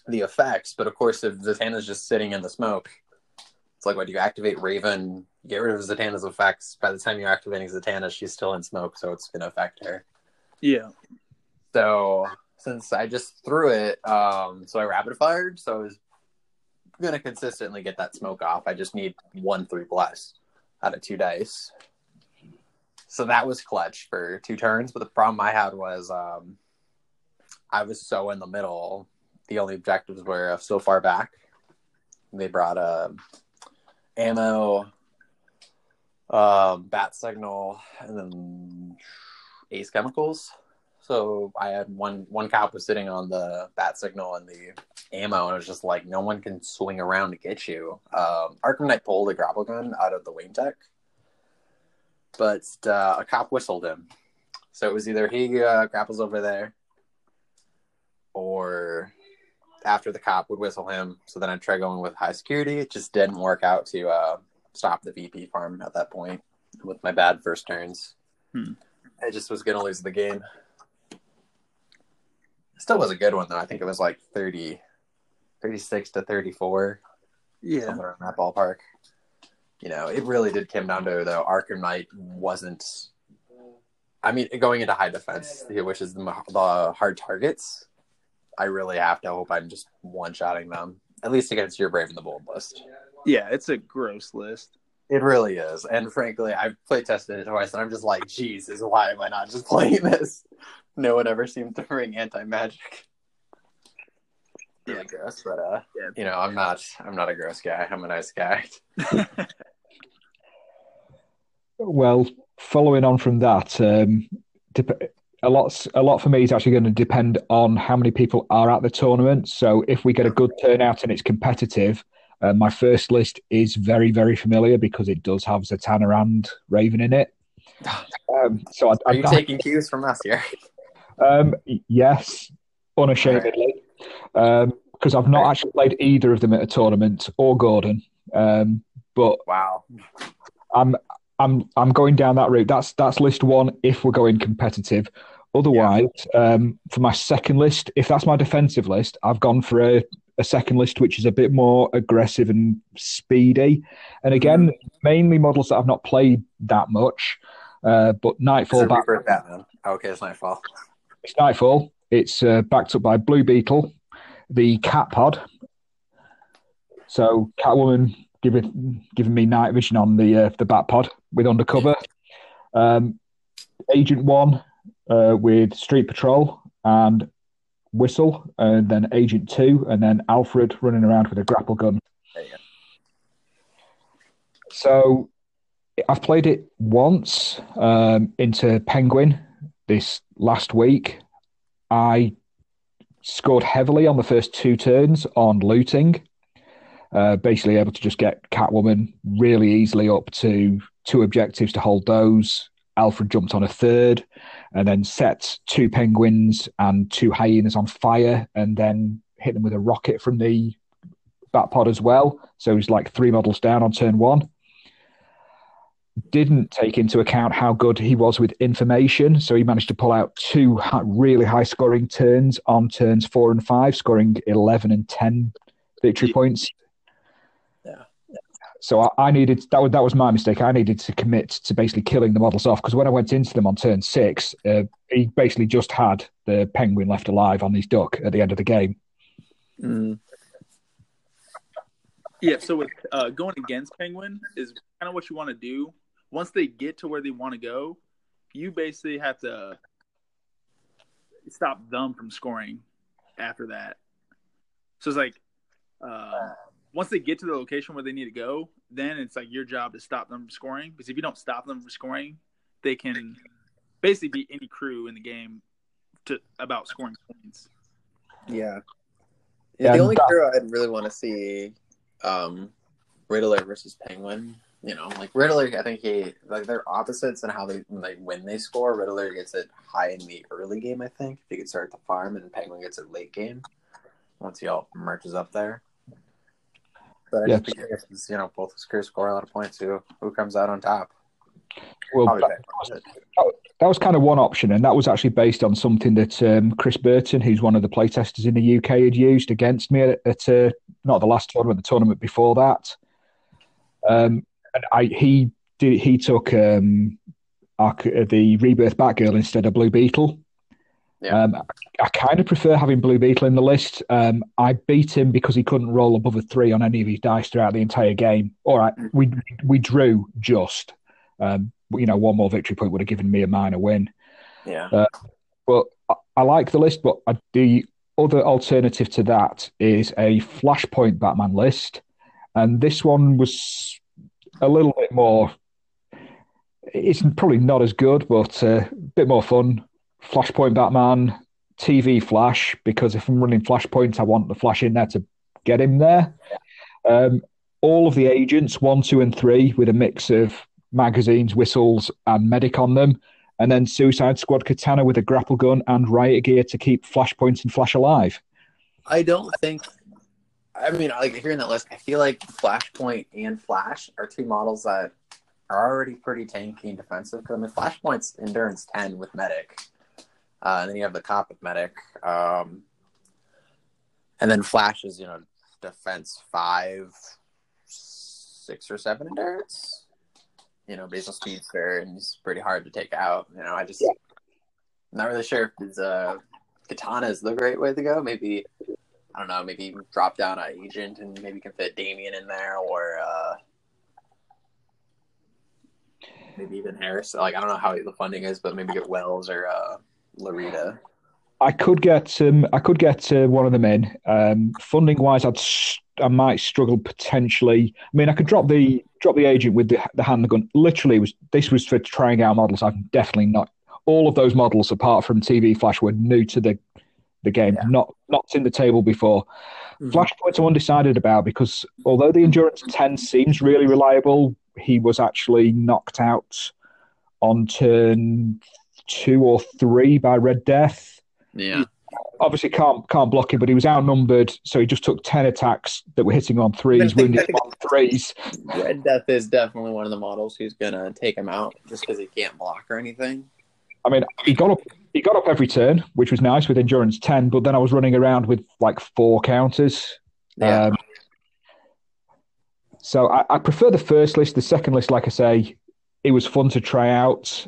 the effects, but of course, if Zatanna's just sitting in the smoke, it's like what you activate Raven, get rid of Zatanna's effects. By the time you're activating Zatanna, she's still in smoke, so it's gonna affect her. yeah, So since I just threw it, um, so I rapid fired, so I was gonna consistently get that smoke off. I just need one three plus out of two dice. So that was clutch for two turns, but the problem I had was um, I was so in the middle. The only objectives were so far back. They brought uh, ammo, um, bat signal, and then ace chemicals. So I had one one cop was sitting on the bat signal and the ammo, and it was just like no one can swing around to get you. Um, Arkham Knight pulled a grapple gun out of the wing tech, but uh, a cop whistled him. So it was either he uh, grapples over there, or after the cop would whistle him. So then I'd try going with high security. It just didn't work out to uh, stop the VP farm at that point with my bad first turns. Hmm. I just was going to lose the game. Still was a good one though. I think it was like 30, 36 to 34, yeah, somewhere around that ballpark. You know, it really did come down to though Arkham Knight wasn't. I mean, going into high defense, which is the, the hard targets, I really have to hope I'm just one shotting them at least against your Brave and the Bold list. yeah. It's a gross list. It really is, and frankly, I've play tested it twice, and I'm just like, Jesus, why am I not just playing this? No one ever seemed to bring anti magic. Really gross, but uh, Yeah. you know, I'm not. I'm not a gross guy. I'm a nice guy. Well, following on from that, um, dep- a lot a lot for me is actually going to depend on how many people are at the tournament. So if we get a good turnout and it's competitive, uh, my first list is very very familiar because it does have Zatanna and Raven in it. Um, so I, Are you I, taking cues from us here? um, yes, unashamedly, because I've not actually played either of them at a tournament or Gordon. Um, but Wow. I'm I'm I'm going down that route. That's that's list one if we're going competitive. Otherwise, um, for my second list, if that's my defensive list, I've gone for a, a second list which is a bit more aggressive and speedy. And again, mainly models that I've not played that much. Uh, but Knightfall So back. Oh, okay, it's Knightfall. it's Knightfall. It's uh, backed up by Blue Beetle, the Cat Pod. So Catwoman giving giving me night vision on the uh, the Bat Pod with undercover. Um, Agent One uh, with Street Patrol and Whistle, and then Agent Two, and then Alfred running around with a grapple gun. So I've played it once um, into Penguin this last week. I scored heavily on the first two turns on looting. Uh, basically, able to just get Catwoman really easily up to two objectives to hold those. Alfred jumped on a third, and then set two penguins and two hyenas on fire, and then hit them with a rocket from the bat pod as well. So he's like three models down on turn one didn't take into account how good he was with information. So he managed to pull out two really high scoring turns on turns four and five, scoring 11 and 10 victory points. Yeah. So I, I needed that was that was my mistake. I needed to commit to basically killing the models off because when I went into them on turn six, uh, he basically just had the penguin left alive on his duck at the end of the game. Mm. Yeah, so with uh, going against Penguin is kind of what you want to do. Once they get to where they want to go, you basically have to stop them from scoring after that. So it's like uh, once they get to the location where they need to go, then it's like your job to stop them from scoring. Because if you don't stop them from scoring, they can basically beat any crew in the game to about scoring points. Yeah. Yeah, Yeah, the only crew I'd really want to see, um, Riddler versus Penguin. You know, like Riddler, I think he like they're opposites in how they like when they score. Riddler gets it high in the early game, I think. If he could start the farm, and Penguin gets it late game once he all merges up there. But I Yeah. just curious, 'cause, you know, both his score a lot of points. Who who comes out on top? Well, that, Penguin. that was kind of one option, and that was actually based on something that um, Chris Burton, who's one of the playtesters in the UK, had used against me at, at uh, not the last tournament, the tournament before that. Um, I he did he took um, our, the Rebirth Batgirl instead of Blue Beetle. Yeah. Um, I, I kind of prefer having Blue Beetle in the list. Um, I beat him because he couldn't roll above a three on any of his dice throughout the entire game. All right, we we drew just. Um, you know, one more victory point would have given me a minor win. Yeah. But I, I like the list. But I, the other alternative to that is a Flashpoint Batman list, and this one was a little bit more. It's probably not as good, but uh, a bit more fun. Flashpoint Batman, TV Flash, because if I'm running Flashpoint, I want the Flash in there to get him there. Um, all of the agents, one, two, and three, with a mix of magazines, whistles, and medic on them. And then Suicide Squad Katana with a grapple gun and riot gear to keep Flashpoint and Flash alive. I don't think. I mean, like hearing that list, I feel like Flashpoint and Flash are two models that are already pretty tanky and defensive. Because I mean, Flashpoint's endurance ten with medic, uh, and then you have the cop with medic, um, and then Flash is you know defense five, six or seven endurance. You know, basal speedster, and he's pretty hard to take out. You know, I just I'm not really sure if his uh, katana is the great way to go. Maybe I don't know, maybe drop down an agent and maybe can fit Damian in there or uh maybe even Harris. Like I don't know how the funding is, but maybe get Wells or uh Larita. I could get um, I could get uh, one of them in. Um, funding wise, I'd I might struggle potentially. I mean, I could drop the drop the agent with the the handgun. Literally, was this was for trying out models. I'm definitely not. All of those models, apart from TV Flash, were new to the the game. Yeah. Not not in the table before. Mhm. Flashpoints I'm undecided about because although the endurance ten seems really reliable, he was actually knocked out on turn two or three by Red Death Yeah. obviously can't can't block him, but he was outnumbered, so he just took ten attacks that were hitting on threes, wounded on threes. Red Death is definitely one of the models who's gonna take him out just because he can't block or anything. I mean, he got up he got up every turn, which was nice with endurance ten, but then I was running around with like four counters. Yeah. Um, so I, I prefer the first list. The second list, like I say, it was fun to try out.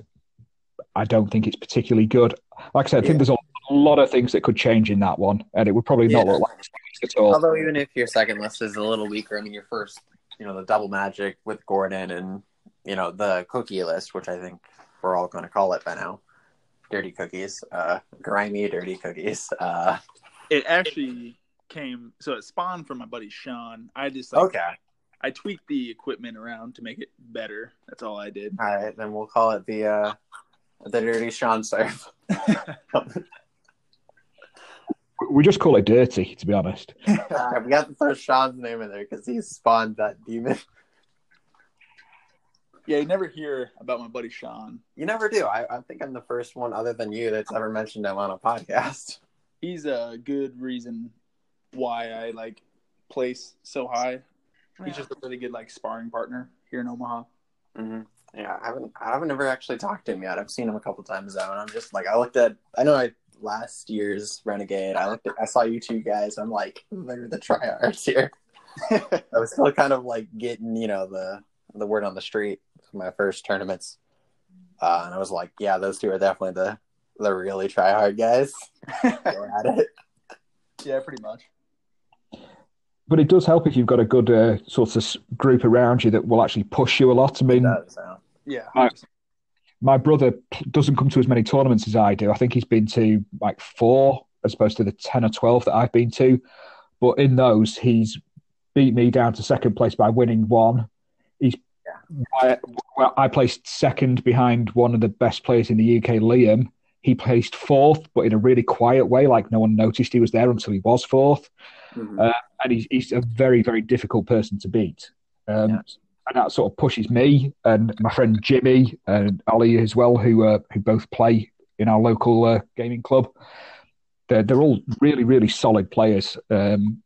I don't think it's particularly good. Like I said, I think Yeah. there's a lot of things that could change in that one, and it would probably not look like it at all. Although even if your second list is a little weaker, I mean your first, you know, the double magic with Gordon and you know the cookie list, which I think we're all going to call it by now, dirty cookies, uh, grimy dirty cookies. Uh, It actually came so it spawned from my buddy Sean. I just like okay, I tweaked the equipment around to make it better. That's all I did. all right, then we'll call it the uh, the dirty Sean serve. We just call it dirty, to be honest. Uh, we got to throw Sean's name in there because he spawned that demon. Yeah, you never hear about my buddy Sean. You never do. I, I think I'm the first one other than you that's ever mentioned him on a podcast. He's a good reason why I like place so high. He's just a really good like sparring partner here in Omaha. hmm Yeah, I haven't. I haven't ever actually talked to him yet. I've seen him a couple times though, and I'm just like, I looked at. I know I last year's Renegade. I looked at. I saw you two guys. I'm like, they're the tryhards here. I was still kind of like getting, you know, the the word on the street my first tournaments, uh, and I was like, yeah, those two are definitely the the really try hard guys. At it. yeah, pretty much. But it does help if you've got a good uh, sort of group around you that will actually push you a lot. I mean, Does, uh, Yeah. Right. my brother doesn't come to as many tournaments as I do. I think he's been to like four as opposed to the 10 or 12 that I've been to. But in those, he's beat me down to second place by winning one. Well, I placed second behind one of the best players in the UK, Liam. He placed fourth, but in a really quiet way, like no one noticed he was there until he was fourth. mhm. Uh, and he's, he's a very, very difficult person to beat. Um, Yeah. And that sort of pushes me and my friend Jimmy and Ollie as well, who uh, who both play in our local uh, gaming club. They're they're all really, really solid players, um,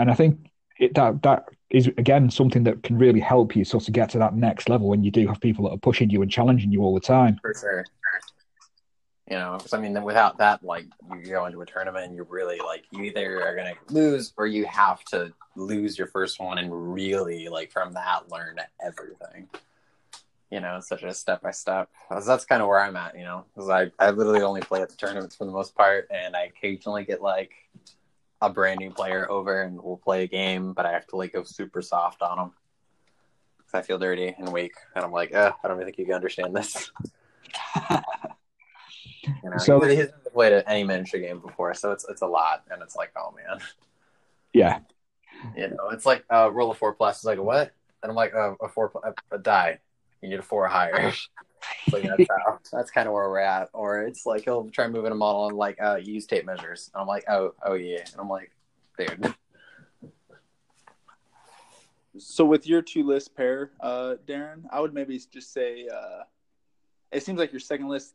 and I think it, that that is again something that can really help you sort of get to that next level when you do have people that are pushing you and challenging you all the time. for sure. You know, 'cause, I mean, without that, like, you go into a tournament and you're really like, you either are gonna lose or you have to lose your first one and really, like, from that, learn everything. You know, it's such a step by step. That's kind of where I'm at. You know, because I I literally only play at the tournaments for the most part, and I occasionally get like a brand new player over and we'll play a game, but I have to like go super soft on them. I feel dirty and weak, and I'm like, uh, I don't even think you can understand this. You know, So- he's never played any miniature game before, so it's it's a lot, and it's like, oh man, Yeah, you know, it's like uh, roll of four plus. It's like what? And I'm like, uh, a four a, a die. You need a four or higher. so yeah, that's how. That's kind of where we're at. Or it's like he'll try moving a model and like uh, use tape measures. And I'm like, oh, oh yeah. And I'm like, dude, So with your two list pair, uh, Darren, I would maybe just say uh, it seems like your second list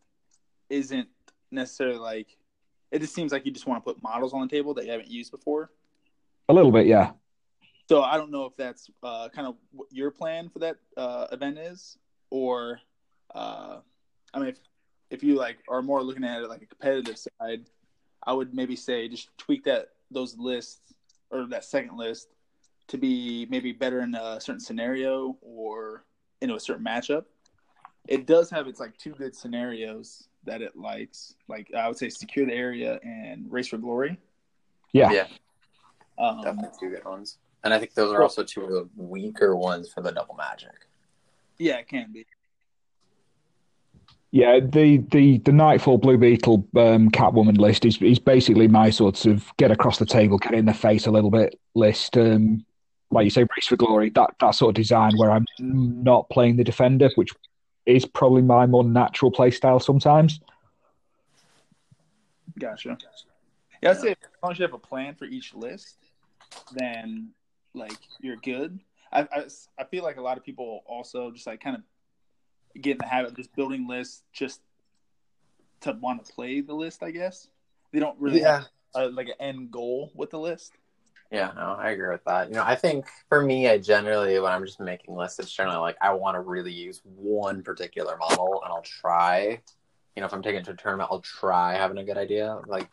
isn't necessarily like it just seems like you just want to put models on the table that you haven't used before. a little bit. Yeah, So I don't know if that's uh, kind of what your plan for that uh, event is, or uh, I mean, if if you like are more looking at it like a competitive side, I would maybe say just tweak that those lists or that second list to be maybe better in a certain scenario or into a certain matchup. It does have its like two good scenarios that it likes. Like I would say, secure the area and race for glory. yeah, yeah, Um, definitely two good ones. And I think those are also two of the weaker ones for the double magic. Yeah, it can be. Yeah, the the the Knightfall Blue Beetle um, Catwoman list is is basically my sort of get across the table, get in the face a little bit list. Um, like you say, race for glory. That that sort of design where I'm not playing the defender, which is probably my more natural play style sometimes. Gotcha. Yeah, I'd say as long as you have a plan for each list, then like you're good. I, I, I feel like a lot of people also just like kind of get in the habit of just building lists just to want to play the list. I guess they don't really Yeah. have uh, like an end goal with the list. Yeah, no, I agree with that. You know, I think for me, I generally, when I'm just making lists, it's generally like I want to really use one particular model, and I'll try. You know, if I'm taking it to a tournament, I'll try having a good idea. Like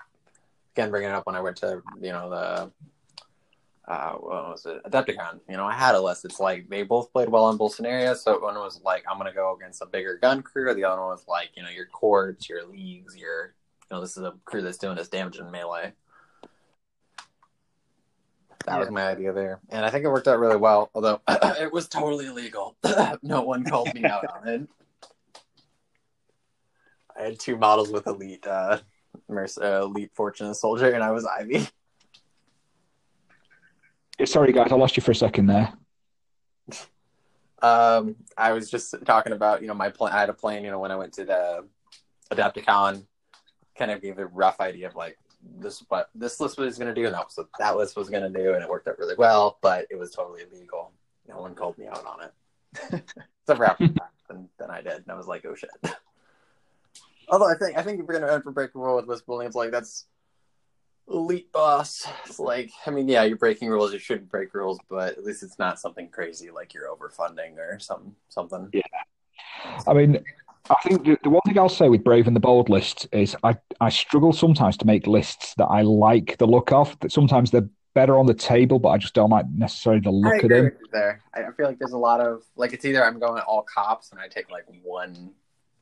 again, bringing it up when I went to you know the uh, what was it, Adepticon. You know, I had a list. It's like they both played well in both scenarios. So one was like I'm gonna go against a bigger gun crew. The other one was like you know your courts, your leagues, your you know this is a crew that's doing this damage in melee. That was my idea there, and I think it worked out really well. Although it was totally illegal. no one called me out on it. I had two models with elite, uh, Merc- uh, elite fortune soldier, and I was Ivy. Sorry, guys, I lost you for a second there. Um, I was just talking about, you know, my plan. I had a plan, you know, when I went to the Adepticon, kind of gave a rough idea of like this what this list was going to do, and that was what that list was going to do, and it worked out really well. But it was totally illegal. No one called me out on it, except for after and then I did, and I was like, oh shit. Although I think I think if we're gonna run for breaking rule with List Williams, like that's elite boss. It's like I mean, yeah, you're breaking rules. You shouldn't break rules, but at least it's not something crazy like you're overfunding or something. Something. Yeah. I mean, I think the, the one thing I'll say with Brave and the Bold list is I, I struggle sometimes to make lists that I like the look of. That sometimes they're better on the table, but I just don't like necessarily the look of them. there. I I feel like there's a lot of like it's either I'm going all cops and I take like one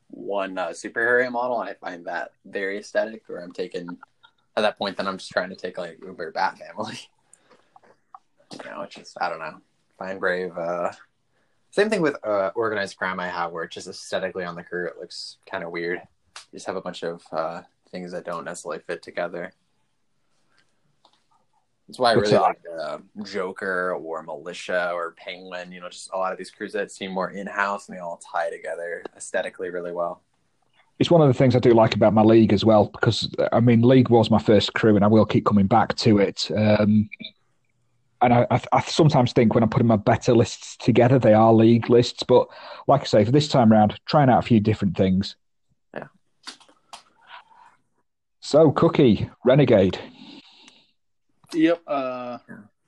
one uh, superhero model and I find that very aesthetic, or I'm taking at that point then I'm just trying to take like Uber Bat Family. You know, it's just I don't know. Find Brave. Uh, same thing with uh, organized crime I have, where it's just aesthetically on the crew it looks kind of weird. You just have a bunch of uh, things that don't necessarily fit together. That's why I really like uh, Joker or Militia or Penguin. You know, just a lot of these crews that seem more in house and they all tie together aesthetically really well. It's one of the things I do like about my league as well, because I mean, league was my first crew, and I will keep coming back to it. Um, and I, I, I sometimes think when I'm putting my better lists together, they are league lists. But like I say, for this time round, trying out a few different things. Yeah. So, Cookie Renegade. Yep. Uh,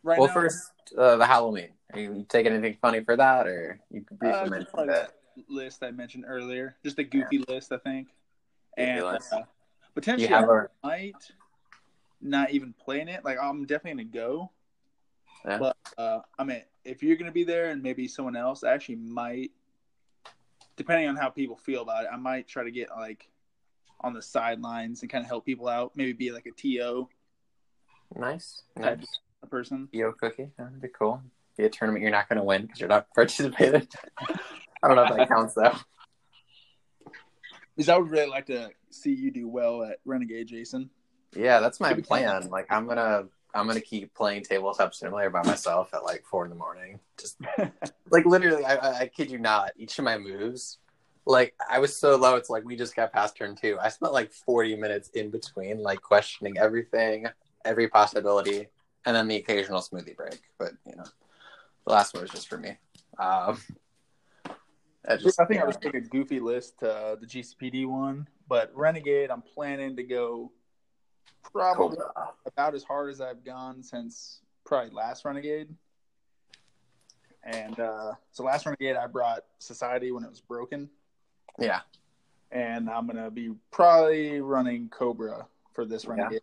right well, now, first, uh, the Halloween. Are you taking anything funny for that, or you could briefly uh, just mention like that? List I mentioned earlier, just a goofy list, I think, and list. uh, potentially have might not even playing it. Like I'm definitely gonna go, Yeah. but uh, I mean, if you're gonna be there and maybe someone else, I actually might, depending on how people feel about it, I might try to get like on the sidelines and kind of help people out. Maybe be like a TO nice, nice. of person. Yo cookie. That'd be cool. Be a tournament you're not going to win because you're not participating. I don't know if that counts though. Because I would really like to see you do well at Renegade, Jason. Yeah, that's my plan. Like I'm gonna I'm gonna keep playing tabletop simulator by myself at like four in the morning. Just like literally, I, I, kid you not. Each of my moves, like I was so low. It's like we just got past turn two. I spent like 40 minutes in between, like questioning everything, every possibility, and then the occasional smoothie break. But you know, the last one was just for me. Um, I just I think I was taking a goofy list, uh, the GCPD one, but Renegade, I'm planning to go probably Cobra. about as hard as I've gone since probably last Renegade. And uh, so last Renegade, I brought Society when it was broken, Yeah, and I'm gonna be probably running Cobra for this Yeah. Renegade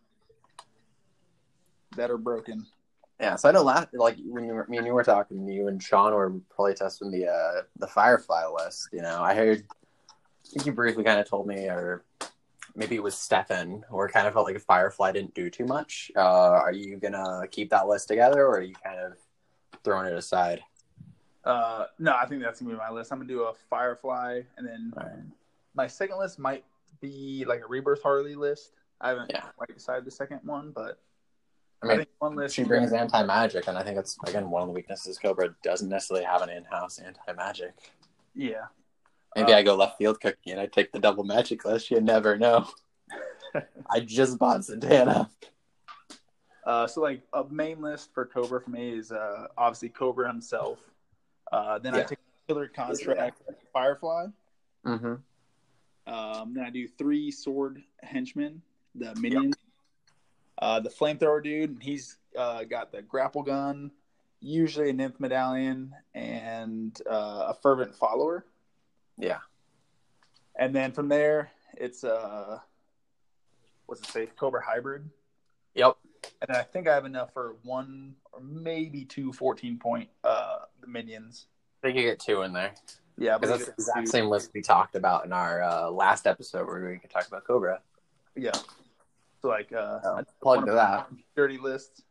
that are broken. Yeah, so I know last like when you were, me and you were talking, you and Sean were probably testing the uh the Firefly list. You know, I heard. I think you briefly kind of told me, or maybe it was Stefan, or kind of felt like a Firefly didn't do too much. Uh, are you gonna keep that list together, or are you kind of throwing it aside? Uh, no, I think that's gonna be my list. I'm gonna do a Firefly, and then my second list might be like a rebirth Harley list. I haven't Yeah. quite decided the second one, but I I, mean, think one list she brings anti magic, and I think it's again one of the weaknesses. Cobra doesn't necessarily have an in-house anti magic. Yeah, Maybe Uh, I go left field cookie and I take the double magic list. You never know. I just bought Santana. Uh, so like a main list for Cobra for me is uh, obviously Cobra himself. Uh, then I take Killer Contract, Firefly. Mm-hmm. Um, then I do three sword henchmen, the minion, uh, the flamethrower dude. and He's uh, got the grapple gun, usually a nymph medallion, and uh, a fervent follower. Yeah. And then from there, it's uh, what's it say? Cobra hybrid. Yep. And I think I have enough for one or maybe two 14 point uh the minions. I think you get two in there. Yeah, Because that's the exact same list we talked about in our uh, last episode where we could talk about Cobra. Yeah. Like uh plug to that. dirty list.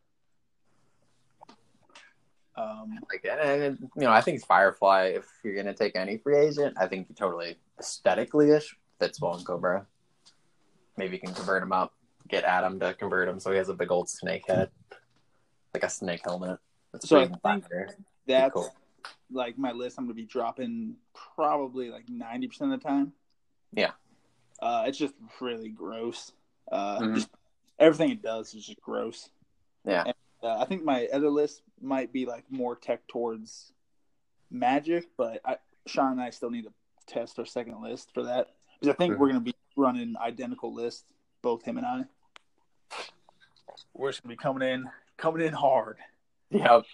Um Like, and, you know, I think Firefly, if you're to take any free agent, I think totally aesthetically ish fits well in Cobra. Maybe you can convert him up, get Adam to convert him so he has a big old snake head, like a snake helmet. That's So I think- fire. that's Cool. like my list I'm gonna be dropping probably like ninety percent of the time. Yeah. Uh it's just really gross. Uh Mhm. just everything it does is just gross. Yeah. Uh, I think my other list might be like more tech towards magic, but I, Sean and I still need to test our second list for that because I think Mhm. we're going to be running identical lists, both him and I. We're just going to be coming in, coming in hard. Yep.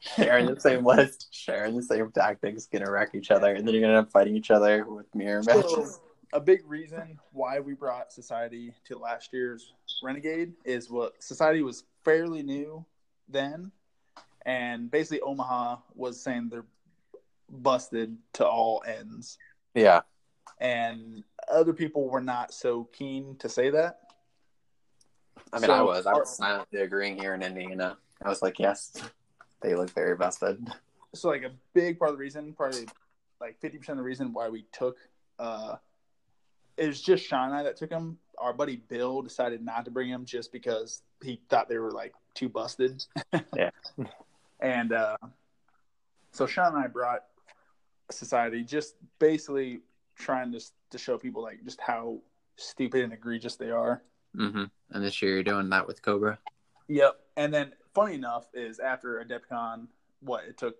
Sharing the same list, sharing the same tactics, gonna wreck each other, and then you're gonna end up fighting each other with mirror matches. A big reason why we brought Society to last year's Renegade is what Society was fairly new then, and basically Omaha was saying they're busted to all ends. Yeah. and other people were not so keen to say that. I mean, So- I was. I was silently agreeing here in Indiana. I was like, yes, they look very busted. So, like a big part of the reason, probably like fifty percent of the reason why we took, uh, it was just Sean and I that took him. Our buddy Bill decided not to bring him just because he thought they were like too busted. Yeah. and uh, so Sean and I brought Society just basically trying to to show people like just how stupid and egregious they are. Mm-hmm. And this year you're doing that with Cobra. Yep. And then, funny enough, is after Adepticon, what it took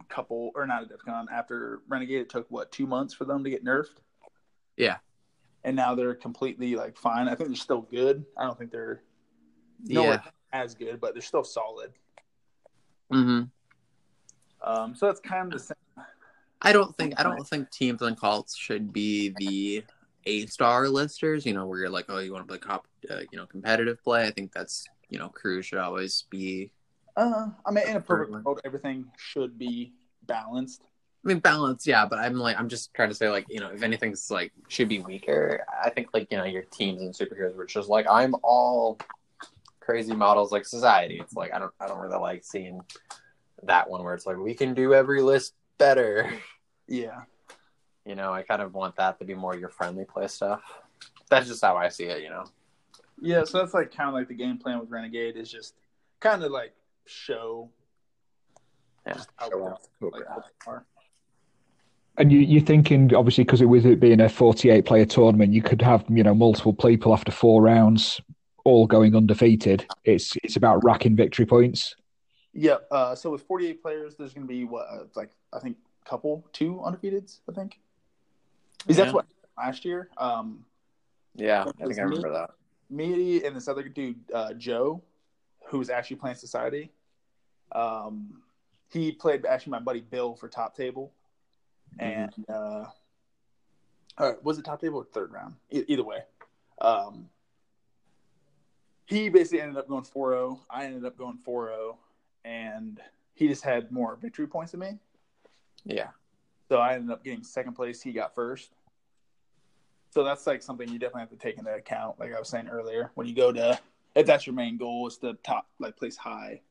a couple, or not Adepticon, after Renegade, it took what two months for them to get nerfed. Yeah. And now they're completely like fine. I think they're still good. I don't think they're nowhere as good, but they're still solid. Mm-hmm. Um, so that's kind of the same. I don't think I don't think teams and cults should be the A star listers. You know, where you're like, oh, you want to play cop, uh, you know, competitive play. I think that's you know, crew should always be. Uh, I mean, in a perfect world, everything should be balanced. I mean, balance, yeah, but I'm like, I'm just trying to say, like, you know, if anything's like should be weaker, I think like you know, your teams and superheroes were just like, I'm all crazy models like society. It's like I don't, I don't really like seeing that one where it's like we can do every list better. Yeah. You know, I kind of want that to be more your friendly play stuff. That's just how I see it. You know. Yeah, so that's like kind of like the game plan with Renegade is just kind of like show Yeah. show off like, what they are. And you, you're thinking, obviously, because it, with it being a 48 player tournament, you could have you know multiple people after four rounds, all going undefeated. It's it's about racking victory points. Yeah. Uh, so with 48 players, there's going to be what, uh, like I think a couple, two undefeateds. I think. Is Yeah. that's what last year. Um, Yeah, I think I remember that. me and this other dude, uh, Joe, who was actually playing Society. Um, he played actually my buddy Bill for top table, and uh, uh, was it top table or third round? E- either way, um, he basically ended up going 4-0. I ended up going 4-0, and he just had more victory points than me. Yeah. So I ended up getting second place. He got first. So that's like something you definitely have to take into account. Like I was saying earlier, when you go to, if that's your main goal, is to top like place high.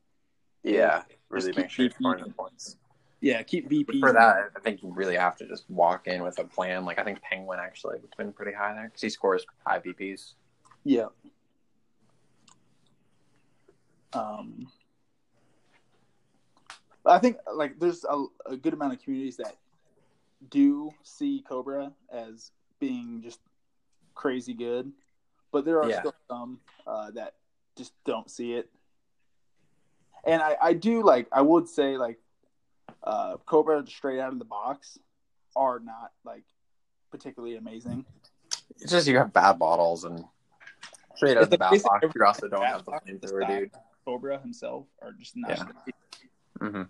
Yeah. Really make sure you're the points. Yeah, keep VP For that, I think you really have to just walk in with a plan. Like I think Penguin actually has been pretty high there because he scores high VPs. Yeah. Um, I think like there's a, a good amount of communities that do see Cobra as being just crazy good, but there are Yeah. still some uh, that just don't see it. And I, I do like I would say like uh, Cobra straight out of the box are not like particularly amazing. It's just you have bad bottles and straight out of the bat box. You also don't have the box flamethrower, dude. Cobra himself are just not. Yeah. Mm-hmm.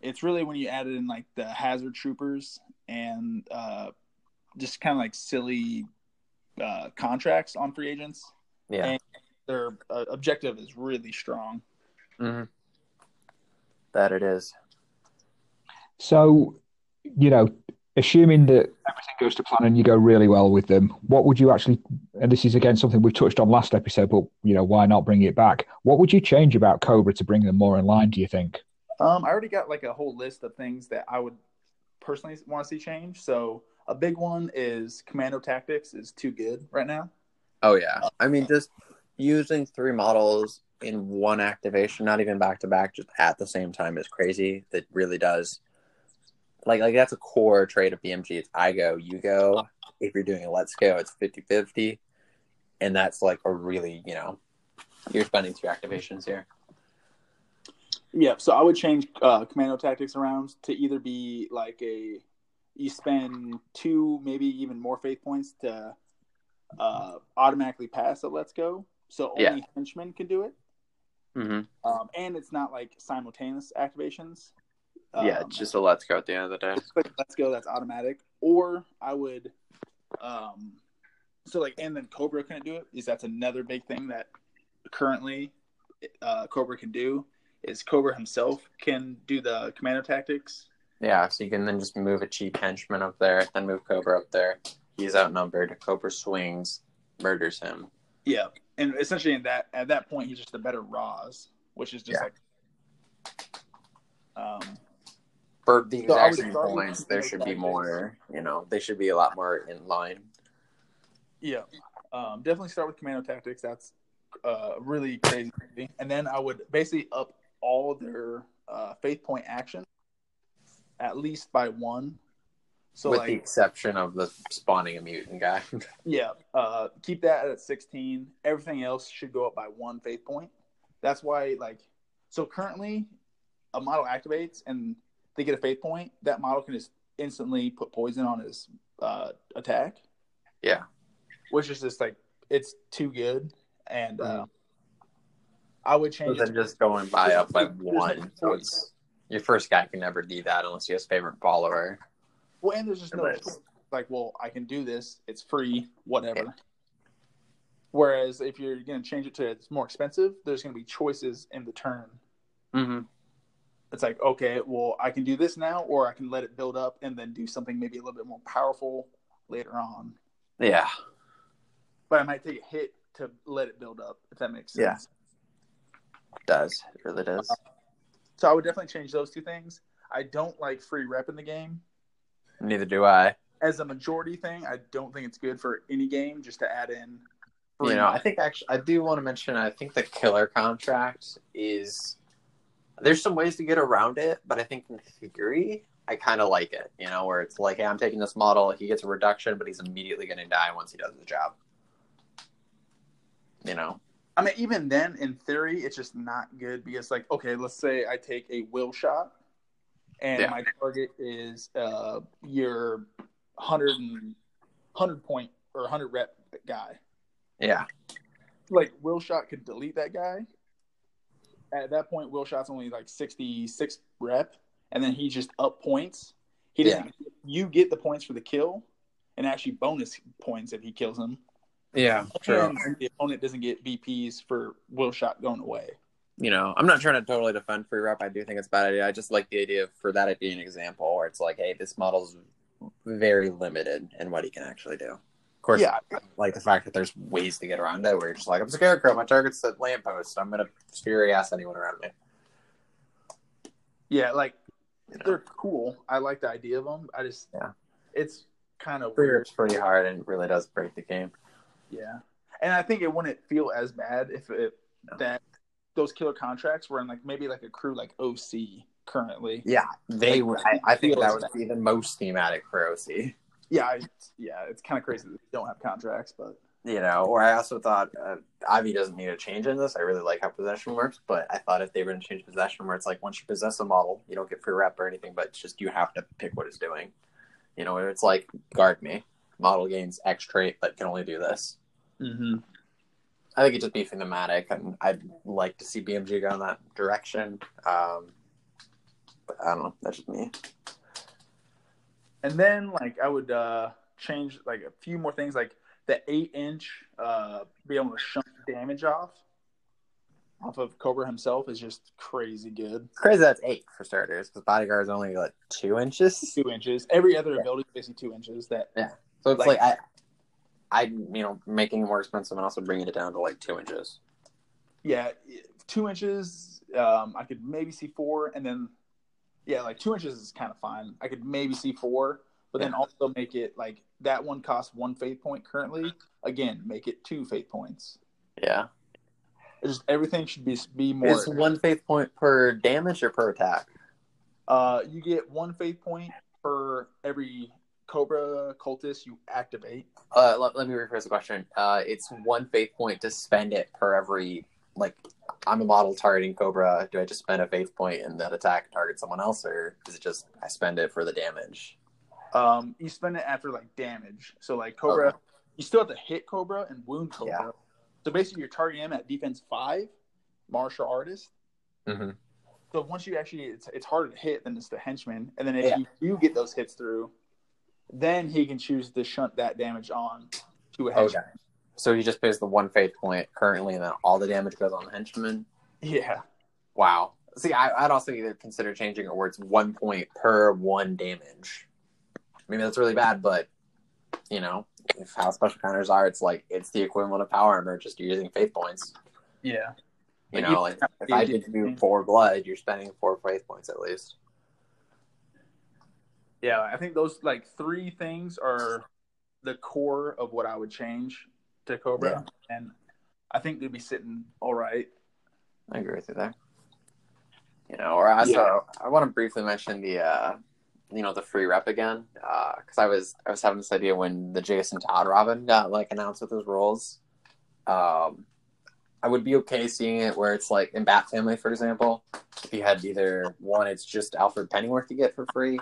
It's really when you added in like the hazard troopers and uh, just kind of like silly uh, contracts on free agents. Yeah. And their uh, objective is really strong. hmm That it is. So, you know, assuming that everything goes to plan and you go really well with them, what would you actually, and this is again something we touched on last episode, but, you know, why not bring it back? What would you change about Cobra to bring them more in line, do you think? Um, I already got like a whole list of things that I would personally want to see change. So a big one is commando tactics is too good right now. Oh yeah. I mean, just using three models in one activation, not even back to back, just at the same time is crazy. That really does. Like, like that's a core trait of BMG. It's I go, you go. If you're doing a let's go, it's 50-50. and that's like a really, you know, you're spending two activations here. Yeah, so I would change uh, commando tactics around to either be like a you spend two, maybe even more faith points to uh, automatically pass a let's go, so only Yeah. henchmen can do it, Mm-hmm. um, and it's not like simultaneous activations. Yeah, Um, it's just a let's go at the end of the day. just like let's go, that's automatic. Or I would, um, so like, and then Cobra couldn't do it. Is that's another big thing that currently uh, Cobra can do. Is Cobra himself can do the commando tactics. Yeah, so you can then just move a cheap henchman up there, then move Cobra up there. He's outnumbered. Cobra swings, murders him. Yeah, and essentially in that at that point he's just a better Ra's, which is just Yeah. like, um, For the So exact would same start points, there should be tactics. more. You know, they should be a lot more in line. yeah, um, definitely start with commando tactics. That's uh, really crazy, and then I would basically up all their uh, faith point action at least by one. So with like, the exception of the spawning a mutant guy. Yeah, uh, keep that at 16. Everything else should go up by one faith point. That's why, like, so currently, a model activates and they get a faith point. That model can just instantly put poison on his uh, attack, yeah. which is just like it's too good. And uh, Mhm. I would So change then it. just going by up by one. So it's your first guy can never do that unless he has favorite follower. Well, and there's just no like, well, I can do this. It's free, whatever. Yeah. Whereas if you're going to change it to it's more expensive, there's going to be choices in the turn. Mm-hmm. It's like okay well i can do this now or i can let it build up and then do something maybe a little bit more powerful later on Yeah. but i might take a hit to let it build up if that makes sense Yeah. It does. It really does. so i would definitely change those two things i don't like free rep in the game Neither do I. as a majority thing i don't think it's good for any game just to add in You know, I think actually, I do want to mention. I think the killer contract is. There's some ways to get around it, but I think in theory, I kind of like it. You know, where it's like, hey, I'm taking this model. He gets a reduction, but he's immediately going to die once he does the job. You know. i mean even then in theory it's just not good because like okay let's say i take a will shot and Yeah. my target is uh your 100 and 100 point or 100 rep guy Yeah. like Will Shot could delete that guy. At that point, Will Shot's only like sixty six rep, and then he just up points. He doesn't. You get the points for the kill, and actually bonus points if he kills him. Yeah. And the opponent doesn't get VPs for Will Shot going away. you know, I'm not trying to totally defend free rep. I do think it's a bad idea. I just like the idea of for that being an example where it's like, hey, this model's very limited in what he can actually do. Course, Yeah. I like the fact that there's ways to get around it where you're just like, I'm a scarecrow, my target's the lamppost. I'm gonna fury ass anyone around me. Yeah, like You know? they're cool. I like the idea of them. I just Yeah. it's kind of weird. rip's pretty hard and really does break the game. Yeah, and I think it wouldn't feel as bad if it No. that those killer contracts were in like maybe like a crew like OC currently. Yeah, they. Like, I, I think that would bad. be the most thematic for OC. Yeah, I, yeah, it's kind of crazy that they don't have contracts, but You know, or I also thought uh, Ivy doesn't need a change in this. I really like how possession works, but I thought if they were going to change possession, where it's like once you possess a model, you don't get free rep or anything, but it's just you have to pick what it's doing. You know, it's like guard me. Model gains X trait, but can only do this. mm-hmm. I think it just be thematic, and I'd like to see BMG go in that direction. Um, but I don't know. That's just me. And then like I would uh change like a few more things, like the eight inch uh be able to shunt damage off off of Cobra himself is just crazy good. Crazy that's eight for starters, because bodyguard's only like two inches. Two inches. Every other Yeah. ability is basically two inches. That yeah. So it's Like- like, I, I, you know, making it more expensive and also bringing it down to like two inches. yeah, two inches. Um, I could maybe see four, and then yeah, like two inches is kind of fine. I could maybe see four, but then also make it like that one costs one faith point currently. Again, make it two faith points. Yeah. It's just everything should be be more. Is one faith point per damage or per attack? Uh, you get one faith point per every Cobra cultist you activate. Uh, let, let me rephrase the question. Uh, it's one faith point to spend it per every like. I'm a model targeting Cobra. Do I just spend a faith point and that attack target someone else, or is it just I spend it for the damage? Um, you spend it after like damage. So like Cobra, Okay. you still have to hit Cobra and wound Cobra. Yeah. So basically, you're targeting him at defense five, martial artist. Mm-hmm. So once you actually, it's it's harder to hit than it's the henchman. And then if Yeah. you do get those hits through, then he can choose to shunt that damage on to a henchman. Okay. So he just pays the one faith point currently, and then all the damage goes on the henchman. Yeah. Wow. See, I, I'd also either consider changing it where it's one point per one damage. Maybe that's really bad, but you know, if how special counters are, it's like it's the equivalent of power armor, just you're using faith points. Yeah. You Like, know, like if I did do four blood, you're spending four faith points at least. Yeah. I think those like three things are the core of what I would change to Cobra, and I think they'd be sitting all right. I agree with you there. You know, or also Yeah. I want to briefly mention the uh you know the free rep again Uh because I was I was having this idea when the Jason Todd Robin got like announced with his roles. Um, I would be okay seeing it where it's like in Bat Family, for example, if you had either one, it's just Alfred Pennyworth you get for free,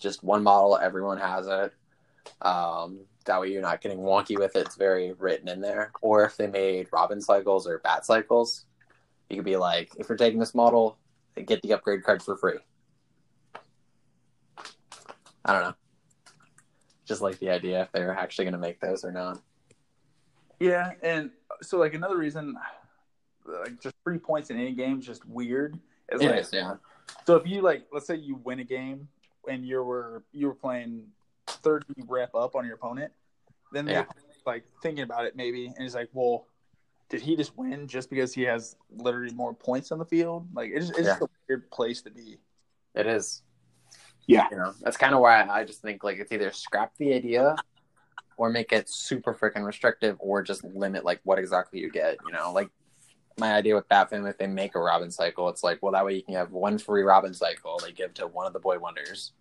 just one model, everyone has it. Um, that way you're not getting wonky with it; it's very written in there. Or if they made Robin cycles or Bat cycles, you could be like, if you're taking this model, get the upgrade card for free. I don't know. Just like the idea if they're actually going to make those or not. Yeah, and so like another reason, like just free points in any game is just weird. It's It like, is, yeah. So if you like, let's say you win a game and you were you were playing thirty rep up on your opponent, then Yeah. they're like thinking about it maybe, and it's like, well, did he just win just because he has literally more points on the field? Like it's it's just a weird place to be. It is. Yeah. You know, that's kind of why I just think like it's either scrap the idea or make it super freaking restrictive or just limit like what exactly you get. You know, like my idea with Batman, if they make a Robin cycle, it's like, well, that way you can have one free Robin cycle they give to one of the Boy Wonders.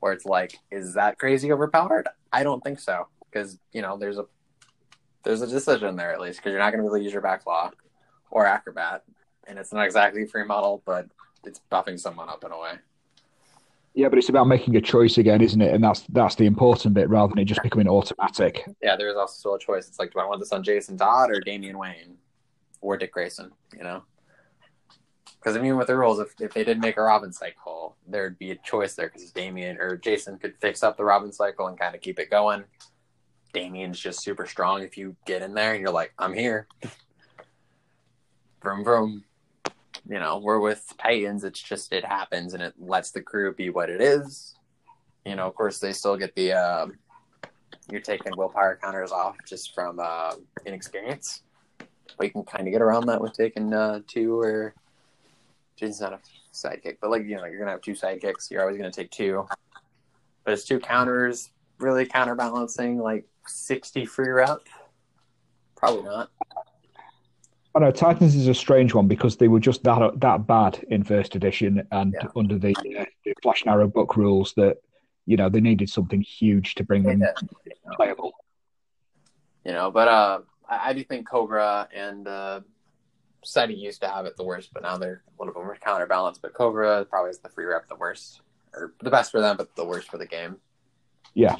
Where it's like, is that crazy overpowered? I don't think so because you know there's a there's a decision there at least because you're not going to really use your backlaw or acrobat, and it's not exactly a free model, but it's buffing someone up in a way. Yeah, but it's about making a choice again, isn't it? And that's that's the important bit rather than it just becoming automatic. Yeah, there is also still a choice. It's like, do I want this on Jason Todd or Damian Wayne or Dick Grayson? You know, because I mean, with the rules, if, if they did make a Robin cycle, there'd be a choice there because Damian or Jason could fix up the Robin cycle and kind of keep it going. Damian's just super strong. If you get in there and you're like, I'm here, vroom vroom. You know, we're with Titans. It's just it happens and it lets the crew be what it is. You know, of course, they still get the. Um, you're taking willpower counters off just from uh, inexperience. You can kind of get around that with taking uh, two or Jason's not a sidekick, but like you know, you're gonna have two sidekicks. You're always gonna take two. But it's two counters, really counterbalancing like sixty free rep. Probably not. I know Titans is a strange one because they were just that that bad in first edition and Yeah. under the, uh, the Flash and Arrow book rules that you know they needed something huge to bring them did, you know. playable. You know, but uh, I, I do think Cobra and uh, Seti used to have it the worst, but now they're a little bit more counterbalanced. But Cobra probably is the free rep the worst, or the best for them, but the worst for the game. Yeah.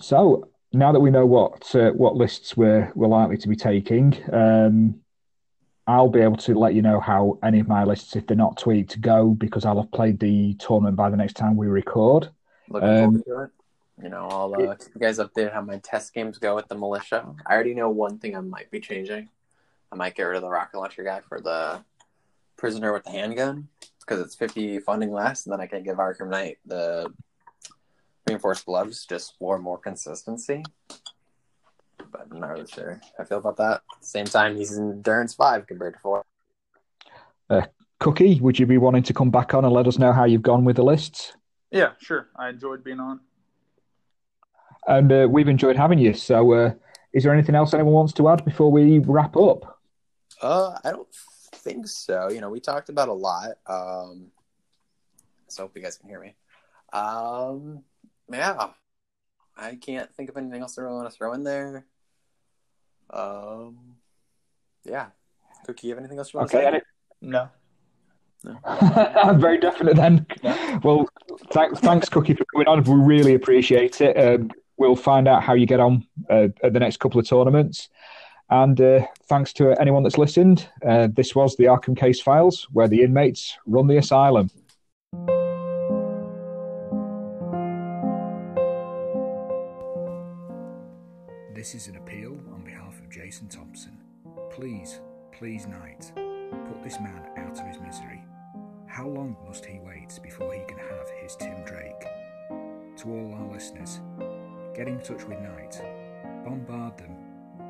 So now that we know what uh, what lists we're we're likely to be taking, um, I'll be able to let you know how any of my lists, if they're not tweaked, go because I'll have played the tournament by the next time we record. Looking Um, forward to it. You know, I'll uh, keep you guys updated how my test games go with the militia. I already know one thing I might be changing. I might get rid of the rocket launcher guy for the prisoner with the handgun because it's 50 funding less, and then I can give Arkham Knight the reinforced gloves just for more consistency. But I'm not really sure how I feel about that. At the same time, he's in endurance five compared to four. Cookie, would you be wanting to come back on and let us know how you've gone with the lists? Yeah, sure. I enjoyed being on. And uh, we've enjoyed having you. So, uh, is there anything else anyone wants to add before we wrap up? Uh, I don't think so. You know, we talked about a lot. Um, so hope you guys can hear me. Um, yeah, I can't think of anything else I really want to throw in there. Um, yeah, Cookie, you have anything else you want Okay, to Eddie. No. I'm very definite then. Well, thanks, thanks, Cookie, for coming on. We really appreciate it. Um, we'll find out how you get on uh, at the next couple of tournaments. And uh, thanks to anyone that's listened. Uh, this was the Arkham Case Files, where the inmates run the asylum. This is an appeal on behalf of Jason Thompson. Please, please, Knight, put this man out of his misery. How long must he wait before he can have his Tim Drake? To all our listeners, Get in touch with Knight. Bombard them.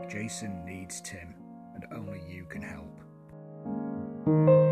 Jason needs Tim, and only you can help.